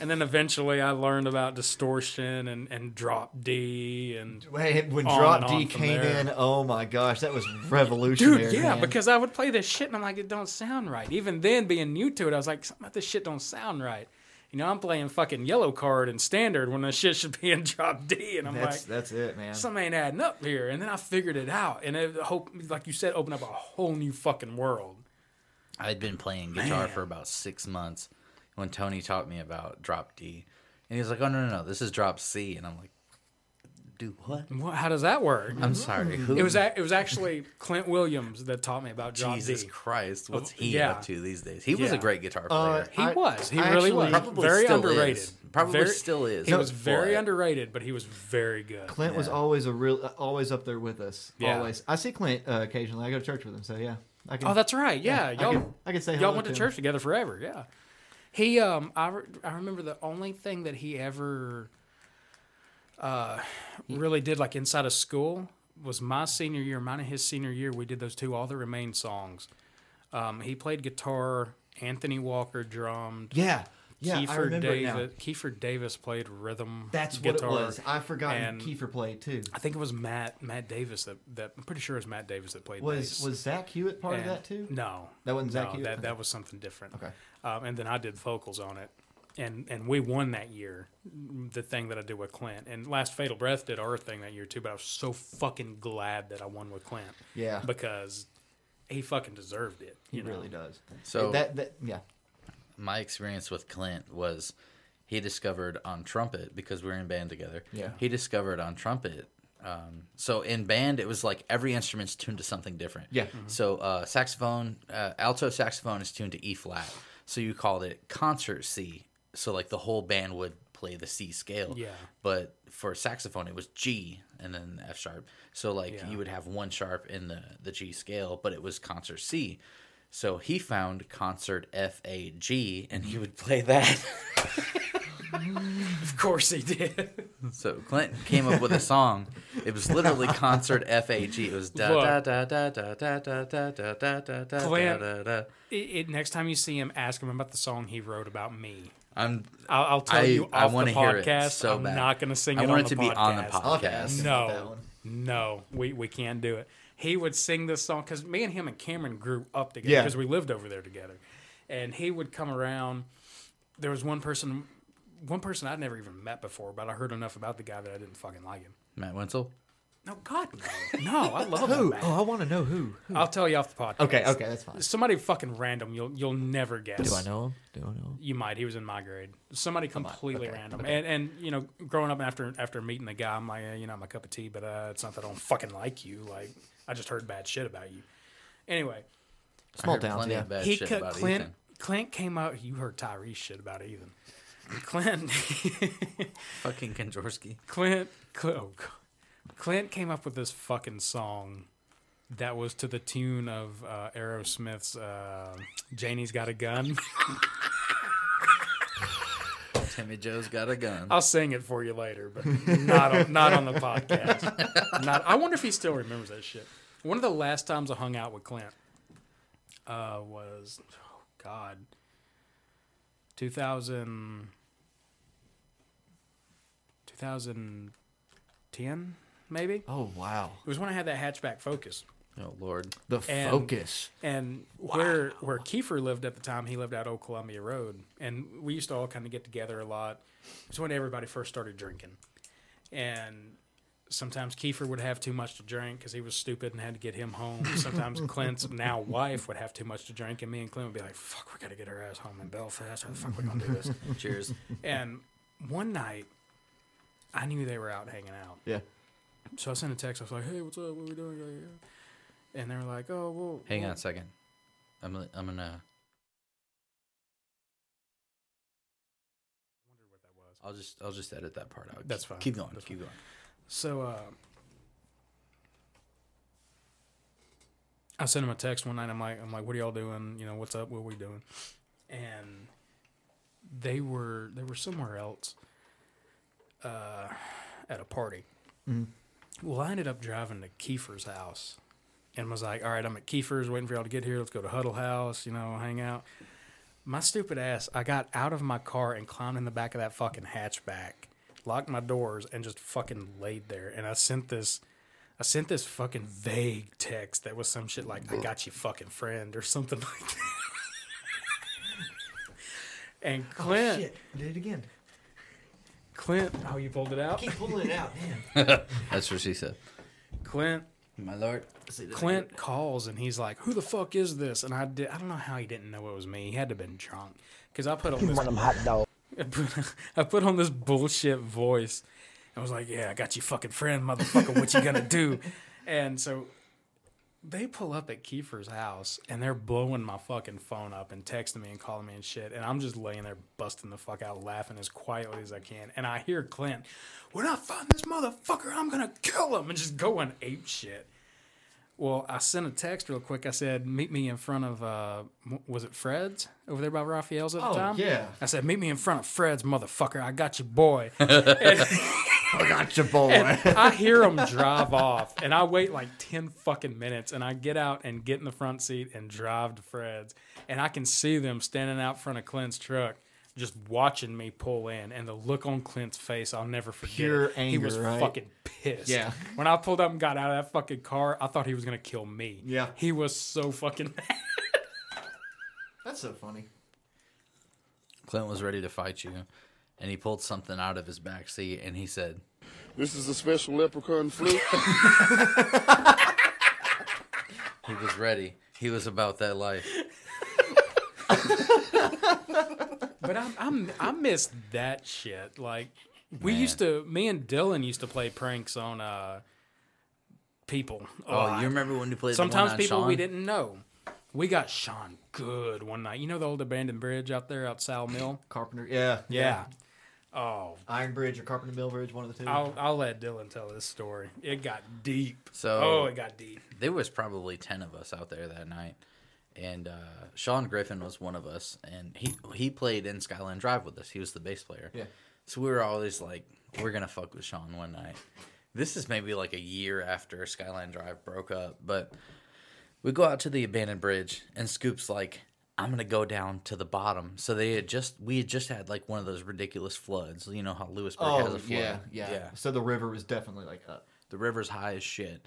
And then eventually I learned about distortion and, and drop D and Wait, when on Drop and D on from came there. in, oh my gosh, that was revolutionary. Dude, yeah, man. because I would play this shit and I'm like, it don't sound right. Even then, being new to it, I was like, something about this shit don't sound right. You know, I'm playing fucking Yellowcard and standard when the shit should be in drop D, and I'm that's like, that's it, man. something ain't adding up here. And then I figured it out, and it hope, like you said, opened up a whole new fucking world. I'd been playing guitar Man. for about six months when Tony taught me about drop D, and he was like, "Oh no, no, no, this is drop C," and I'm like, "Do what?" What, how does that work? I'm sorry, who? It was a, it was actually Clint Williams that taught me about drop Jesus D. Christ, what's he yeah. up to these days? He was a great guitar Uh, player. He I- was. He I really was. Probably very still underrated. is. Probably Very- still is, He was but- very underrated, but he was very good. Clint was always a real, uh, always up there with us. Yeah. Always. I see Clint uh, occasionally. I go to church with him, so yeah. I can, Oh, that's right. Yeah, I y'all. can, I can say y'all hello went to him. church together forever. Yeah. He um I, re- I remember the only thing that he ever uh really did like inside of school was my senior year, mine and his senior year. We did those two All That Remain songs. Um, he played guitar. Anthony Walker drummed. Yeah. Yeah, I remember it now. Davis. Kiefer Davis played rhythm. That's guitar, what it was. I forgot and Kiefer played too. I think it was Matt Matt Davis that, that I'm pretty sure it was Matt Davis that played Was bass. was Zach Hewitt part And- of that too? No, That wasn't Zach no, Hewitt? That, that was something different. Okay. Um, and then I did vocals on it. and and we won that year. The thing that I did with Clint and Last Fatal Breath did our thing that year too. But I was so fucking glad that I won with Clint. Yeah. because he fucking deserved it. He know? really does. So that, that yeah. my experience with Clint was he discovered on trumpet because we were in band together. Yeah. He discovered on trumpet. Um, so in band, it was like every instrument's tuned to something different. Yeah. Mhm. So uh, saxophone, uh, alto saxophone is tuned to E flat. So you called it concert C. So like the whole band would play the C scale. Yeah. But for saxophone, it was G and then F sharp. So like Yeah. you would have one sharp in the the G scale, but it was concert C. So he found concert F A G, and he would play that. of course he did. So Clint came up with a song. It was literally concert F A G. It was da Look. da da da da da da da da da da da Clint, da da. Da. It, it, next time you see him, ask him about the song he wrote about me. I'm. I'll, I'll tell I- you I off wanna the hear it podcast. so I'm bad. not going to sing I it want on it the to be podcast. on the I'll have to podcast. ask him about that No, one. no, we we can't do it. He would sing this song because me and him and Cameron grew up together Yeah. because we lived over there together, and he would come around. There was one person, one person I'd never even met before, but I heard enough about the guy that I didn't fucking like him. Matt Wenzel. No, God, no, no, I love Who? him. Oh, I want to know who. who? I'll tell you off the podcast. Okay, okay, that's fine. Somebody fucking random. You'll you'll never guess. Do I know him? Do I know him? You might. He was in my grade. Somebody completely okay, random. okay. And and you know, growing up after after meeting the guy, I'm like, eh, you're not my cup of tea. But uh, it's not that I don't fucking like you. Like I just heard bad shit about you. Anyway, Small heard towns, plenty of yeah. bad he shit ca- about Clint. Ethan. Clint came out. You heard Tyrese shit about Ethan. Clint. Fucking Kondrarsky. Clint. Cl- oh, Clint came up with this fucking song that was to the tune of uh, Aerosmith's uh, "Janie's Got a Gun." Timmy Joe's got a gun. I'll sing it for you later, but not on, not on the podcast. Not. I wonder if he still remembers that shit. One of the last times I hung out with Clint uh, was, oh God, 2000, 2010, maybe. Oh wow! It was when I had that hatchback Focus. Oh Lord. The And- Focus. And where where Kiefer lived at the time, he lived out Old Columbia Road, and we used to all kind of get together a lot. It's when everybody first started drinking, and sometimes Kiefer would have too much to drink because he was stupid and had to get him home. Sometimes Clint's now wife would have too much to drink, and me and Clint would be like, "Fuck, we got to get her ass home in Belfast. How the fuck we gonna do this?" Cheers. And one night, I knew they were out hanging out. Yeah. So I sent a text. I was like, "Hey, what's up? What are we doing?" Yeah, yeah. And they were like, "Oh, well." Hang well- on a second. I'm gonna- I'm gonna. I'll just I'll just edit that part out. That's fine. Keep going. That's keep fine. going. So uh, I sent him a text one night. I'm like, I'm like, what are y'all doing? You know, what's up? What are we doing? And they were they were somewhere else uh, at a party. Mhm. Well, I ended up driving to Kiefer's house and was like, all right, I'm at Kiefer's waiting for y'all to get here. Let's go to Huddle House, you know, hang out. My stupid ass, I got out of my car and climbed in the back of that fucking hatchback, locked my doors, and just fucking laid there. And I sent this, I sent this fucking vague text that was some shit like, I got you fucking friend or something like that. and oh, Clint, Oh, shit. I did it again. Clint, oh, you pulled it out? Keep pulling it out, man. That's what she said. Clint, my lord. Clint calls and he's like, "Who the fuck is this?" And I did. I don't know how he didn't know it was me. He had to have been drunk because I put on Give this. me one of them hot dogs. I put, I put on this bullshit voice. I was like, "Yeah, I got you, fucking friend, motherfucker. What you gonna do?" And so they pull up at Kiefer's house and they're blowing my fucking phone up and texting me and calling me and shit. And I'm just laying there busting the fuck out laughing as quietly as I can. And I hear Clint, when I find this motherfucker, I'm gonna kill him and just going ape shit. Well, I sent a text real quick. I said, meet me in front of, uh, was it Fred's over there by Raphael's at the Oh, time? yeah. I said, meet me in front of Fred's, motherfucker. I got you, boy. I got you, boy. And I hear them drive off, and I wait like 10 fucking minutes, and I get out and get in the front seat and drive to Fred's. And I can see them standing out front of Clint's truck, just watching me pull in. And the look on Clint's face, I'll never forget. Pure it. he was right? fucking pissed. Yeah. When I pulled up and got out of that fucking car, I thought he was going to kill me. Yeah. He was so fucking mad. That's so funny. Clint was ready to fight you, and he pulled something out of his back seat, and he said, This is a special leprechaun flute. he was ready. He was about that life. But I'm, I'm I miss that shit. Like we used to, me and Dylan used to play pranks on uh people. a Oh, lot. you remember when you played the one Sometimes on people we didn't know. We got Sean good one night. You know the old abandoned bridge out there out Sal Mill. Carpenter, yeah, yeah. Oh, Iron Bridge or Carpenter Mill Bridge, one of the two. I'll I'll let Dylan tell this story. It got deep. So oh, it got deep. There was probably ten of us out there that night, and uh, Sean Griffin was one of us, and he he played in Skyline Drive with us. He was the bass player. Yeah. So we were always like, we're gonna fuck with Sean one night. This is maybe like a year after Skyline Drive broke up, but we go out to the abandoned bridge, and Scoop's like, I'm gonna go down to the bottom. So they had just we had just had like one of those ridiculous floods. You know how Lewisburg has Oh a flood. yeah, yeah, So the river was definitely like up. The river's high as shit.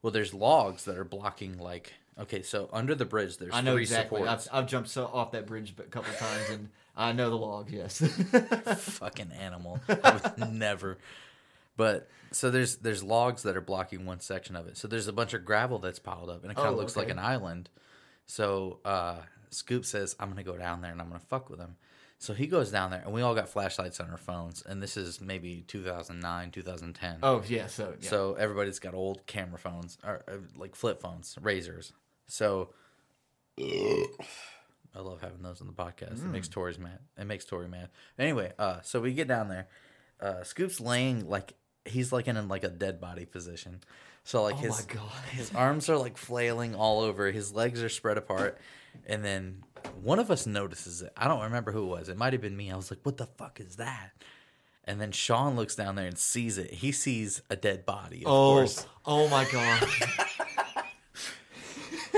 Well, there's logs that are blocking like okay, so under the bridge there's I know exactly. I've, supports. I've jumped so off that bridge a couple of times, and I know the log. Yes. Fucking animal. I would never. But so there's there's logs that are blocking one section of it. So there's a bunch of gravel that's piled up, and it kind of Oh, looks like an island. So uh, Scoop says, "I'm gonna go down there and I'm gonna fuck with him." So he goes down there, and we all got flashlights on our phones, and this is maybe 2009, 2010. Oh, yeah, so, yeah. so everybody's got old camera phones or uh, like flip phones, razors. So I love having those on the podcast. It makes Mm. Tori's mad. It makes Tori mad. Anyway, uh, so we get down there. Uh, Scoop's laying like he's like in like a dead body position. So like Oh his my God. his arms are like flailing all over. His legs are spread apart, and then one of us notices it. I don't remember who it was. It might have been me. I was like, "What the fuck is that?" And then Sean looks down there and sees it. He sees a dead body. Of oh, course. oh my god!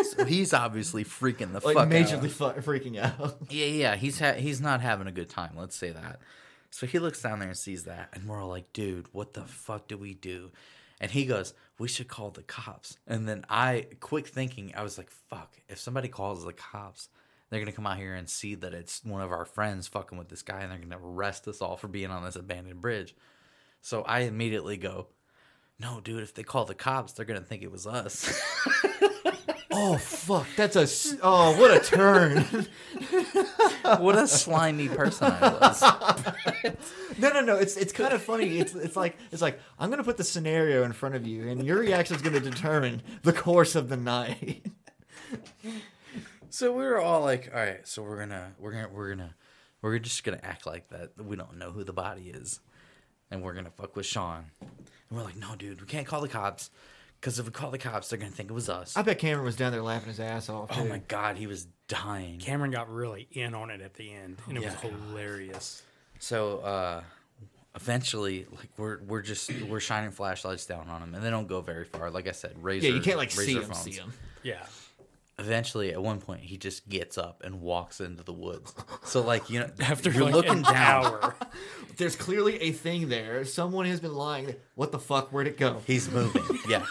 So he's obviously freaking the like fuck majorly out. fu- freaking out. Yeah, yeah, he's ha- he's not having a good time. Let's say that. So he looks down there and sees that, and we're all like, "Dude, what the fuck do we do?" And he goes, "We should call the cops." And then I, quick thinking, I was like, "Fuck! If somebody calls the cops, they're gonna come out here and see that it's one of our friends fucking with this guy, and they're gonna arrest us all for being on this abandoned bridge." So I immediately go, "No, dude! If they call the cops, they're gonna think it was us." Oh fuck! That's a oh what a turn! what a slimy person I was. no, no, no. It's it's kind of funny. It's it's like it's like I'm gonna put the scenario in front of you, and your reaction is gonna determine the course of the night. So we were all like, all right, so we're gonna we're gonna we're gonna we're just gonna act like that we don't know who the body is, and we're gonna fuck with Sean. And we're like, no, dude, we can't call the cops, because if we call the cops, they're gonna think it was us. I bet Cameron was down there laughing his ass off. Oh too. my god, he was dying. Cameron got really in on it at the end, and it was hilarious. So uh eventually, like we're we're just we're shining flashlights down on them, and they don't go very far. Like I said, razor. Yeah, you can't like see them, See him. Yeah. Eventually, at one point, he just gets up and walks into the woods. So, like you know, After, you're like, looking an down. hour. There's clearly a thing there. Someone has been lying. What the fuck? Where'd it go? He's moving. Yeah.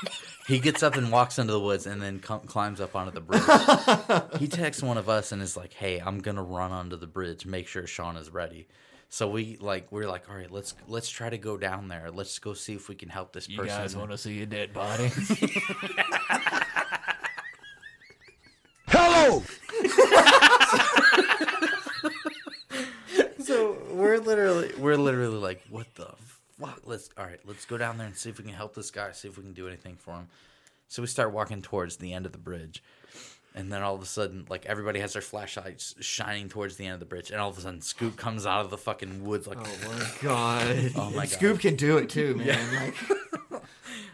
He gets up and walks into the woods and then com- climbs up onto the bridge. he texts one of us and is like, "Hey, I'm gonna run onto the bridge. Make sure Sean is ready." So we like we're like, "All right, let's let's try to go down there. Let's go see if we can help this You person." guys want to see a dead body? Hello. so we're literally we're literally like, "What the fuck?" Let's all right, let's go down there and see if we can help this guy. See if we can do anything for him. So we start walking towards the end of the bridge. And then all of a sudden, like everybody has their flashlights shining towards the end of the bridge, and all of a sudden, Scoop comes out of the fucking woods like, Oh my god! oh my god, Scoop can do it too, man. Yeah. Like,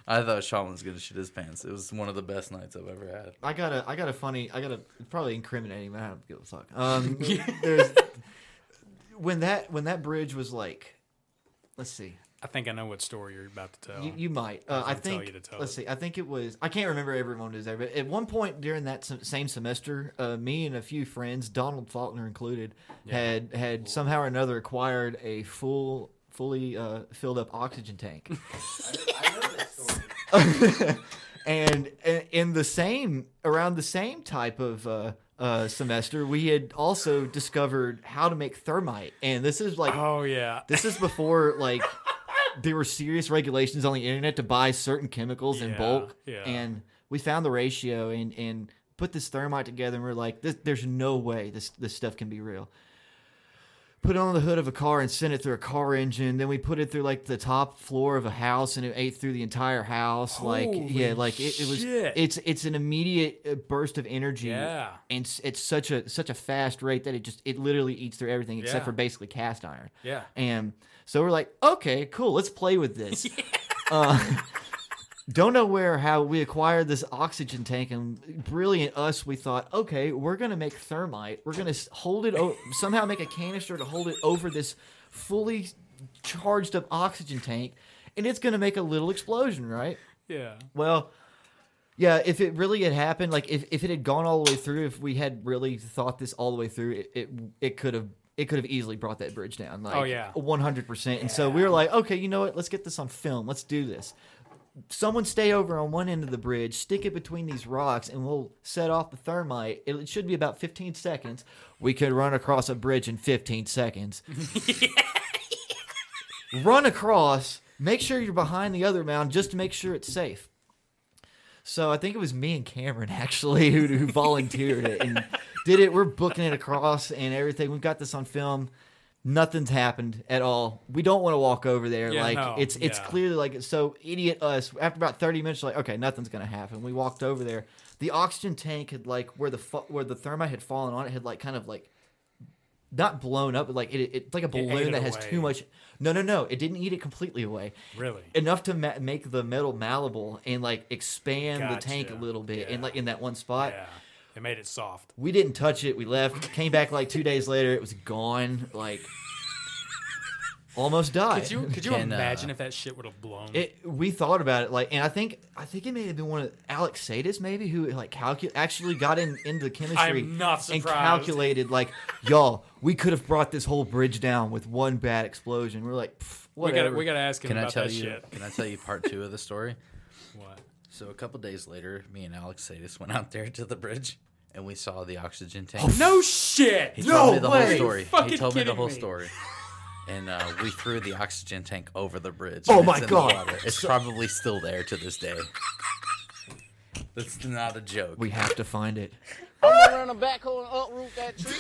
I thought Sean was gonna shit his pants. It was one of the best nights I've ever had. I got a, I got a funny, I got a probably incriminating, but I don't give a fuck. Um, there's when that when that bridge was like, let's see, I think I know what story you're about to tell. You, you might. I Uh, I gonna tell think. you to tell let's it. see. I think it was. I can't remember everyone was there, but at one point during that same semester, uh, me and a few friends, Donald Faulkner included, Yeah. had had somehow or another acquired a full, fully uh, filled up oxygen tank. and uh, in the same around the same type of uh, uh, semester, we had also discovered how to make thermite, and this is like, oh yeah, this is before like there were serious regulations on the internet to buy certain chemicals in Yeah, bulk, yeah. and we found the ratio and and put this thermite together, and we're like, this, there's no way this this stuff can be real. Put it on the hood of a car and sent it through a car engine. Then we put it through like the top floor of a house, and it ate through the entire house. like yeah, like it, it was. shit. It's it's an immediate uh, burst of energy. Yeah. and it's, it's such a such a fast rate that it just it literally eats through everything except Yeah. for basically cast iron. Yeah. And so we're like, okay, cool, let's play with this. uh, don't know where how we acquired this oxygen tank, and brilliant us, we thought, okay, we're gonna make thermite. We're gonna hold it o- somehow make a canister to hold it over this fully charged up oxygen tank, and it's gonna make a little explosion, right? Yeah. Well, yeah, if it really had happened, like if, if it had gone all the way through, if we had really thought this all the way through, it it, it could have it could have easily brought that bridge down. Like, Oh, yeah. one hundred percent. And so we were like, okay, you know what? Let's get this on film. Let's do this. Someone stay over on one end of the bridge, stick it between these rocks, and we'll set off the thermite. It should be about fifteen seconds. We could run across a bridge in fifteen seconds. run across, make sure you're behind the other mound just to make sure it's safe. So I think it was me and Cameron actually who, who volunteered it and did it. We're booking it across and everything. We've got this on film. Nothing's happened at all. We don't want to walk over there. Yeah, like no, it's it's yeah. clearly like so idiot us. After about thirty minutes, like okay, nothing's gonna happen. We walked over there. The oxygen tank had like where the where the thermite had fallen on it had like kind of like not blown up, but like it, it's like a balloon it that has away. too much. No, no, no. It didn't eat it completely away. Really? Enough to ma- make the metal malleable and like expand the tank a little bit, and like in that one spot. Yeah. It made it soft. We didn't touch it. We left. Came back like two days later. It was gone. Like almost died. Could you could you Can, uh, imagine if that shit would have blown? It, we thought about it like, and I think I think it may have been one of Alex Sadis maybe who like calculate actually got in into chemistry I'm not and calculated like, y'all, we could have brought this whole bridge down with one bad explosion. We're like, "Pff, We gotta- whatever. we gotta ask him Can I tell that you? shit. Can I tell you part two of the story? What? So a couple days later, me and Alex Sadis went out there to the bridge, and we saw the oxygen tank. Oh, no shit! He No told me the way! whole story. He told me the whole me. story. And uh, we threw the oxygen tank over the bridge. Oh my it's in the God. It's probably still there to this day. That's not a joke. We have to find it. I'm gonna run a backhoe and uproot that tree.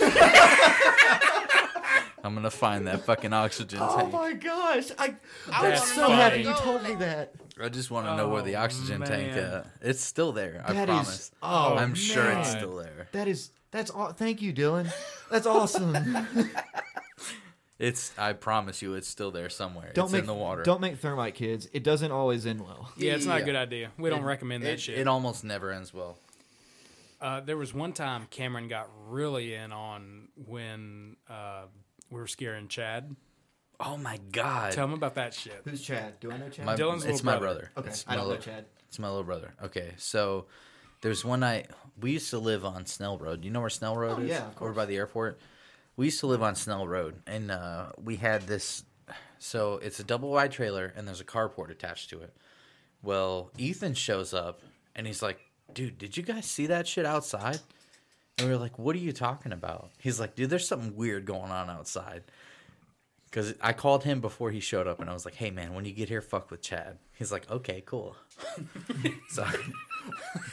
I'm gonna find that fucking oxygen tank. Oh my gosh! I, I I'm so know happy you told me that. I just want to know where the Oh, oxygen tank. man. Uh, it's still there. I That is- promise. oh, I'm sure it's man. still there. That is that's all. Thank you, Dylan. That's awesome. It's. I promise you, it's still there somewhere. don't it's make in the water. Don't make thermite, kids. It doesn't always end well. Yeah, it's not a Yeah. good idea. We don't It- recommend that it, shit. It almost never ends well. Uh, there was one time Cameron got really in on when uh, we were scaring Chad. Oh my god! Tell him about that shit. Who's Chad? Do I know Chad? My, Dylan's it's little my brother. brother. Okay, It's I don't know little- Chad. It's my little brother. Okay, so there's one night we used to live on Snell Road. You know where Snell Road Oh, is? yeah, of Over by the airport. We used to live on Snell Road, and uh, we had this. So it's a double wide trailer, and there's a carport attached to it. Well, Ethan shows up, and he's like, "Dude, did you guys see that shit outside?" And we were like, "What are you talking about?" He's like, "Dude, there's something weird going on outside." Because I called him before he showed up, and I was like, "Hey, man, when you get here, fuck with Chad." He's like, "Okay, cool." so,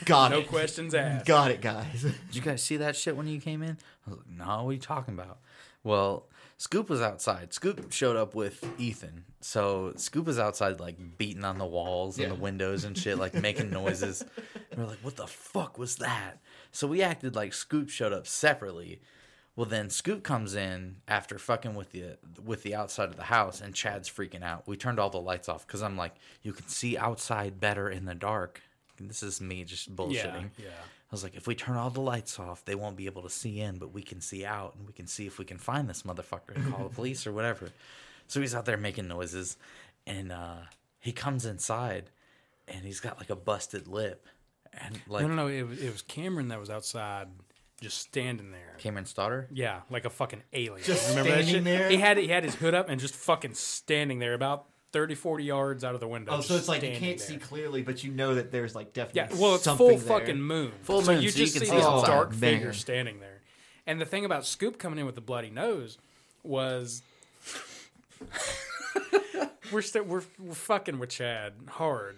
Got No it. questions asked. Got it, guys. did you guys see that shit when you came in? I was like, "No, what are you talking about?" Well, Scoop was outside. Scoop showed up with Ethan, so Scoop was outside, like beating on the walls and Yeah. the windows and shit, like making noises. And we're like, "What the fuck was that?" So we acted like Scoop showed up separately. Well, then Scoop comes in after fucking with the with the outside of the house, and Chad's freaking out. We turned all the lights off because I'm like, you can see outside better in the dark. This is me just bullshitting. yeah. yeah. I was like, if we turn all the lights off, they won't be able to see in, but we can see out, and we can see if we can find this motherfucker and call the police or whatever. So he's out there making noises, and uh, he comes inside, and he's got like a busted lip, and like no, no, no. It it was Cameron that was outside, just standing there. Cameron Stoddard. Yeah, like a fucking alien. Just Remember that standing shit? there? He had he had his hood up and just fucking standing there, about 30, 40 yards out of the window. Oh, so it's like you can't there. see clearly, but you know that there's like Yeah, definitely well, it's something full there. fucking moon. Full so moon, you so you just can see see this outside. Oh, dark Oh, figure standing there. And the thing about Scoop coming in with the bloody nose was we're still we're, we're fucking with Chad hard.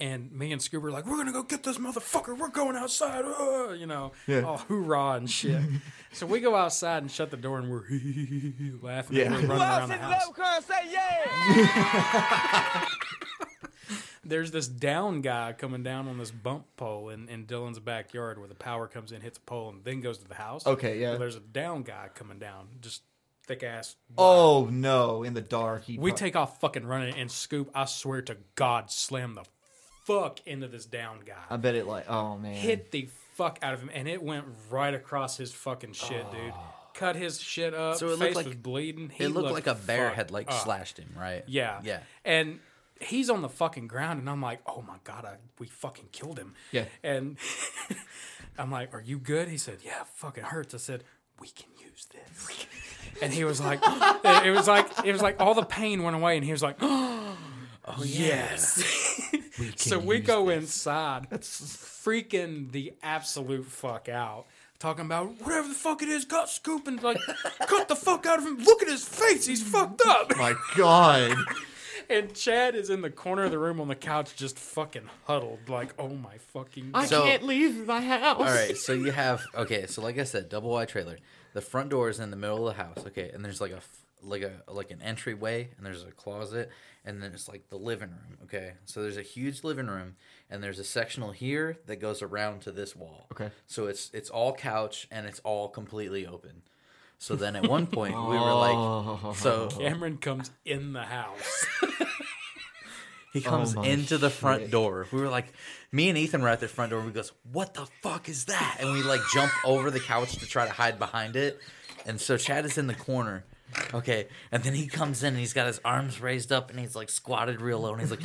And me and Scoop are like, we're gonna go get this motherfucker. We're going outside, uh, you know, Yeah. all hoorah and shit. so we go outside and shut the door, and we're laughing, Yeah. and we're running around the house. say yeah. there's this down guy coming down on this bump pole in, in Dylan's backyard where the power comes in, hits a pole, and then goes to the house. Okay, yeah. Well, there's a down guy coming down, just thick ass. Oh no! In the dark, he We pro- take off fucking running and scoop. I swear to God, slam the fuck into this down guy. I bet it like. Oh man. Hit the fuck out of him, and it went right across his fucking shit, dude. Cut his shit up. So it face looked like was bleeding. He it looked looked like a bear had like up. slashed him, right? Yeah. Yeah. And he's on the fucking ground, and I'm like, oh my God, I, we fucking killed him. Yeah. And I'm like, are you good? He said, yeah, fucking hurts. I said, we can use this. And he was like, it was like, it was like all the pain went away, and he was like, oh, yes. so we go inside, freaking the absolute fuck out. Talking about whatever the fuck it is, got scooping like cut the fuck out of him. Look at his face, he's fucked up. My God. And Chad is in the corner of the room on the couch, just fucking huddled, like, oh my fucking. I So- can't leave my house. All right, so you have okay, so like I said, double wide trailer. The front door is in the middle of the house, okay, and there's like a like a like an entryway, and there's a closet, and then it's like the living room, okay. So there's a huge living room, and there's a sectional here that goes around to this wall. Okay. So it's it's all couch and it's all completely open. So then at one point we were Oh. like, so Cameron comes in the house. He comes Oh my into the front door. We were like, me and Ethan were at the front door. We goes, "What the fuck is that?" And we like jump over the couch to try to hide behind it. And so Chad is in the corner. Okay, and then he comes in and he's got his arms raised up and he's like squatted real low and he's like,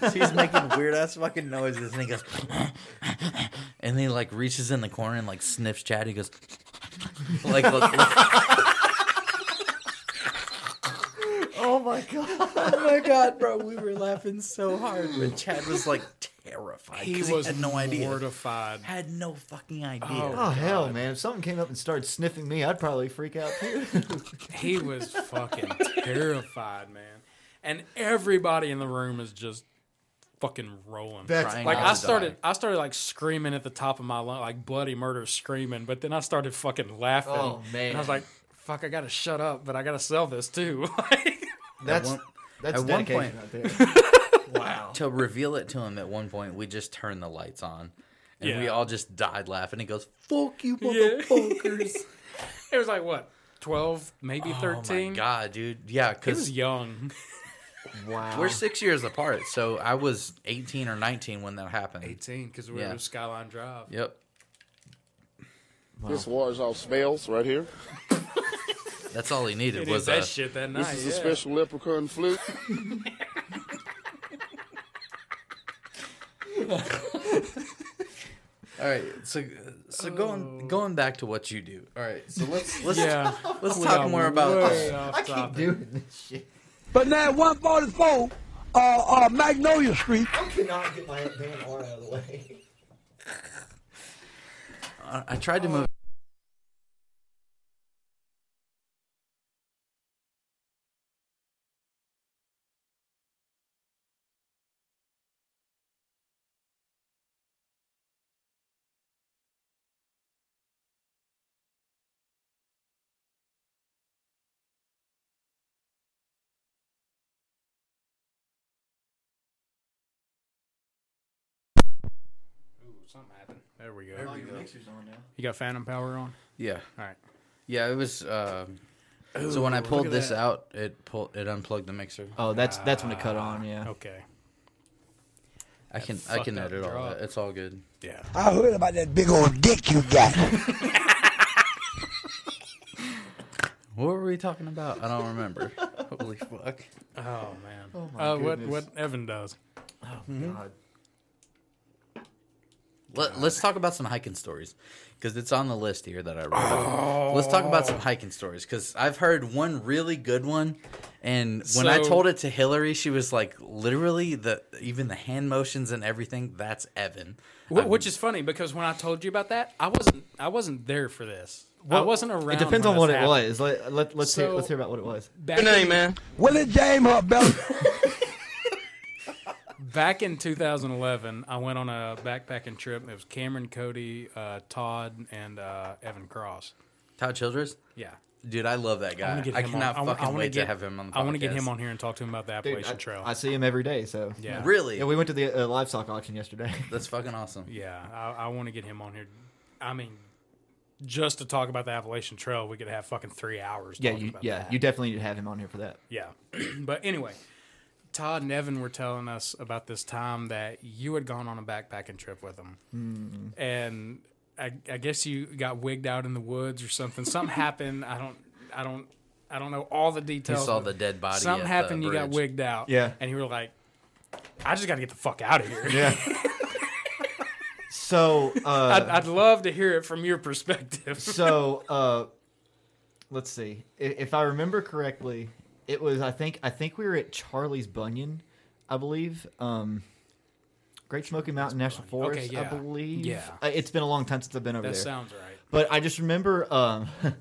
so he's making weird ass fucking noises and he goes, and he like reaches in the corner and like sniffs Chad. He goes, like, look, look. Oh my God. oh my god, bro, we were laughing so hard, when Chad was like terrified. He was had no idea. mortified. Had no fucking idea. Oh, oh hell, man! If something came up and started sniffing me, I'd probably freak out too. He was fucking terrified, man. And everybody in the room is just fucking rolling. That's like I started die. I started like screaming at the top of my lung, like bloody murder screaming, but then I started fucking laughing. Oh, man. And I was like, fuck, I gotta shut up, but I gotta sell this too. Like, That's one- that's at one point- right there. Wow. To reveal it to him at one point, we just turned the lights on. And we all just died laughing. He goes, Fuck you, Yeah. motherfuckers. it was like what, twelve, maybe oh thirteen. my god, dude. Yeah, He because was young. Wow. we're six years apart. So I was 18 or 19 when that happened. Eighteen, because we were Yeah. were Skyline Drive. Yep. This wars all smells right here. That's all he needed It was that a, shit that night. This is yeah. a special leprechaun flute. All right, so so going going back to what you do. All right, so let's let's Yeah. let's We talk more about way off I keep topic. doing this shit. But now 144, uh, uh, Magnolia Street. I cannot get my damn arm out of the way. I, I tried to move. Something happened. There we go. Oh, your mixer's on now. You got Phantom Power on? Yeah, All right. yeah. It was. Um, so when I pulled this that. out, it pulled it unplugged the mixer. Oh, that's that's when it cut on. Yeah. Okay. I can I can edit all drop. that. It's all good. Yeah. I heard about that big old dick you got. What were we talking about? I don't remember. Holy fuck! Oh man. Oh, my uh, what what Evan does? Oh Mm-hmm. God. Let, let's talk about some hiking stories because it's on the list here that I wrote. Let's talk about some oh. hiking stories because I've heard one really good one, and when I told it to Hillary, she was like, literally the even the hand motions and everything. That's Evan. Wh- Which is funny because when I told you about that, I wasn't I wasn't there for this. I wasn't around. It depends on what this it was. Let, let, let's hear, let's hear about what it was. Back in- Willie James Hot Belt. Back in 2011, I went on a backpacking trip. It was Cameron, Cody, uh, Todd, and uh, Evan Cross. Todd Childress. Yeah. Dude, I love that guy. wanna I, him on- cannot I I fucking wait get- to have him on the podcast. I want to get him on here and talk to him about the Dude, Appalachian I, Trail. I see him every day. So Yeah. Really? Yeah, we went to the uh, livestock auction yesterday. That's fucking awesome. Yeah, I, I want to get him on here. I mean, just to talk about the Appalachian Trail, we could have fucking three hours. yeah, talking you, about yeah, that. you definitely need to have him on here for that. Yeah. but anyway, Todd and Evan were telling us about this time that you had gone on a backpacking trip with them. Mm. And I, I guess you got wigged out in the woods or something. Something happened. I don't, I don't, I don't know all the details. You saw the dead body Something at the happened. You got wigged out. Yeah. And you were like, I just got to get the fuck out of here. Yeah. So uh, I'd, I'd love to hear it from your perspective. so uh, let's see. I- If I remember correctly, it was I think I think we were at Charlie's Bunion, I believe. Um, Great Smoky Mountain National Forest, Okay, yeah. I believe. Yeah. Uh, it's been a long time since I've been over That there. sounds right. But I just remember. Um,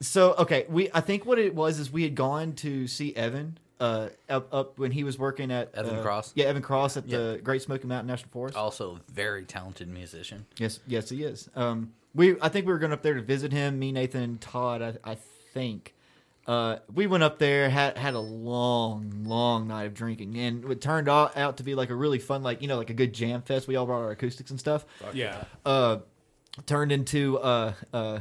so okay, we I think what it was is we had gone to see Evan. Uh, up, up when he was working at Evan uh, Cross? yeah, Evan Cross at Yeah. the Great Smoky Mountain National Forest. Also, very talented musician. Yes, yes, he is. Um, we I think we were going up there to visit him. Me, Nathan, and Todd. I, I think. Uh, we went up there, had had a long, long night of drinking, and it turned out, out to be like a really fun, like you know, like a good jam fest. We all brought our acoustics and stuff. yeah. Uh, turned into uh uh,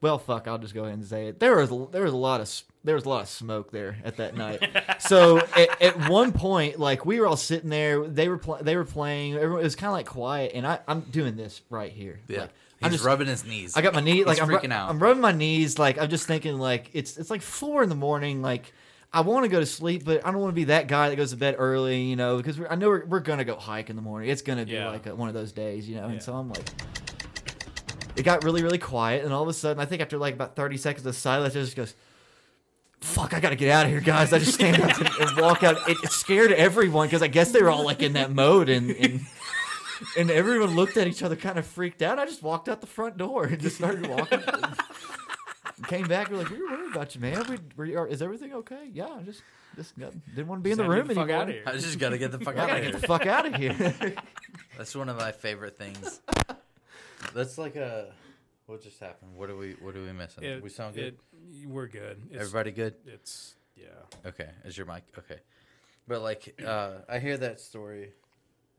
well, fuck. I'll just go ahead and say it. There was there was a lot of there was a lot of smoke there at that night. so at, at one point, like we were all sitting there, they were pl- they were playing. Everyone, it was kind of like quiet, and I I'm doing this right here. Yeah. Like, He's rubbing his knees. I got my knee like He's I'm ru- freaking out. I'm rubbing my knees. Like I'm just thinking like it's it's like four in the morning. Like I want to go to sleep, but I don't want to be that guy that goes to bed early. You know, because we're, I know we're, we're gonna go hike in the morning. It's gonna be Yeah. like a, one of those days. You know, Yeah. and so I'm like. It got really, really quiet, and all of a sudden, I think after like about 30 seconds of silence, it just goes, fuck, I gotta get out of here, guys. I just stand up and, and walk out. It, it scared everyone because I guess they were all like in that mode, and, and and everyone looked at each other, kind of freaked out. I just walked out the front door and just started walking. Came back, we're like, we were worried about you, man. We, we are, is everything okay? Yeah, I just just got, didn't want to be in the Just had to room get the fuck anymore. outta here. I just gotta get the fuck out gotta of get here. the fuck out of here. That's one of my favorite things. That's like a. What just happened? What are we? What are we missing? It- we sound good. it- we're good. It's- Everybody good? It's yeah. Okay. Is your mic okay? But like, uh, I hear that story,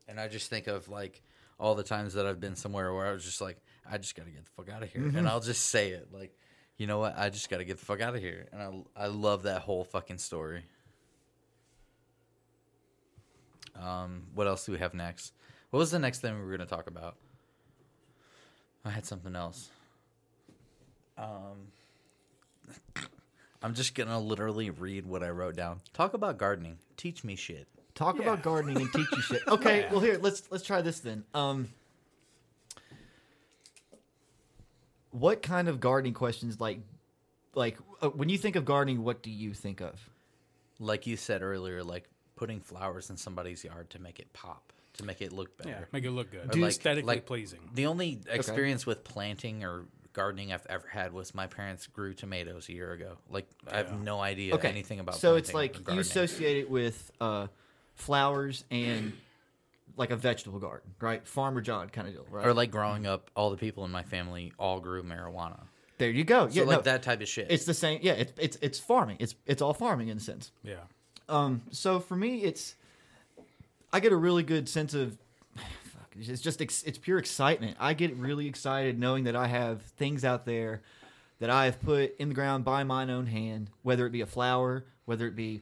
and I just think of like all the times that I've been somewhere where I was just like, I just gotta get the fuck out of here, Mhm. and I'll just say it like, you know what? I just gotta get the fuck out of here, and I I love that whole fucking story. Um, what else do we have next? What was the next thing we were gonna talk about? I had something else. Um, I'm just gonna literally read what I wrote down. Talk about gardening. Teach me shit. Talk about gardening and teach you shit. Okay, Yeah. well here let's let's try this then. Um, what kind of gardening questions like like uh, when you think of gardening? What do you think of? Like you said earlier, like putting flowers in somebody's yard to make it pop, to make it look better. Yeah, make it look good. Or Do aesthetically pleasing. The only experience with planting or gardening I've ever had was my parents grew tomatoes a year ago. Like I have no idea Okay, anything about. So it's planting or like you associate it with uh, flowers and like a vegetable garden, right? Farmer John kind of deal, right? Or like growing up, all the people in my family all grew marijuana. There you go. So yeah, like no, that type of shit. It's the same. Yeah, it's it's it's farming. It's it's all farming in a sense. Yeah. Um. So for me, it's I get a really good sense of. fuck, It's just ex- it's pure excitement. I get really excited knowing that I have things out there that I have put in the ground by mine own hand, whether it be a flower, whether it be a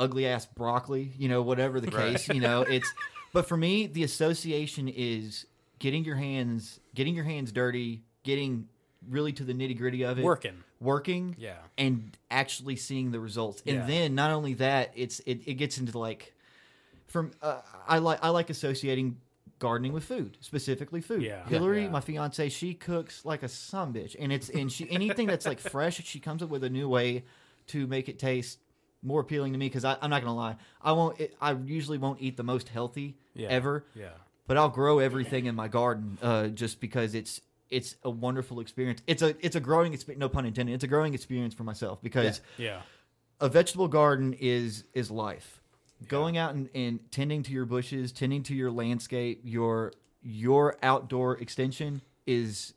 ugly ass broccoli, you know, whatever the Right. case, you know, it's. But for me, the association is getting your hands, getting your hands dirty, getting really to the nitty gritty of it, Working. working, Yeah. and actually seeing the results. And Yeah. then not only that, it's it, it gets into like from uh, I like I like associating gardening with food, specifically food. Yeah. Hillary, Yeah. my fiance, she cooks like a some bitch, and it's and she anything that's like fresh, she comes up with a new way to make it taste more appealing to me. Because I'm not gonna lie, I won't. It, I usually won't eat the most healthy Yeah. ever. Yeah. But I'll grow everything in my garden uh, just because it's it's a wonderful experience. It's a it's a growing experience. No pun intended. It's a growing experience for myself because Yeah. a vegetable garden is is life. Going out and, and tending to your bushes, tending to your landscape, your your outdoor extension is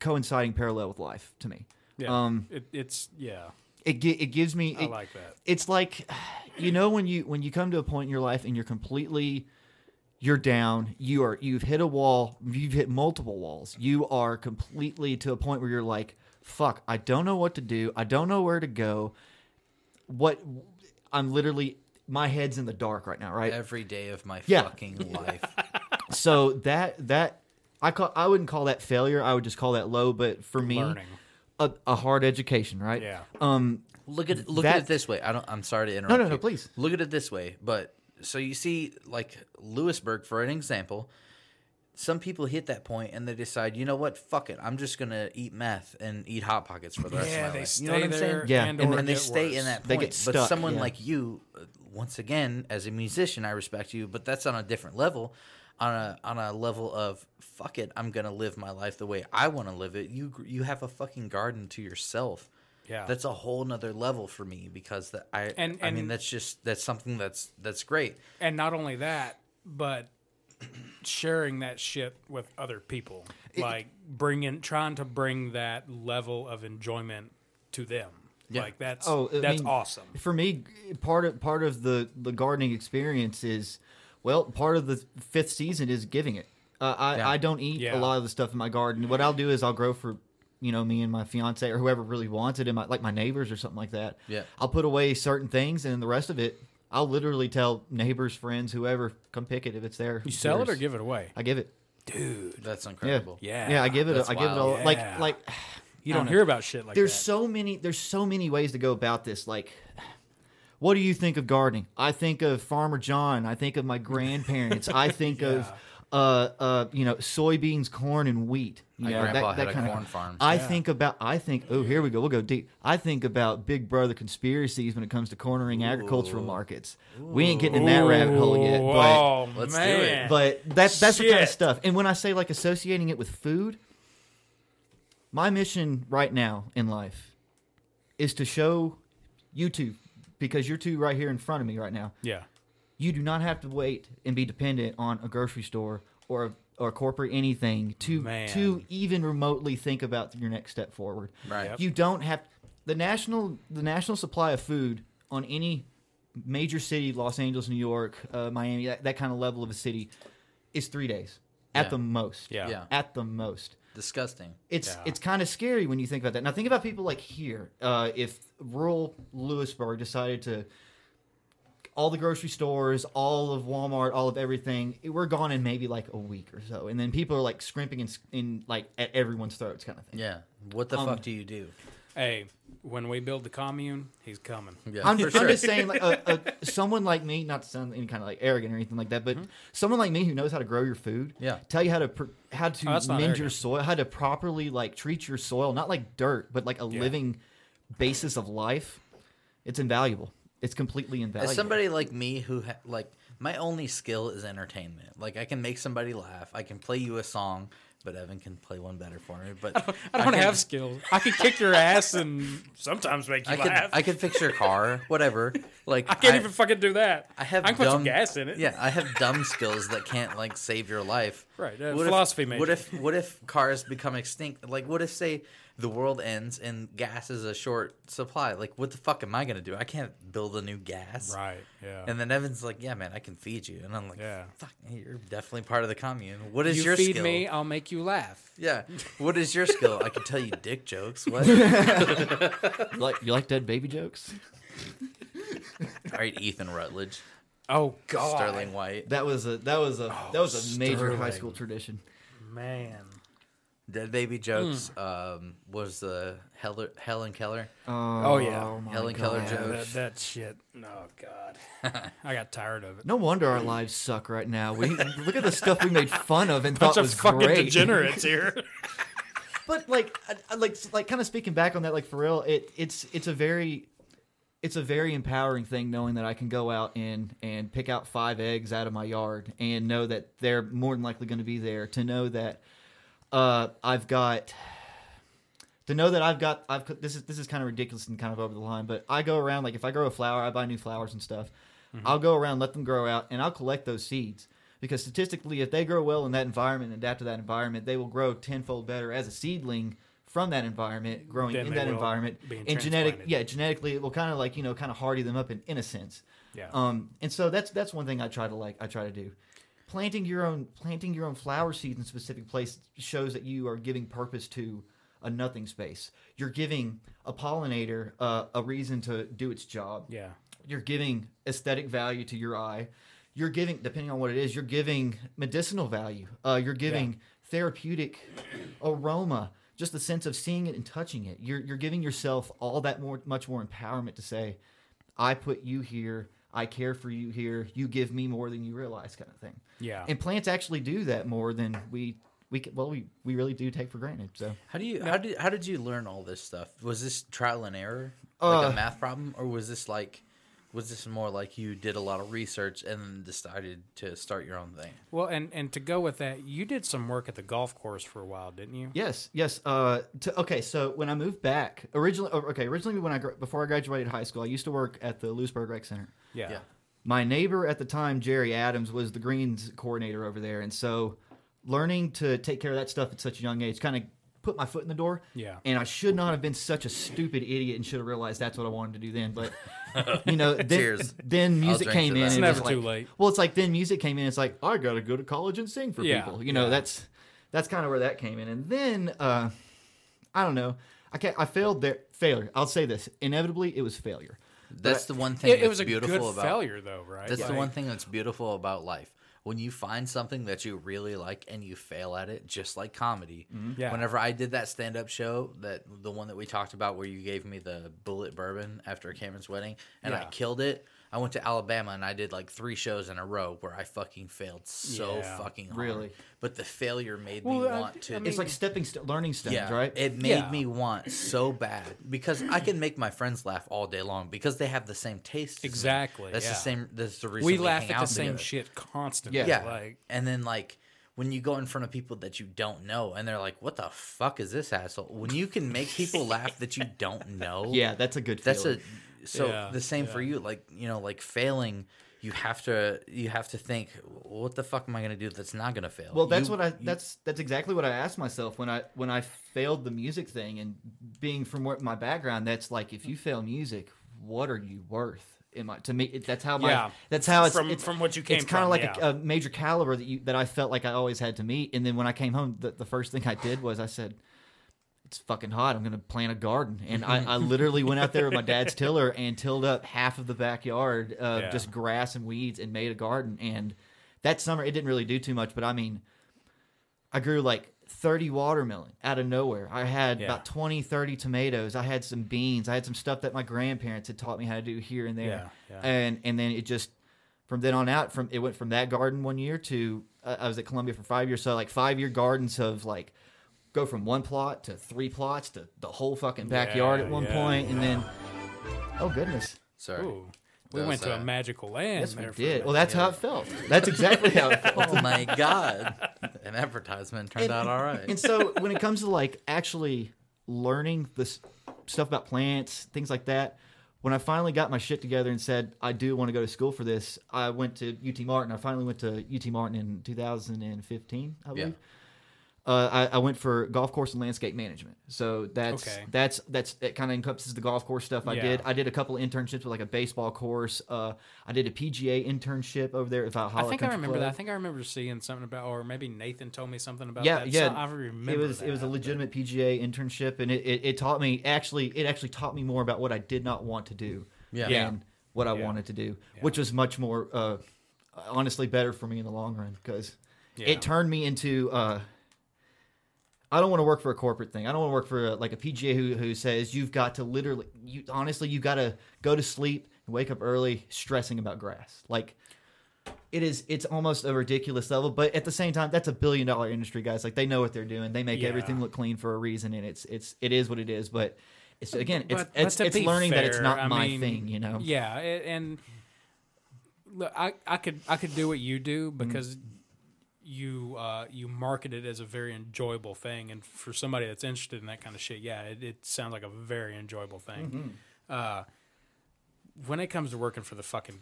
coinciding parallel with life to me. Yeah. Um, it, it's yeah. It it gives me. I like that. It's like, you know, when you when you come to a point in your life and you're completely, you're down. You are you've hit a wall. You've hit multiple walls. You are completely to a point where you're like, fuck. I don't know what to do. I don't know where to go. What I'm literally my head's in the dark right now. Right. Every day of my Yeah. fucking life. so that that I call I wouldn't call that failure. I would just call that low. But for me, Learning. A, a hard education. Right. Yeah. Um. Look at it, look that- at it this way. I don't. I'm sorry to interrupt. no, no, you. please. Look at it this way. But so you see, like Lewisburg, for an example, some people hit that point and they decide, you know what, fuck it, I'm just gonna eat meth and eat hot pockets for the rest Yeah, of my they life. You know what stay I'm saying? there Yeah, and and and they stay worse. in that They point. get but someone yeah. like you, uh, once again, as a musician, I respect you, but that's on a different level. On a on a level of fuck it, I'm gonna live my life the way I want to live it. You you have a fucking garden to yourself. Yeah. that's a whole nother level for me because that I And- I mean that's just that's something that's that's great. And not only that, but sharing that shit with other people, like bringing, trying to bring that level of enjoyment to them. Yeah. Like that's Oh, I that's mean, awesome. For me, part of part of the the gardening experience is, well, part of the fifth season is giving it. Uh, I Yeah. I don't eat Yeah. a lot of the stuff in my garden. What I'll do is I'll grow for, you know, me and my fiance or whoever really wants it, and my like my neighbors or something like that. Yeah. I'll put away certain things, and then the rest of it, I'll literally tell neighbors, friends, whoever, come pick it if it's there. You sell it or give it away, I give it. dude. That's incredible. Yeah, Yeah, I give it. That's I give it wild. all. Yeah. Like like. You I don't hear about shit like there's that. so many there's so many ways to go about this like what do you think of gardening? I think of farmer john. I think of my grandparents. I think of uh uh you know soybeans corn and wheat. You My know, grandpa had a kinda- corn farm. i Yeah. think about i think oh here we go. We'll go deep. I think about big brother conspiracies when it comes to cornering agricultural markets. We ain't getting in that rabbit hole yet but oh, Let's do it. but that's that's the kind of stuff. And when I say like associating it with food, my mission right now in life is to show you two, because you're two right here in front of me right now. yeah, You do not have to wait and be dependent on a grocery store or or corporate anything to Man. to even remotely think about your next step forward. Right. Yep. You don't have the national the national supply of food on any major city, Los Angeles, New York, uh, Miami, that, that kind of level of a city, is three days at Yeah. the most. Yeah. Yeah. At the most. Disgusting. It's Yeah. it's kind of scary when you think about that. Now think about people like here. Uh, if rural Lewisburg decided to all the grocery stores, all of Walmart, all of everything, we're gone in maybe like a week or so, and then people are like scrimping in, in like at everyone's throats, kind of thing. Yeah. What the Um, fuck do you do? Hey, when we build the commune, he's coming. Yeah, I'm, for I'm sure. just saying, like, a, a, someone like me, not to sound any kind of like arrogant or anything like that, but someone like me who knows how to grow your food, Mm-hmm. Yeah. tell you how to pr- how to Oh, mend your soil, how to properly like treat your soil, not like dirt, but like a Yeah. living basis of life. It's invaluable. It's completely invaluable. As somebody like me who ha- like my only skill is entertainment. Like I can make somebody laugh. I can play you a song, but Evan can play one better for me. But I don't can- have skills. I can kick your ass and sometimes make you I laugh. I can fix your car, whatever. Like I can't even fucking do that. I have I can put some dumb- gas in it. Yeah, I have dumb skills that can't like save your life. Right, uh, What if- philosophy What major. if what if cars become extinct? Like what if say the world ends and gas is a short supply? Like what the fuck am I gonna do? I can't build a new gas. Right. Yeah. And then Evan's like, "Yeah, man, I can feed you," and I'm like, Yeah. "Fuck, you're definitely part of the commune." What is your skill? you your feed skill? me, I'll make you laugh. Yeah. What is your skill? I can tell you dick jokes. What? You like you like dead baby jokes? All right, Ethan Rutledge, Oh God, Sterling White. That was a that was a that was a oh, major high school tradition. man. Dead Baby Jokes um, was the Heller, Helen Keller. Oh, yeah. Oh, my Helen Keller God. Yeah, jokes. that, that shit. Oh god, I got tired of it. No wonder our lives suck right now. We look at the stuff we made fun of and Bunch thought of was fucking great. degenerates here. but like, I, I like, like, kind of speaking back on that, like for real, it it's it's a very it's a very empowering thing knowing that I can go out and and pick out five eggs out of my yard and know that they're more than likely going to be there. To know that uh, I've got to know that I've got I've this is this is kind of ridiculous and kind of over the line, but I go around like if I grow a flower, I buy new flowers and stuff. I'll go around, let them grow out, and I'll collect those seeds because statistically, if they grow well in that environment and adapt to that environment, they will grow tenfold better as a seedling from that environment, growing Than in that environment. And genetic, yeah, genetically, it will kind of like you know kind of hardy them up in, in a sense. Yeah. Um, and so that's that's one thing I try to like I try to do. Planting your own planting your own flower seeds in a specific place shows that you are giving purpose to a nothing space. You're giving a pollinator uh, a reason to do its job. Yeah. You're giving aesthetic value to your eye. You're giving, depending on what it is, you're giving medicinal value. Uh, you're giving therapeutic aroma. Just the sense of seeing it and touching it. You're you're giving yourself all that more, much more empowerment to say, I put you here. I care for you here. You give me more than you realize, kind of thing. Yeah. And plants actually do that more than we we c- well we we really do take for granted. So How do you how did how did you learn all this stuff? Was this trial and error, like Uh, a math problem, or was this like was this more like you did a lot of research and then decided to start your own thing? Well, and and to go with that, you did some work at the golf course for a while, didn't you? Yes, yes. Uh, to, okay, so when I moved back, originally, okay, originally when I gra- before I graduated high school, I used to work at the Lewisburg Rec Center. Yeah. Yeah. My neighbor at the time, Jerry Adams, was the greens coordinator over there, and so learning to take care of that stuff at such a young age kind of put my foot in the door. Yeah. And I should not have been such a stupid idiot and should have realized that's what I wanted to do then. But you know, then, then music came in. It's was never too like- late. Well, it's like then music came in. It's like I got to go to college and sing for Yeah, people. You know, yeah. that's that's kind of where that came in. And then uh, I don't know. I can't. I failed there. Failure. I'll say this. Inevitably, it was failure. That's But the one thing It- it that's was a beautiful good about failure, though, right? That's the one thing that's beautiful about life. When you find something that you really like and you fail at it, just like comedy. Mm-hmm. Yeah. Whenever I did that stand up show, that the one that we talked about where you gave me the bullet bourbon after Cameron's wedding and I killed it. I went to Alabama and I did like three shows in a row where I fucking failed so Yeah. fucking hard. Really? But the failure made Well, me I- want to I mean- It's like stepping, st- learning stones, yeah, right? It made Yeah. me want so bad because I can make my friends laugh all day long because they have the same taste. as me. Exactly, That's yeah. the same. That's the reason We we laugh hang at the same together. shit constantly. Yeah. Yeah, Like, and then like when you go in front of people that you don't know and they're like, "What the fuck is this asshole?" When you can make people laugh that you don't know, Yeah, that's a good thing. That's feeling. a so Yeah, the same for you. Like you know, like failing. You have to you have to think, what the fuck am I gonna do that's not gonna fail? Well, that's You- what I. you- That's that's exactly what I asked myself when I when I failed the music thing, and being from what my background, that's like if you fail music, what are you worth? In my to me, it- that's how my Yeah. that's how it's From- it's, from what you came It's kind of like yeah. a, a major caliber that you that I felt like I always had to meet, and then when I came home, the, the first thing I did was I said. It's fucking hot. I'm gonna plant a garden, and I, I literally went out there with my dad's tiller and tilled up half of the backyard, of Yeah. just grass and weeds, and made a garden. And that summer, it didn't really do too much, but I mean, I grew like 30 watermelon out of nowhere. I had Yeah. about 20, 30 tomatoes. I had some beans. I had some stuff that my grandparents had taught me how to do here and there. Yeah. And and then it just from then on out from it went from that garden one year to uh, I was at Columbia for 5 years. So like 5 year gardens of like go from one plot to three plots to the whole fucking backyard Yeah, at one yeah, point and then oh goodness. Sorry. ooh, we went to uh, a magical land. Yes, we there for did. Well, that's how it felt. That's exactly how it felt. Oh my god! An advertisement turned out all right. And so when it comes to like actually learning this stuff about plants, things like that, when I finally got my shit together and said I do want to go to school for this, I went to UT Martin. I finally went to UT Martin in 2015, I believe. Uh, I, I went for golf course and landscape management. So that's Okay. that's that's it. Kind of encompasses the golf course stuff I Yeah. did. I did a couple of internships with like a baseball course. Uh, I did a PGA internship over there at Valhalla. I think I Country remember that. I think I remember seeing something about, or maybe Nathan told me something about yeah, that. yeah. So I remember it was it was a that. legitimate PGA internship, and it, it, it taught me actually it actually taught me more about what I did not want to do Yeah. than Yeah. what I Yeah. wanted to do, which was much more uh, honestly better for me in the long run because Yeah. it turned me into uh, I don't want to work for a corporate thing. I don't want to work for a, like a PGA who who says you've got to literally, you honestly, you've got to go to sleep and wake up early stressing about grass. Like it is, it's almost a ridiculous level. But at the same time, that's a billion dollar industry, guys. Like they know what they're doing. They make Yeah. everything look clean for a reason, and it's it's it is what it is. But it's again, it's But- but it's, to it's learning that it's not I my mean, thing. You know. Yeah, and look, I, I could I could do what you do Mm-hmm. You uh, you market it as a very enjoyable thing, and for somebody that's interested in that kind of shit, yeah, it, it sounds like a very enjoyable thing. Mhm. Uh, when it comes to working for the fucking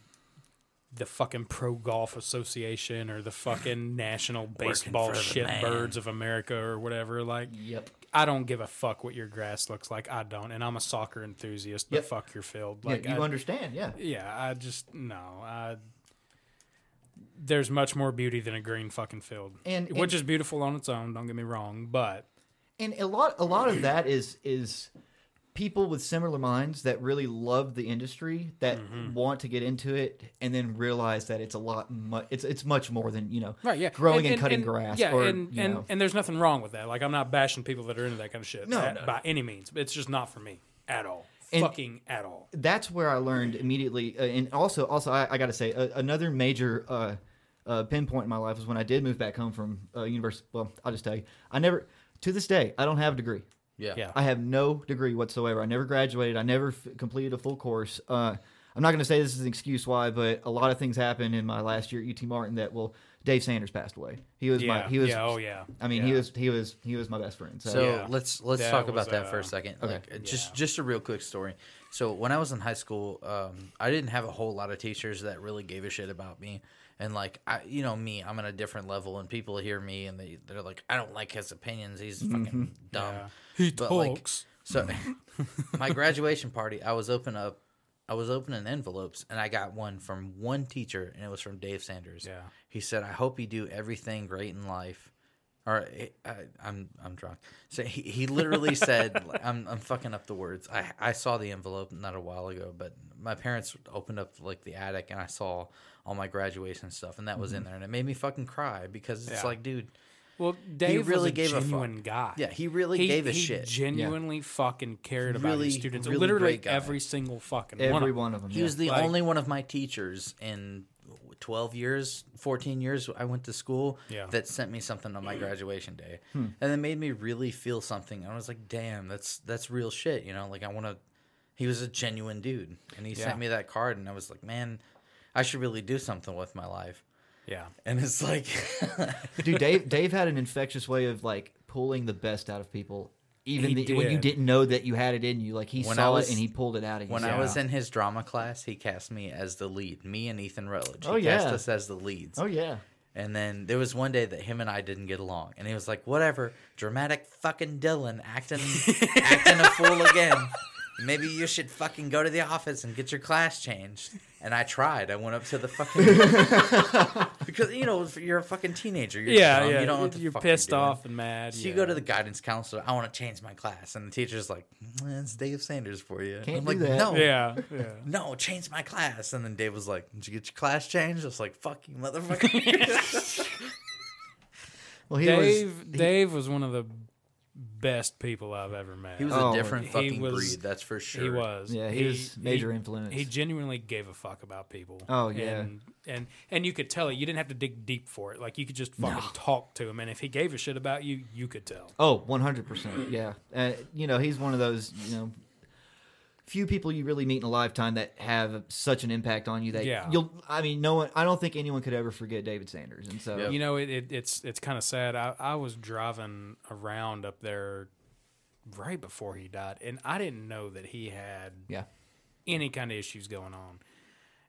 the fucking Pro Golf Association or the fucking National Baseball man. Shitbirds of America or whatever, like, yep. I don't give a fuck what your grass looks like. I don't, and I'm a soccer enthusiast. But Yep. fuck your field. Yeah, Like you I- understand, yeah. Yeah, I just no. I, there's much more beauty than a green fucking field, And- which and- is beautiful on its own. Don't get me wrong, but and a lot a lot of that is is people with similar minds that really love the industry that Mm-hmm. want to get into it and then realize that it's a lot mu- it's it's much more than you know right, yeah, growing and, cutting grass Yeah, or and you and, know. and there's nothing wrong with that. Like I'm not bashing people that are into that kind of shit. No, at- no. by any means. It's just not for me at all. And- Fucking at all. that's where I learned immediately. Uh, and also, also, I, I got to say, uh, another major uh, uh, pinpoint in my life was when I did move back home from uh, university. Well, I'll just tell you, I never, to this day, I don't have a degree. Yeah. Yeah. I have no degree whatsoever. I never graduated. I never f- completed a full course. Uh, I'm not going to say this is an excuse why, but a lot of things happened in my last year at UT Martin that well, Dave Sanders passed away. He was my he was yeah, oh, yeah, I mean he was he was he was my best friend. So, So Yeah. let's let's That talk was, about that for uh, a second. Okay. Like, uh, just just a real quick story. So when I was in high school, um, I didn't have a whole lot of teachers that really gave a shit about me. And like I, you know me, I'm at a different level, and people hear me and they they're like, I don't like his opinions. He's fucking dumb. Yeah. He But, like, talks. so my graduation party, I was open up. I was opening envelopes and I got one from one teacher and it was from Dave Sanders. Yeah. He said, "I hope you do everything great in life." Or eh, I, I'm I'm drunk. So he, he literally said, "I'm I'm fucking up the words." I I saw the envelope not a while ago, but my parents opened up like the attic and I saw all my graduation stuff and that was in mm-hmm. there and it made me fucking cry because it's Yeah. like, dude. Well, Dave really was a gave a fuck. guy. Yeah, he really he, gave a he shit. Genuinely fucking cared about Really, his students. really Literally great guy. every single fucking Every one one of them. He yeah. was the Like- only one of my teachers in 12 years, 14 years I went to school Yeah. that sent me something on my hmm. graduation day. Hmm. And it made me really feel something. I was like, "Damn, that's that's real shit." You know, like I want to He was a genuine dude. And he Yeah. sent me that card and I was like, "Man, I should really do something with my life." Yeah. And it's like Dude, Dave Dave had an infectious way of like pulling the best out of people, even the, when you did. didn't know that you had it in you. Like he When saw was- it and he pulled it out of you. When I was in his drama class, he cast me as the lead. Me and Ethan Rutledge. Oh, he Oh, yeah. cast us as the leads. Oh, yeah. And then there was one day that him and I didn't get along, and he was like, "Whatever, dramatic fucking Dylan acting acting a fool again. Maybe you should fucking go to the office and get your class changed." And I tried. I went up to the fucking because you know you're a fucking teenager. You're Yeah, dumb, yeah, You don't know what you're fuck pissed doing. off and mad, So you go to the guidance counselor. I want to change my class, and the teacher's like, "Mm, "It's Dave Sanders for you." Can't I'm do like, that. No, Yeah, yeah. no, change my class. And then Dave was like, "Did you get your class changed?" I was like, "Fuck you, motherfucker." Well, he Dave was. Dave was one of the best people I've ever met. He was a Oh, different He fucking was- breed, that's for sure. He was. Yeah, he was major influence. He genuinely gave a fuck about people. Oh, yeah. and and, and you could tell it. You didn't have to dig deep for it. Like you could just fucking talk to him, and if he gave a shit about you, you could tell. Oh, 100%. Yeah. Uh, you know, he's one of those, you know, few people you really meet in a lifetime that have such an impact on you that Yeah. you'll, I mean, no one, I don't think anyone could ever forget David Sanders. And so, You know, it, it, it's it's kind of sad. I, I was driving around up there right before he died, and I didn't know that he had Yeah. any kind of issues going on.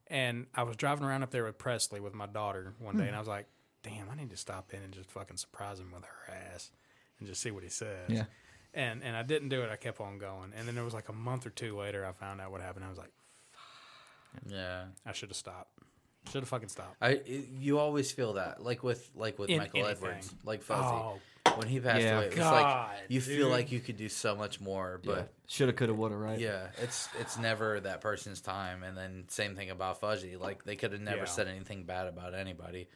And I was driving around up there with Presley with my daughter one day, Hmm. and I was like, "Damn, I need to stop in and just fucking surprise him with her ass and just see what he says." Yeah. And and I didn't do it. I kept on going, and then there was like a month or two later, I found out what happened. I was like, yeah. "I should have stopped. Should have fucking stopped." I you always feel that like with like with In Michael anything. Edwards, like Fuzzy. Oh. When he passed Yeah. away, it was God, like you feel like you could do so much more, yeah. but Shoulda, coulda, woulda, right? yeah, it's it's never that person's time. And then same thing about Fuzzy, like they could have never Yeah. said anything bad about anybody.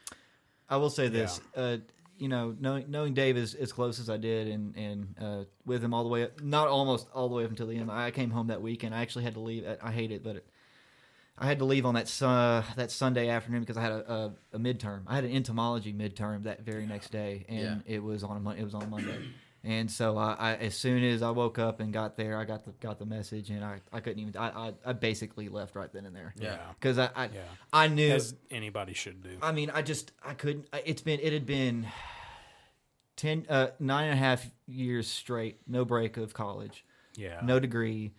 I will say this. Uh, you know, knowing knowing Dave as, as close as I did, and and uh, with him all the way, up, not almost all the way up until the end. I came home that week, and I actually had to leave. I hate it, but it, I had to leave on that su- that Sunday afternoon because I had a, a, a midterm. I had an entomology midterm that very next day, and Yeah. it was on a it was on a Monday. And so I, I, as soon as I woke up and got there, I got the got the message, and I, I couldn't even. I, I, I basically left right then and there. Yeah. because I I, Yeah. I knew As anybody should do. I mean, I just I couldn't. It's been it had been ten uh, nine and a half years straight, no break of college, Yeah. no degree,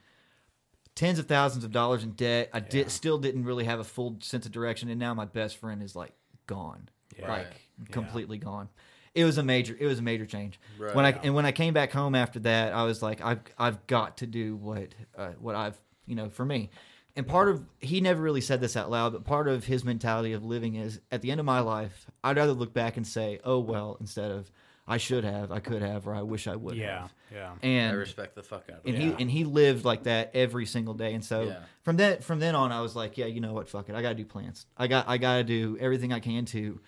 tens of thousands of dollars in debt. I did still didn't really have a full sense of direction, and now my best friend is like gone, Yeah. like completely gone. It was a major it was a major change. Right. When I and when I came back home after that, I was like, I've I've got to do what uh, what I've you know for me. And part of he never really said this out loud, but part of his mentality of living is at the end of my life, I'd rather look back and say, "Oh well," instead of "I should have, I could have, or I wish I would Yeah, have." yeah. And I respect the fuck out of and it. he and he lived like that every single day. And so Yeah. from that from then on, I was like, yeah, you know what, fuck it, I gotta do plants. I got I gotta do everything I can to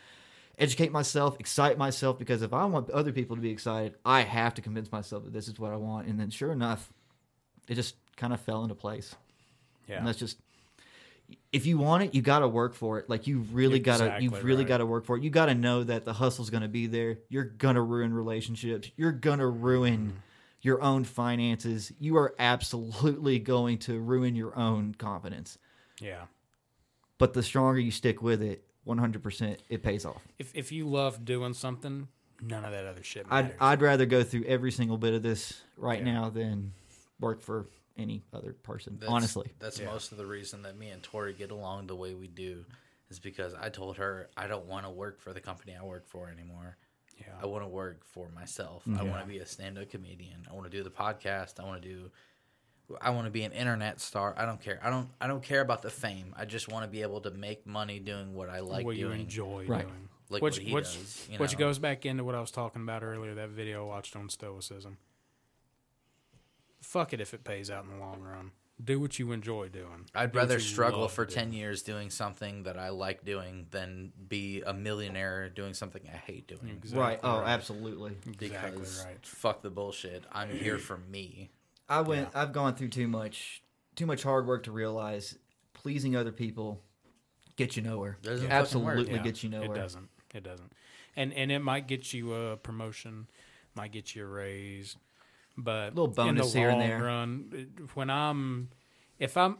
educate myself, excite myself, because if I want other people to be excited, I have to convince myself that this is what I want. And then sure enough, it just kind of fell into place. Yeah. And that's just if you want it, you got to work for it. Like you really got to, you've really right. got to work for it. You got to know that the hustle's going to be there. You're going to ruin relationships. You're going to ruin Mm. your own finances. You are absolutely going to ruin your own confidence. Yeah. But the stronger you stick with it, 100%, it pays off. If if you love doing something, none of that other shit I'd. I'd rather go through every single bit of this right Yeah. now than work for any other person, That's, honestly. that's most of the reason that me and Tori get along the way we do, is because I told her I don't want to work for the company I work for anymore. Yeah. I want to work for myself. I Mhm. want to be a stand-up comedian. I want to do the podcast. I want to do. I want to be an internet star. I don't care. I don't. I don't care about the fame. I just want to be able to make money doing what I like what doing. you enjoy Right. doing. Like which, what he which, does. You which goes back into what I was talking about earlier, that video I watched on Stoicism. Fuck it if it pays out in the long run. Do what you enjoy doing. I'd Do rather struggle for doing. 10 years doing something that I like doing than be a millionaire doing something I hate doing. Exactly Right. Oh, absolutely. Exactly Because right. fuck the bullshit. I'm here for me. I went. I've gone through too much, too much hard work to realize pleasing other people get you nowhere. Doesn't fucking Absolutely work. get you nowhere. It doesn't. It doesn't. And and it might get you a promotion, might get you a raise, but Little in the bonus here and there. run, when I'm, if I'm,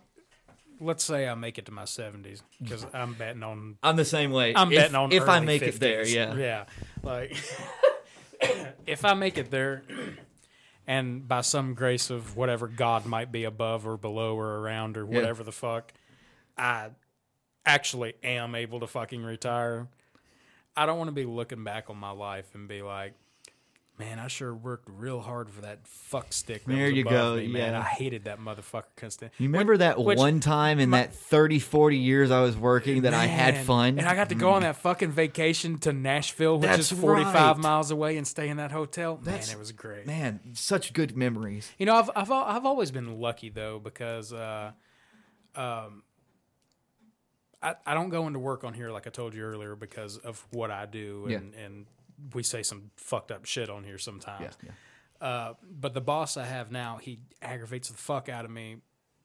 let's say I make it to my seventies, because I'm betting on. I'm the same way. I'm If- betting on if I early make it there, yeah. yeah. Like, if I make it there, and by some grace of whatever God might be above or below or around or Yeah. whatever the fuck, I actually am able to fucking retire. I don't want to be looking back on my life and be like, man, I sure worked real hard for that fuck stick. That There you go, Me, man, yeah. I hated that motherfucker. Constant. You remember that Which- one time in that 30, 40 years I was working that I had fun? And I got to go on that fucking vacation to Nashville, which That's is 45 right. miles away, and stay in that hotel. That's- man, it was great. Man, such good memories. You know, I've I've I've always been lucky though because uh, um, I I don't go into work on here like I told you earlier because of what I do Yeah. and and we say some fucked up shit on here sometimes. Yeah, Uh, but the boss I have now, he aggravates the fuck out of me,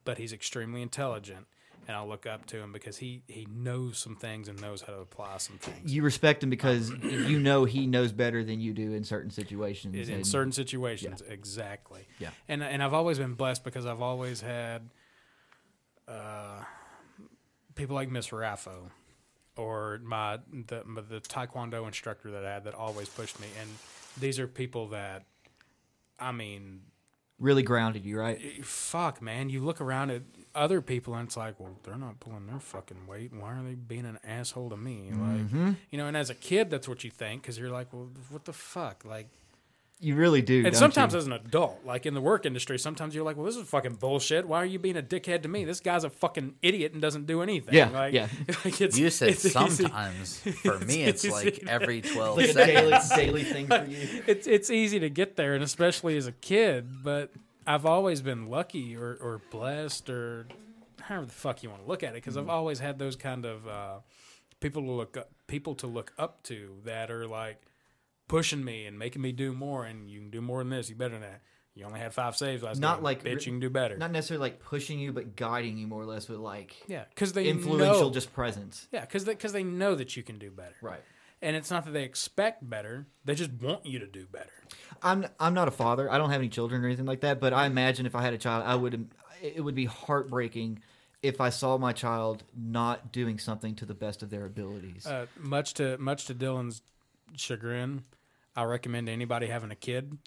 but he's extremely intelligent. And I look up to him because he, he knows some things and knows how to apply some things. You respect him because you know he knows better than you do in certain situations. in and- certain situations exactly Yeah. and and i've always been blessed because i've always had uh, people like miss raffo or my the, my- the taekwondo instructor that i had that always pushed me. And these are people that i mean really grounded you, right? fuck man. You look around at other people and it's like well they're not pulling their fucking weight. Why are they being an asshole to me? Like mm-hmm. you know and as a kid that's what you think because you're like well what the fuck? Like You really do. and don't sometimes you? as an adult, like in the work industry, sometimes you're like, well, this is fucking bullshit. Why are you being a dickhead to me? This guy's a fucking idiot and doesn't do anything. Yeah, like, yeah. like it's, You said it's easy. sometimes. For me, it's easy like every 12 Like a seconds. daily- daily thing for you. It's it's easy to get there, and especially as a kid. But I've always been lucky or, or blessed or however the fuck you want to look at it, because Mm-hmm. I've always had those kind of uh, people to look up, people to look up to that are like, pushing me and making me do more, and you can do more than this. You better than that. You only had five saves last not game. like bitch, you can do better. Not necessarily like pushing you, but guiding you more or less with like Yeah, because they influential know- just presence. Yeah, because they, 'cause they know that you can do better. Right. And it's not that they expect better; they just want you to do better. I'm I'm not a father. I don't have any children or anything like that. But I imagine if I had a child, I would. It would be heartbreaking if I saw my child not doing something to the best of their abilities. Uh, much to much to Dylan's chagrin, I recommend to anybody having a kid.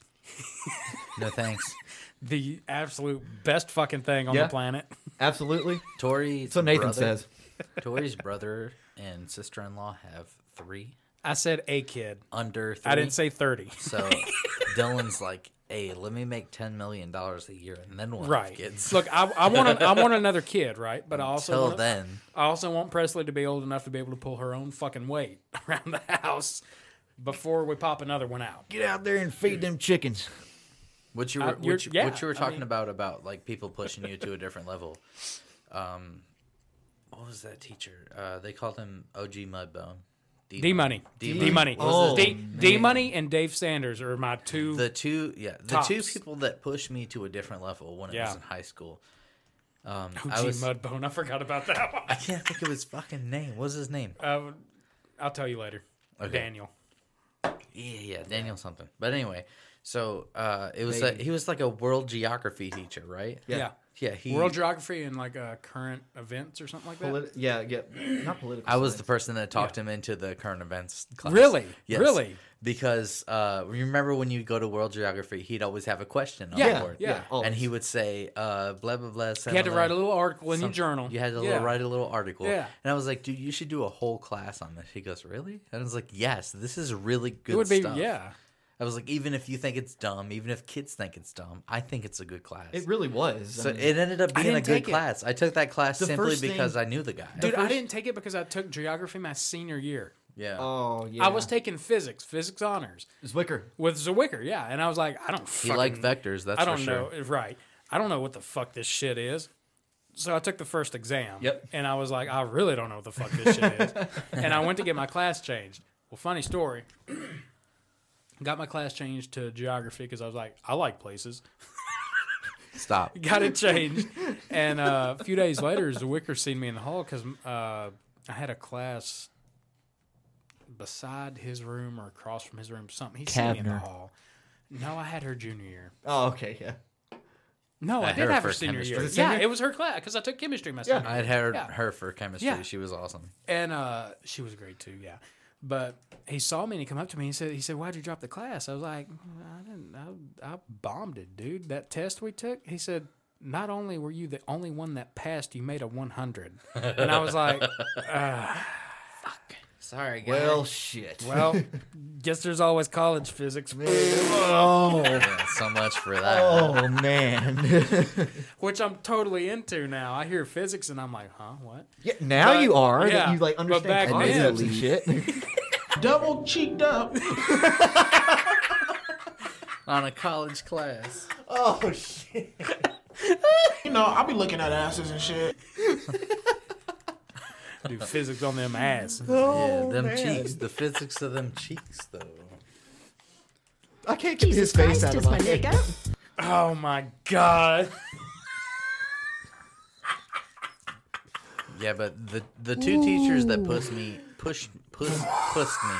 No thanks. the absolute best fucking thing on Yeah. the planet. Absolutely. Tori. That's what Nathan brother- says. Tori's brother and sister in law have three. I said a kid. Under three. I didn't say 30. So Dylan's like, hey, let me make ten million dollars a year and then we'll have Right. kids. Look, I, I want a, I want another kid, right? But I also Until want, then. I also want Presley to be old enough to be able to pull her own fucking weight around the house before we pop another one out. Get out there and feed them chickens. What you Uh, were, you're- what you, yeah, what you were I talking mean- about about like people pushing you to a different level. Um, what was that teacher? Uh, they called him OG Mudbone. D Money, D D Money, What was his D name? D Money, and Dave Sanders are my two. The two, yeah, the tops. two people that pushed me to a different level when it was in high school. Um, OG I was, Mudbone. I forgot about that one. I can't think of his fucking name. What was his name? Uh, I'll tell you later. Okay. Daniel. Yeah, yeah, Daniel something. But anyway, so uh, it was a, Baby. he was like a world geography teacher, right? Yeah. yeah. He World geography and like uh, current events or something like that. Polit- yeah, yeah, not political. I was science. the person that talked him into the current events class. Really? Yes. Really? Because uh, remember when you go to world geography, he'd always have a question on Yeah, the board. yeah, yeah. and he would say, uh, blah, blah, blah. You had to write a little article in your some- journal. You had to Yeah. write a little article. Yeah. And I was like, dude, you should do a whole class on this. He goes, really? And I was like, yes, this is really good it would be- yeah. I was like, even if you think it's dumb, even if kids think it's dumb, I think it's a good class. It really was. I So mean- it ended up being a good take it. class. I took that class The simply first thing- because I knew the guy. Dude, I didn't take it because I took geography my senior year. Yeah. Oh yeah. I was taking physics, physics honors Zwicker. with Zwicker, yeah, and I was like, I don't. He Fucking, liked vectors, that's I for don't sure. know, right? I don't know what the fuck this shit is. So I took the first exam. Yep. And I was like, I really don't know what the fuck this shit is. and I went to get my class changed. Well, funny story. Got my class changed to geography because I was like, I like places. Stop. Got it changed. and uh, a few days later, Zwicker seen me in the hall because uh, I had a class beside his room or across from his room, something. He's seen me in the hall. No, I had her junior year. Oh, okay, yeah. No, I I, did her have her senior chemistry. year. Was it Yeah, it was her class because I took chemistry my Yeah. I had year. heard Yeah. her for chemistry. Yeah. She was awesome. And uh, she was great too, yeah. But he saw me and he come up to me. He said, "He said, why'd you drop the class?" I was like, "I didn't. I, I bombed it, dude. That test we took." He said, "Not only were you the only one that passed, you made a 100." And I was like, uh, Sorry, guys. Well, shit. "Well, guess there's always college physics." Oh. Yeah, so much for that. Oh man. Which I'm totally into now. I hear physics and I'm like, huh, what? yeah, now But- you are. yeah, that you like but understand back concepts then- and shit. Double cheeked up. On a college class. oh shit. You know, I'll be looking at asses and shit. Do physics on them ass. Oh, yeah, them man. cheeks. The physics of them cheeks, though. I can't keep his face out of my head. Oh my god. Yeah, but the the two teachers that pushed me, pushed, pushed, pushed me.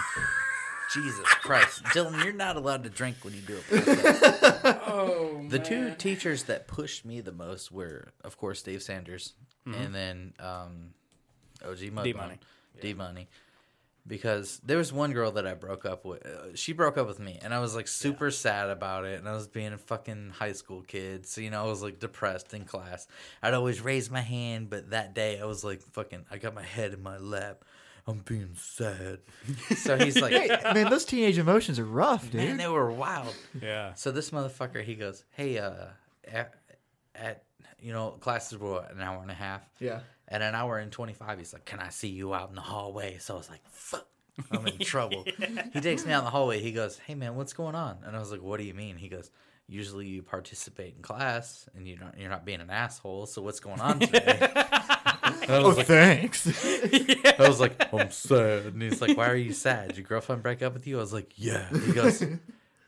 Jesus Christ, Dylan, you're not allowed to drink when you do a podcast. Oh the two teachers that pushed me the most were, of course, Dave Sanders Mhm. and then um, OG Mudbone, D-Money. D Money. Because there was one girl that I broke up with. Uh, she broke up with me, and I was like super sad about it. And I was being a fucking high school kid, so you know I was like depressed in class. I'd always raise my hand, but that day I was like fucking. I got my head in my lap. I'm being sad. So he's like, Hey, man, those teenage emotions are rough, dude. Man, they were wild. Yeah. So this motherfucker, he goes, "Hey, uh, at, at you know, classes were what, an hour and a half. Yeah. At an hour and twenty five, he's like, "Can I see you out in the hallway?" So I was like, "Fuck." I'm in trouble. He takes me out in the hallway. He goes, "Hey man, what's going on?" And I was like, "What do you mean?" He goes, usually you participate in class and you don't, you're not being an asshole. So what's going on today? I Oh, was like- thanks. I was like, I'm sad. And he's like, Why are you sad? Did your girlfriend break up with you? I was like, Yeah. He goes,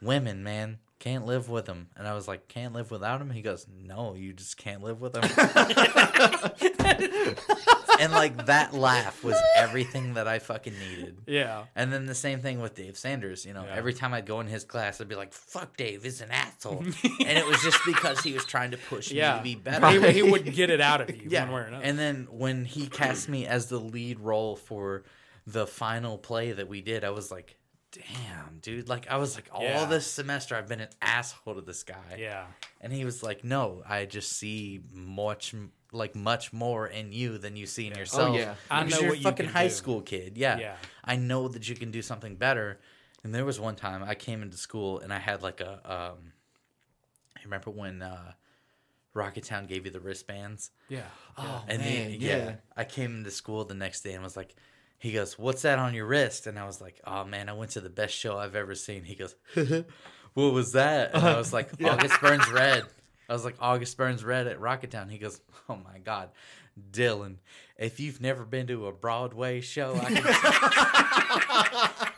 Women, man, can't live with him. And I was like, Can't live without him? He goes, No, you just can't live with him. and like that laugh was everything that I fucking needed. Yeah. And then the same thing with Dave Sanders. You know, Yeah. every time I'd go in his class, I'd be like, "Fuck Dave, he's an asshole," and it was just because he was trying to push me to be better. He, he would get it out of you yeah. one way or another. And then when he cast me as the lead role for the final play that we did, I was like, "Damn, dude!" Like I was like, all Yeah. this semester, I've been an asshole to this guy. Yeah. And he was like, "No, I just see much." Like much more in you than you see in yourself. Oh, yeah. I Because know you're what a you fucking can high do. school kid. Yeah. Yeah. I know that you can do something better. And there was one time I came into school and I had like a um I remember when uh Rocketown gave you the wristbands? Yeah. Oh, And man, he, yeah. I came into school the next day and was like he goes, "What's that on your wrist?" And I was like, "Oh man, I went to the best show I've ever seen." He goes, "What was that?" And I was like. "August Burns Red." I was like, "August Burns Red at Rocketown." He goes, "Oh my god, Dylan, if you've never been to a Broadway show, I can,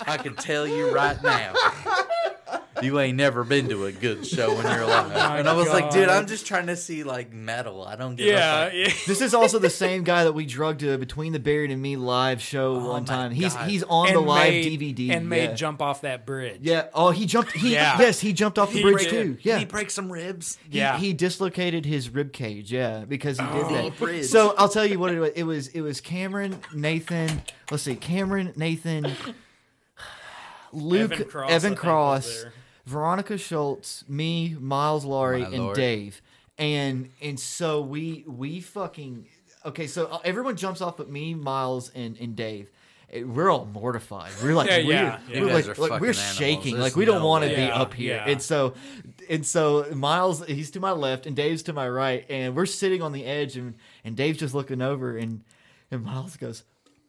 I can tell you right now." You ain't never been to a good show in your life. my and I was like, dude, God. I'm just trying to see like metal. I don't give Yeah, a fuck. yeah. This is also the same guy that we drugged to Between the Buried and Me live show Oh one my time. He's God. he's on the And live DVD and made yeah. jump off that bridge. Yeah. Oh, he jumped. He Yeah. yes, he jumped off the He bridge did. too. Yeah. Did he break some ribs? He, Yeah. he dislocated his rib cage. Yeah, because he did Oh. that. Bridge. So I'll tell you what it was. It was it was Cameron, Nathan. Let's see, Cameron, Nathan, Luke, Evan Cross, I Evan think, was Cross, there. Veronica Schultz, me, Miles Laurie, My and lord. Dave. And and so we we fucking okay. So uh, everyone jumps off but me, Miles, and and Dave. Eh, We're all mortified. We're like, Yeah, we're, yeah, yeah. we're You guys like, are like, we're animals. shaking. There's Like we don't no want to way. be Yeah, up here. yeah. And so, and so Miles, he's to my left, and Dave's to my right, and we're sitting on the edge, and and Dave's just looking over, and and Miles goes,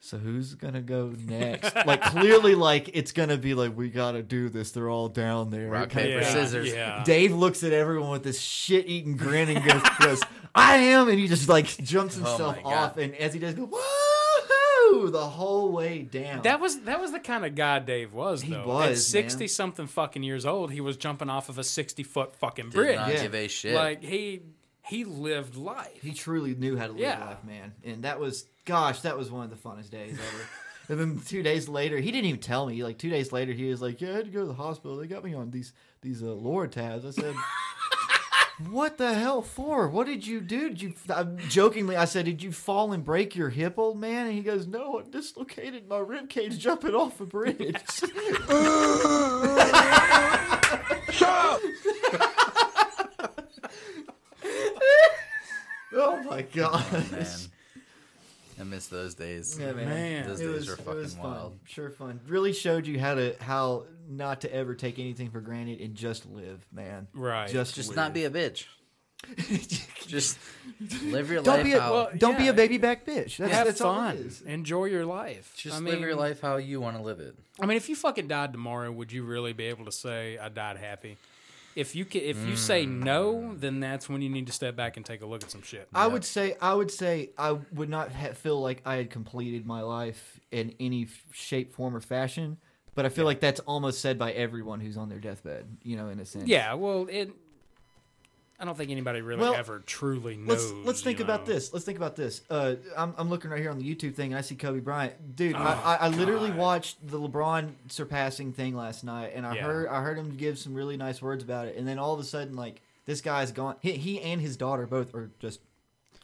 "So who's gonna go next?" like clearly, like it's gonna be like we gotta do this. They're all down there. Rock, paper, Yeah, scissors. Yeah. Dave looks at everyone with this shit-eating grin and goes, goes, "I am," and he just like jumps Oh himself my God. off, and as he does, go woohoo the whole way down. That was that was the kind of guy Dave was He though. At was, man. sixty something fucking years old, he was jumping off of a sixty foot fucking Did bridge. not Yeah. give a shit. Like he he lived life. He truly knew how to live Yeah. life, man. And that was, gosh, that was one of the funnest days ever. and then two days later, he didn't even tell me. Like two days later, he was like, "Yeah, I had to go to the hospital. They got me on these these uh, Lortabs." I said. What the hell for? What did you do? Did you? I, jokingly, I said, "Did you fall and break your hip, old man?" And he goes, "No, I dislocated my rib cage jumping off a bridge." oh my oh, god! man. I miss those days. Yeah, man. Man. Those it days was, were it fucking was fun. wild. Sure fun. Really showed you how to how not to ever take anything for granted and just live, man. Right. Just Just live. not be a bitch. Just live your don't life be a how. Well, don't be a baby back bitch. That's, Have that's all fun. it is. Enjoy your life. just I live your life how you want to live it. I mean, if you fucking died tomorrow, would you really be able to say I died happy? If you ca if you say mm. no, then that's when you need to step back and take a look at some shit. I would say I would say I would not ha- feel like I had completed my life in any f- shape, form, or fashion. But I feel like that's almost said by everyone who's on their deathbed. You know, in a sense. Yeah, well, it. I don't think anybody really Well, ever truly knows. Let's let's think you about this. Let's think about this. Uh, I'm I'm looking right here on the YouTube thing. And I see Kobe Bryant, dude. Oh, I, I, I literally watched the LeBron surpassing thing last night, and I Yeah. heard I heard him give some really nice words about it, and then all of a sudden, like this guy's gone. He, he and his daughter both are just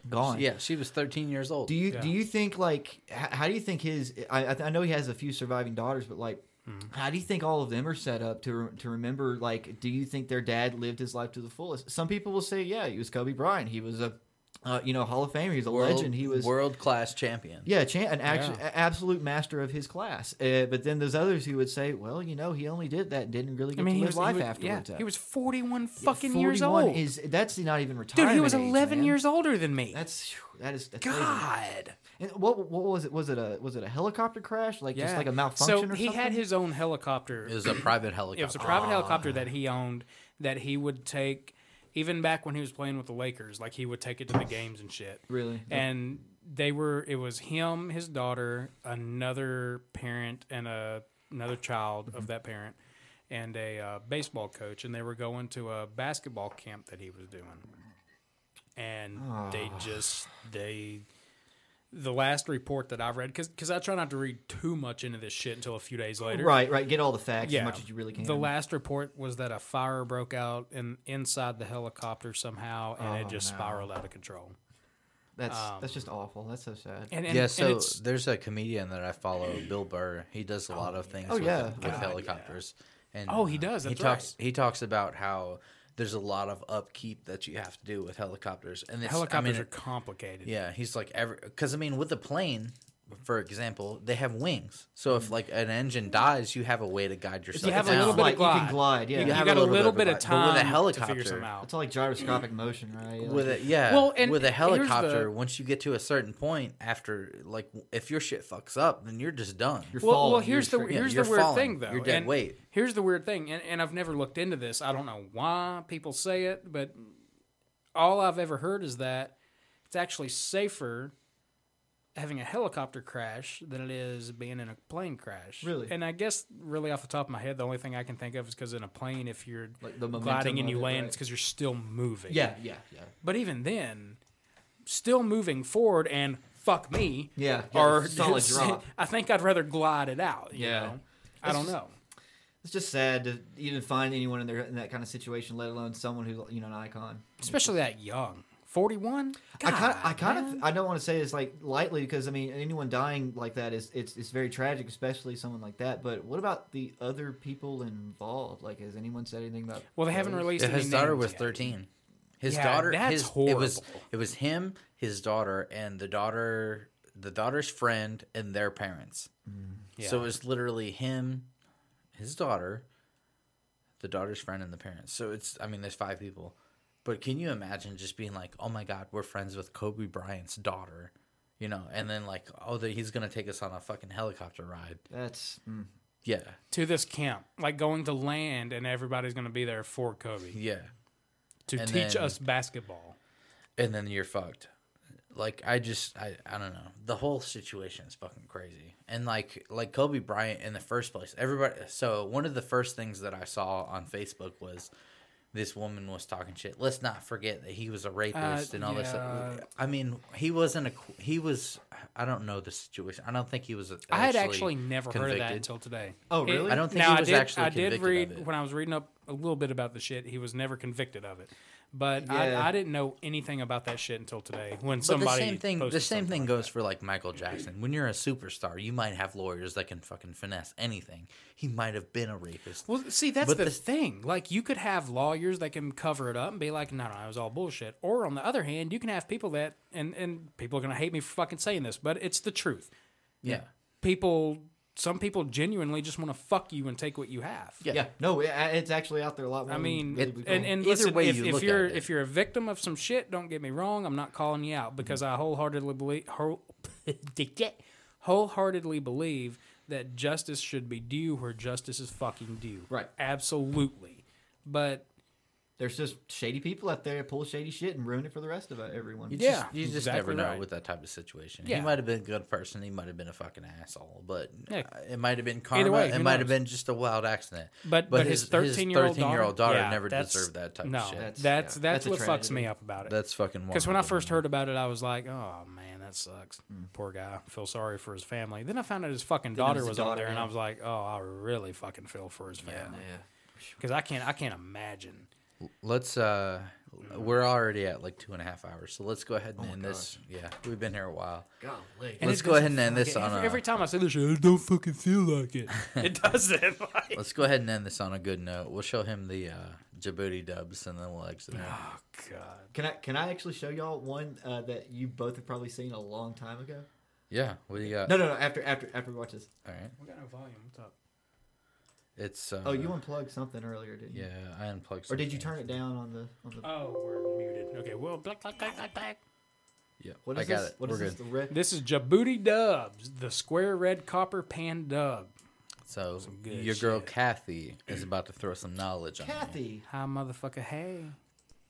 gone. Yeah, she was 13 years old. Do you Yeah. do you think like h- how do you think his? I I, I know he has a few surviving daughters, but like. Mm-hmm. How do you think all of them are set up to re- to remember? Like, do you think their dad lived his life to the fullest? Some people will say, yeah, he was Kobe Bryant. He was a, uh, you know, Hall of Famer. He was a world, legend. He was world class champion. yeah, cha- an actu- Yeah. absolute master of his class. Uh, but then there's others who would say, well, you know, he only did that and didn't really get I mean, to he live was, life he was afterwards. Yeah, he was 41 Yeah, fucking years old. Is that's not even retired? Dude, he was 11 man. years older than me. That's phew, that is that's crazy. God. And what what was it? Was it a was it a helicopter crash? Like just like a malfunction so or he something? had his own helicopter. It was a private helicopter. It was a private helicopter that he owned that he would take, even back when he was playing with the Lakers, like he would take it to the games and shit. Really? And they were. It was him, his daughter, another parent, and a another child Mm-hmm. of that parent, and a uh, baseball coach, and they were going to a basketball camp that he was doing, and they Ah. just they. The last report that I've read, because I try not to read too much into this shit until a few days later. Right, right. Get all the facts as much as you really can. The last report was that a fire broke out in inside the helicopter somehow, and it Oh, just no. spiraled out of control. That's Um, that's just awful. That's so sad. And, and, yeah, so it's- there's a comedian that I follow, Bill Burr. He does a lot of things Oh, with, yeah. with God, helicopters. And Oh, he does, He that's talks. He talks about how there's a lot of upkeep that you have to do with helicopters, and it's, I helicopters mean, are complicated. Yeah, he's like every because I mean with the plane, for example, they have wings. So if like an engine dies, you have a way to guide yourself. You have a down. little bit of Like, you can glide. glide, yeah. You, You you have got a a little little bit bit of of glide, but with a time to helicopter- figure something out. It's all like gyroscopic mm. motion, right? with Like- a yeah Well, and with a here's the- helicopter once you get to a certain point after like if your shit fucks up then you're just done You're well, well, here's you're the Yeah, here's the weird falling. thing though. You're dead and weight. Here's the weird thing, and, and I've never looked into this. I don't know why people say it, but all I've ever heard is that it's actually safer having a helicopter crash than it is being in a plane crash. Really? And I guess really off the top of my head, the only thing I can think of is because in a plane, if you're Like the gliding and you it, land, right. it's because you're still moving. Yeah, yeah, yeah. But even then, still moving forward and fuck me. Yeah, Or solid drop. I think I'd rather glide it out. You Yeah. know? I don't know. It's just sad to even find anyone in there in that kind of situation, let alone someone who's you know an icon. Especially that young. 41? I kind of, I kind of, I don't want to say it's like lightly because I mean anyone dying like that is it's it's very tragic, especially someone like that. But what about the other people involved? Like, has anyone said anything about? Well, they haven't released Yeah, any his daughter names was yet. 13 his Yeah, daughter that's his it was horrible. it was him his daughter and the daughter the daughter's friend and their parents mm. so it was literally him his daughter the daughter's friend and the parents so it's i mean there's five people but can you imagine just being like oh my god we're friends with kobe bryant's daughter you know and then like oh the, he's gonna take us on a fucking helicopter ride That's mm. yeah To this camp. Like going to land and everybody's going to be there for Kobe. yeah To And teach then- us basketball. and then you're fucked. Like I just I I don't know. The whole situation is fucking crazy. And like like Kobe Bryant in the first place, everybody. So one of the first things that I saw on Facebook was this woman was talking shit. Let's not forget that he was a rapist Uh, and all this. Stuff. I mean, he wasn't a he was. I don't know the situation. I don't think he was. I had actually never heard of that until today. Oh, It- really? I don't think now, he was I did, actually I did convicted read of it. when I was reading up a little bit about the shit. He was never convicted of it, but Yeah. I, I didn't know anything about that shit until today. When But somebody the same thing. The same thing like goes that. for like Michael Jackson. When you're a superstar, you might have lawyers that can fucking finesse anything. He might have been a rapist. Well, see, that's But the thing. Like, you could have lawyers that can cover it up and be like, "No, no, it was all bullshit." Or on the other hand, you can have people that, and and people are gonna hate me for fucking saying this, but it's the truth. Yeah. People, some people genuinely just want to fuck you and take what you have. yeah. no, it, it's actually out there a lot more. I mean, really we and, and Either listen, way if, you if look you're at it. if you're a victim of some shit, don't get me wrong. I'm not calling you out because mm-hmm. I wholeheartedly believe whole, wholeheartedly believe that justice should be due where justice is fucking due. Right. Absolutely. But there's just shady people out there that pull shady shit and ruin it for the rest of uh, everyone. You Yeah, just, you just exactly never know right. with that type of situation. Yeah. He might have been a good person. He might have been a fucking asshole. But Yeah. uh, it might have been karma. way, it who might have been just a wild accident. but but, his 13 year old 13-year-old daughter yeah, never deserved that type no, of shit. That's That's- that's, that's, that's a what fucks me up about it. That's fucking. Because when I first heard about it, I was like, "Oh man, that sucks. Poor guy. Feel sorry for his family." Then I found out his fucking Then daughter was was, his on daughter, there, and. I was like, "Oh, I really fucking feel for his family." yeah. Because I can't, I can't imagine. Let's. uh We're already at like two and a half hours, so let's go ahead Oh and end this. Yeah, we've been here a while. Golly. And Let's it go ahead and end this on every, a. every time I say this shit, it don't fucking feel like it. It doesn't. Like, Let's go ahead and end this on a good note. We'll show him the uh, Djibouti dubs, and then we'll exit. oh god. Can I can I actually show y'all one uh, that you both have probably seen a long time ago? Yeah, what do you got? No, no, no. After after after we watch this. All right, We got no volume. What's up? It's. Uh, Oh, you unplugged something earlier, didn't you? Yeah, I unplugged. Or did you turn it down on the on the? Oh, we're muted. Okay. Well, black, black, black, black, black. Yeah, What I got this? it. What We're is this? good. The red. This is Djibouti Dubs, the square red copper pan dub. So good your girl. Kathy is about to throw some knowledge on. Kathy. Hi, motherfucker. Hey.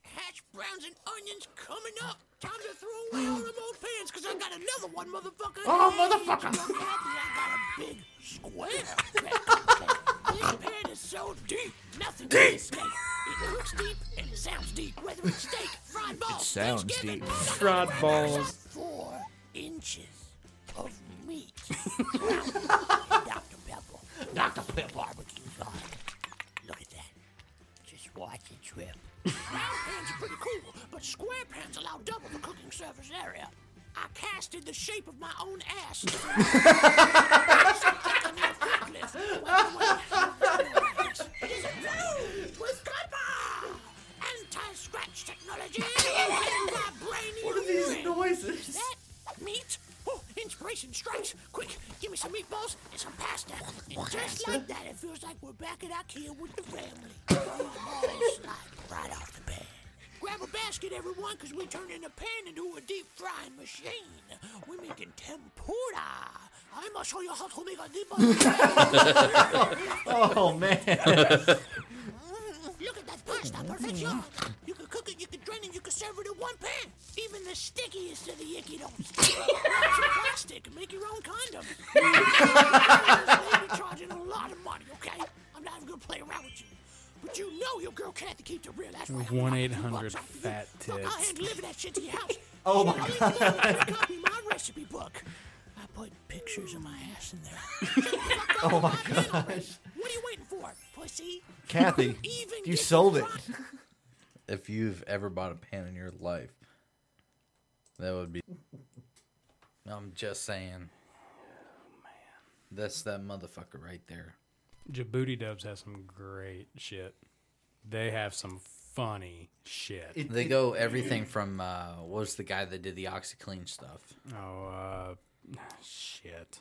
Hash browns and onions coming up. Time to throw away all them old pans, cause I got another one, motherfucker. Oh, Hey, motherfucker. Kathy, I got a big square. this pan is so deep, nothing can Deep. escape. It looks deep and it sounds deep, whether it's steak, fried balls, sounds deep. Fried balls. Four inches of meat. Dr. Pepper. Dr. Pepper. Barbecue sauce. Look at that. Just watch it drip. Round pans are pretty cool, but square pans allow double the cooking surface area. I casted the shape of my own ass. With copper! Anti-scratch technology! what are these noises? That meat? Oh, inspiration strikes! Quick, give me some meatballs and some pasta. And just like that, it feels like we're back at IKEA with the family. Oh, Slide right off the pan. Grab a basket, everyone, because we turning the pan into a deep frying machine. We're making tempura. I must show you how to make a deep Oh, man. Look at that pasta, perfection. You can cook it, you can drain it, you can serve it in one pan. Even the stickiest of the icky don't stick. Plastic and make your own condom. You're charging a lot of money, okay? I'm not even gonna play around with you. But you know your girl Kathy keeps it real. That's why I'm 1 800 Fat I'll Tits. hand deliver that shit to your house. Oh, my I'll leave you there with a copy my recipe book. I put pictures of my ass in there. Oh my gosh. What are you waiting for, pussy? Kathy, Even you sold it. If you've ever bought a pan in your life, that would be. I'm just saying. Oh, That's that motherfucker right there. Djibouti Dubs has some great shit. They have some funny shit. they go everything from uh, what was the guy that did the OxiClean stuff? Oh, uh, shit.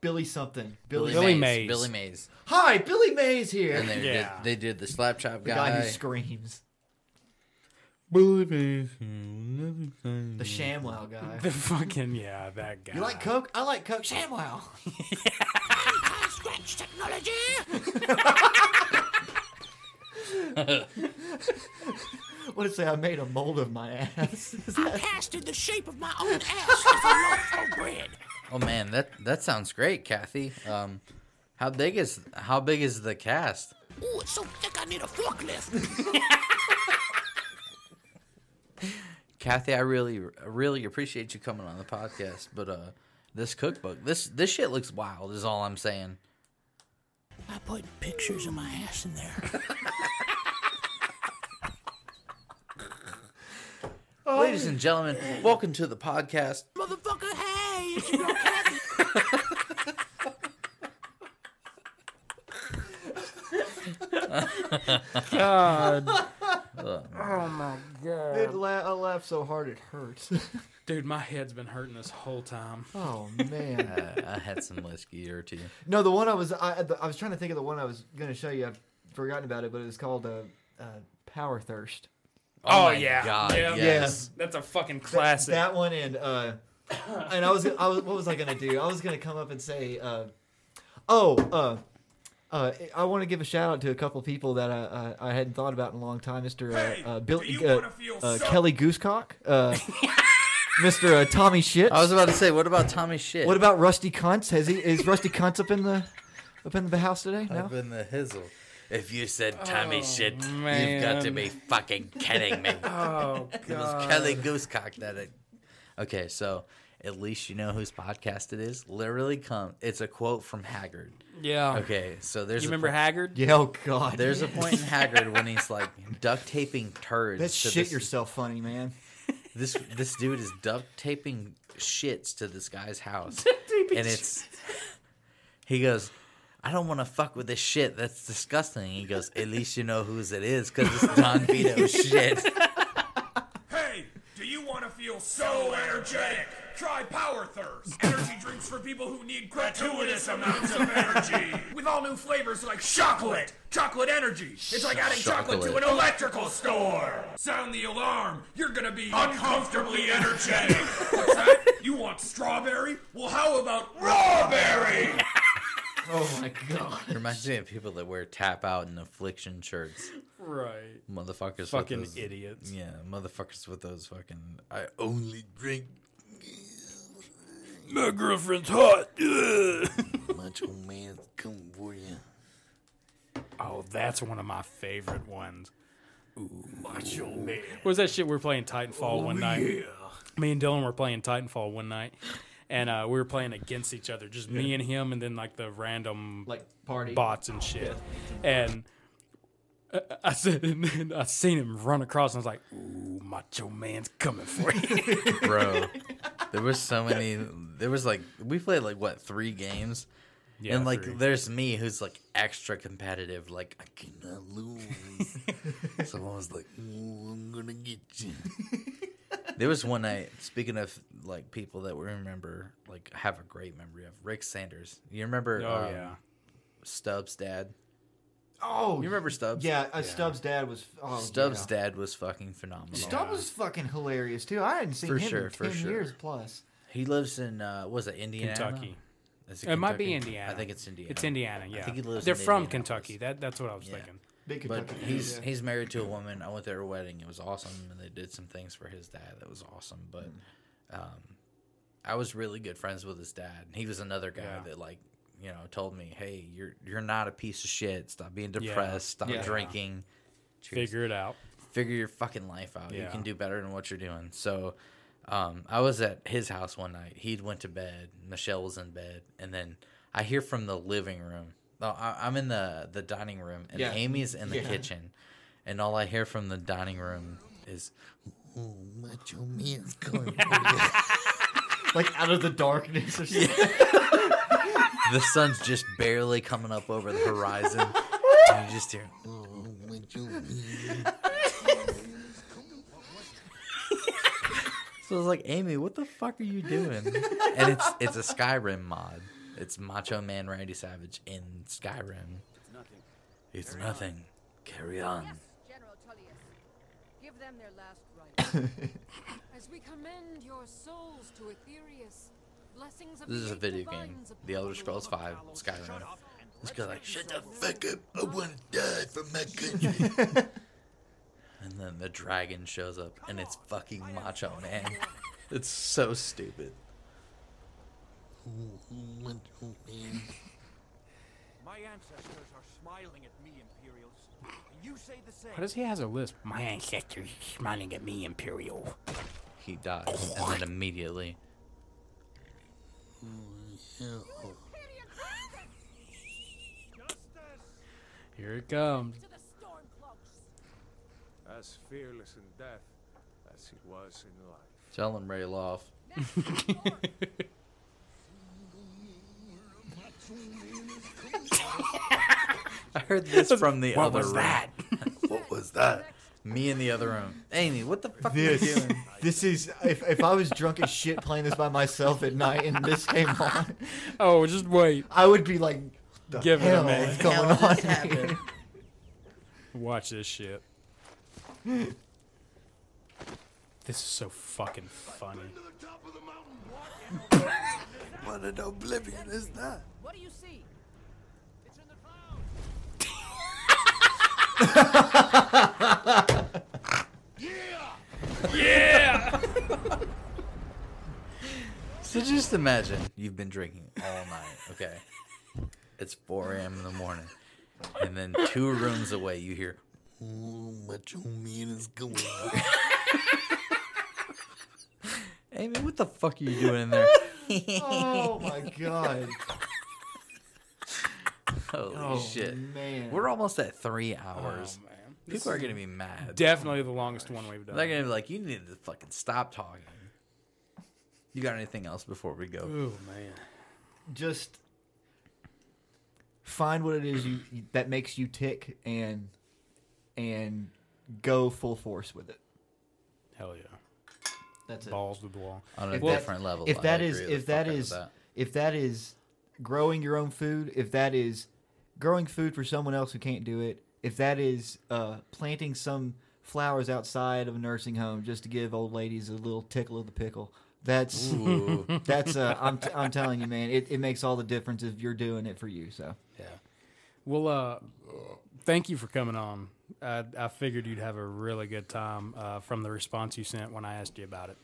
Billy something. Billy, Billy, Mays. Mays. Billy Mays. Hi, Billy Mays here. And they Yeah. did they did the slap chop the guy. guy who screams. Billy Mays. The ShamWow guy. The fucking, yeah, that guy. You like Coke? I like Coke. ShamWow. Scratch technology. what did it say? I made a mold of my ass. Is I that- casted the shape of my own ass as a loaf of bread. Oh man, that that sounds great, Kathy. Um, how big is how big is the cast? Ooh, it's so thick I need a forklift. Kathy, I really really appreciate you coming on the podcast, but uh, this cookbook, this this shit looks wild. Is all I'm saying. I put pictures of my ass in there. Ladies and gentlemen, welcome to the podcast. Motherfucker, hey, it's your girl Kathy. God. Oh my It god. la- I laughed so hard it hurts. Dude, my head's been hurting this whole time. oh man. Uh, I had some whiskey or two. No, the one I was I, I was trying to think of the one I was going to show you. I've forgotten about it, but it was called uh, uh, Power Thirst. Oh, my yeah. God, yeah. yes. That's a fucking That- classic. That, one and uh, and I was I was what was I gonna do? I was gonna come up and say, uh, oh, uh, uh, I want to give a shout out to a couple people that I, I, I hadn't thought about in a long time, Mister uh, uh, Bill uh, uh, Kelly Goosecock, uh, Mister uh, Tommy Shit. I was about to say, what about Tommy Shit? What about Rusty Cunts? Has he is Rusty Cunts up in the up in the house today? No. Up in the hizzle. If you said Tommy Oh, shit, you've got to be fucking kidding me. Oh, god, It was Kelly Goosecock that it. Okay, so at least you know whose podcast it is. Literally, come. It's a quote from Haggard. Yeah. Okay, so there's. You a remember po- Haggard? Yeah, oh God. There's a point in Haggard when he's like duct taping turds. That's to shit this, yourself funny, man. This this dude is duct taping shits to this guy's house, and it's. He goes, I don't want to fuck with this shit. That's disgusting. He goes, at least you know whose it is because it's Don Vito's shit. Hey, do you want to feel so energetic? Try Power Thirst. Energy drinks for people who need gratuitous amounts of energy. With all new flavors like chocolate. Chocolate energy. It's like adding chocolate, to an electrical store. Sound the alarm. You're gonna be uncomfortably energetic. What's that? You want strawberry? Well, how about rawberry? Oh my god. It reminds me of people that wear tap out and affliction shirts. Right. Motherfuckers. Fucking with those, idiots. Yeah, motherfuckers with those fucking. I only drink. My girlfriend's hot. Macho man, come for you. Oh, that's one of my favorite ones. Ooh, Macho Man. What was that shit we were playing Titanfall Oh, one night? Yeah. Me and Dylan were playing Titanfall one night, and uh, we were playing against each other, just me and him, and then like the random Like, party. bots and shit. And I, said, and then I seen him run across, and I was like, "Ooh, Macho Man's coming for you, bro. There was so many. There was like we played like what three games, Yeah, and like three. there's me who's like extra competitive. Like I cannot lose. so I was like, "Ooh, I'm gonna get you. there was one night. Speaking of like people that we remember, like have a great memory of Rick Sanders. You remember? Oh, um, yeah. Stubbs' dad. Oh, You remember Stubbs? Yeah, uh, Stubbs' dad was. Oh, Stubbs' yeah. dad was fucking phenomenal. Stubbs was fucking hilarious too. I hadn't seen For him sure, in for ten sure. years plus. He lives in uh, was it Indiana? Kentucky. Is It might be Indiana. I think it's Indiana. It's Indiana. Yeah, I think he lives. They're in from Kentucky. That that's what I was Yeah. thinking. Big But Kentucky. he's yeah. he's married to a woman. I went to her wedding. It was awesome, and they did some things for his dad that was awesome. But um, I was really good friends with his dad. And he was another guy Yeah. that like you know told me, "Hey, you're you're not a piece of shit. Stop being depressed. Stop Yeah. drinking. Cheers. Figure it out. Figure your fucking life out. You Yeah. can do better than what you're doing." So. Um, I was at his house one night. He'd went to bed. Michelle was in bed, and then I hear from the living room. No, I, I'm in the the dining room, and Yeah. Amy's in the Yeah. kitchen, and all I hear from the dining room is, "Oh, macho man's coming for you." like out of the darkness or something. the sun's just barely coming up over the horizon, and you just hear, "Oh, macho man." So I was like, Amy, what the fuck are you doing? And it's it's a Skyrim mod. It's Macho Man Randy Savage in Skyrim. It's nothing. It's nothing. Carry on. General Tullius, give them their last right. As we commend your souls to Aetherius, blessings of This is a video game. The Elder Scrolls V, Skyrim. This guy's like, shut the fuck up. I want to die for my country. and then the dragon shows up, and it's fucking Macho Man. It's so stupid. My ancestors are smiling at me, Imperials. You say the same. Why does he has a lisp? My ancestors are smiling at me, Imperial. He dies, and then immediately. Here it comes. As fearless in death as he was in life. Tell him Ray Loff. I heard this from the What other was room. that? what was that? Me in the other room. Amy, what the fuck are This, you doing? this is if, if I was drunk as shit playing this by myself at night and this came on, Oh, just wait. I would be like, the Give it a minute. is going Hell on just happened. here? Watch this shit. This is so fucking funny. What an oblivion is that? What do you see? Yeah! So just imagine you've been drinking all night, okay? It's 4 a.m. in the morning. And then two rooms away, you hear, Oh, macho man is going Amy, what the fuck are you doing in there? Oh my god. Holy Oh, shit. man. We're almost at three hours. Oh, man. People This are going to be mad. Definitely the longest one we've done. They're going to be like, you need to fucking stop talking. You got anything else before we go? Oh man. Just find what it is you that makes you tick and and go full force with it. Hell yeah. That's it. Balls to the wall. On a If different that, level. If I that is agree the if that fuck out of is that. if that is growing your own food, if that is growing food for someone else who can't do it, if that is uh, planting some flowers outside of a nursing home just to give old ladies a little tickle of the pickle, That's Ooh. that's uh, I'm t- I'm telling you, man. It, it makes all the difference if you're doing it for you. So Yeah. Well, uh, thank you for coming on. I, I figured you'd have a really good time uh, from the response you sent when I asked you about it.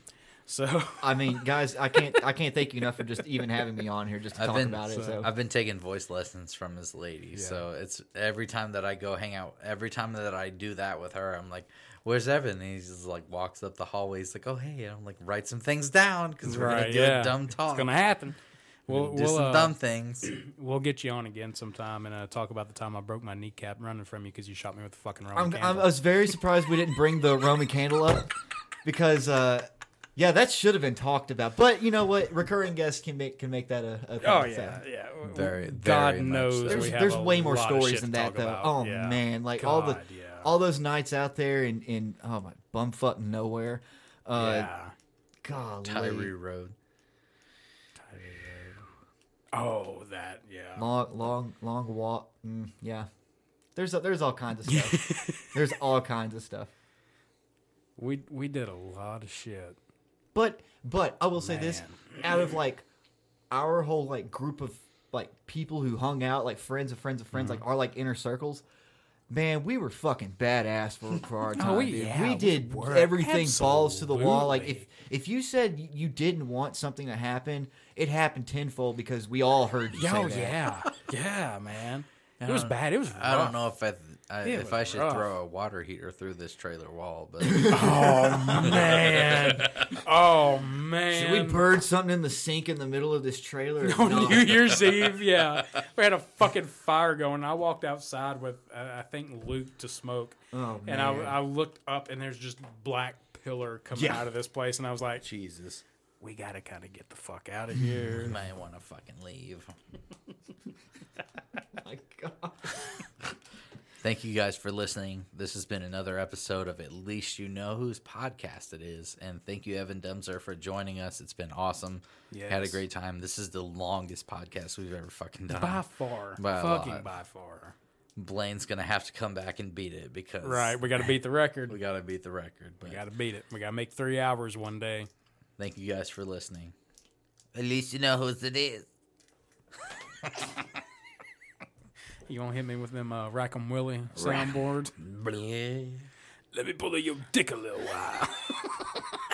So I mean, guys, I can't I can't thank you enough for just even having me on here just to I've talk been about it. So I've been taking voice lessons from this lady. Yeah. So it's every time that I go hang out, every time that I do that with her, I'm like, "Where's Evan?" And he's just like walks up the hallway. He's like, "Oh hey," and I'm like, "Write some things down because we're gonna do yeah. a dumb talk. It's gonna happen. We'll We'll, do we'll, some uh, dumb things. We'll get you on again sometime and uh, talk about the time I broke my kneecap running from you because you shot me with a fucking Roman I'm, candle. I'm, I was very surprised we didn't bring the Roman candle up because, uh, yeah, that should have been talked about. But you know what? Recurring guests can make can make that a, a thing. Oh, so. yeah, yeah. Very, God very much knows so. There's there's way more stories than that though. about. Oh Yeah. man, like all the yeah. all those nights out there in in oh my bumfuck nowhere. Uh, Yeah. Golly. Tyree Road. Oh, that yeah. Long, long, long walk. Mm, yeah, there's a, there's all kinds of stuff. there's all kinds of stuff. We we did a lot of shit. But but I will say this: out of like our whole like group of like people who hung out, like friends of friends of friends, Mm-hmm. like our like inner circles. Man, we were fucking badass for, for our Oh, time. we- dude. yeah, we we did were. everything balls to the wall. Like if if you said you didn't want something to happen, it happened tenfold because we all heard you Oh say that. yeah, yeah, man. It was bad. It was. I don't know if I, I if I should rough. throw a water heater through this trailer wall, but Oh man. Oh man. Should we burn something in the sink in the middle of this trailer? on No. New Year's Eve, yeah, we had a fucking fire going. I walked outside with uh, I think Luke to smoke, Oh, and I. I looked up and there's just black pillar coming Yeah. out of this place, and I was like, Jesus, we gotta kind of get the fuck out of here. you might want to fucking leave. my God. Thank you guys for listening. This has been another episode of At Least You Know Whose podcast it is. And thank you, Evan Dumser, for joining us. It's been awesome. Had a great time. This is the longest podcast we've ever fucking done. By far, By fucking by far. Blaine's going to have to come back and beat it because. Right, we got to beat the record. We got to beat the record. But We got to beat it. We got to make three hours one day. thank you guys for listening. At least you know whose it is. You gonna hit me with them uh, Rack'em Willie soundboards? Let me pull your dick a little while.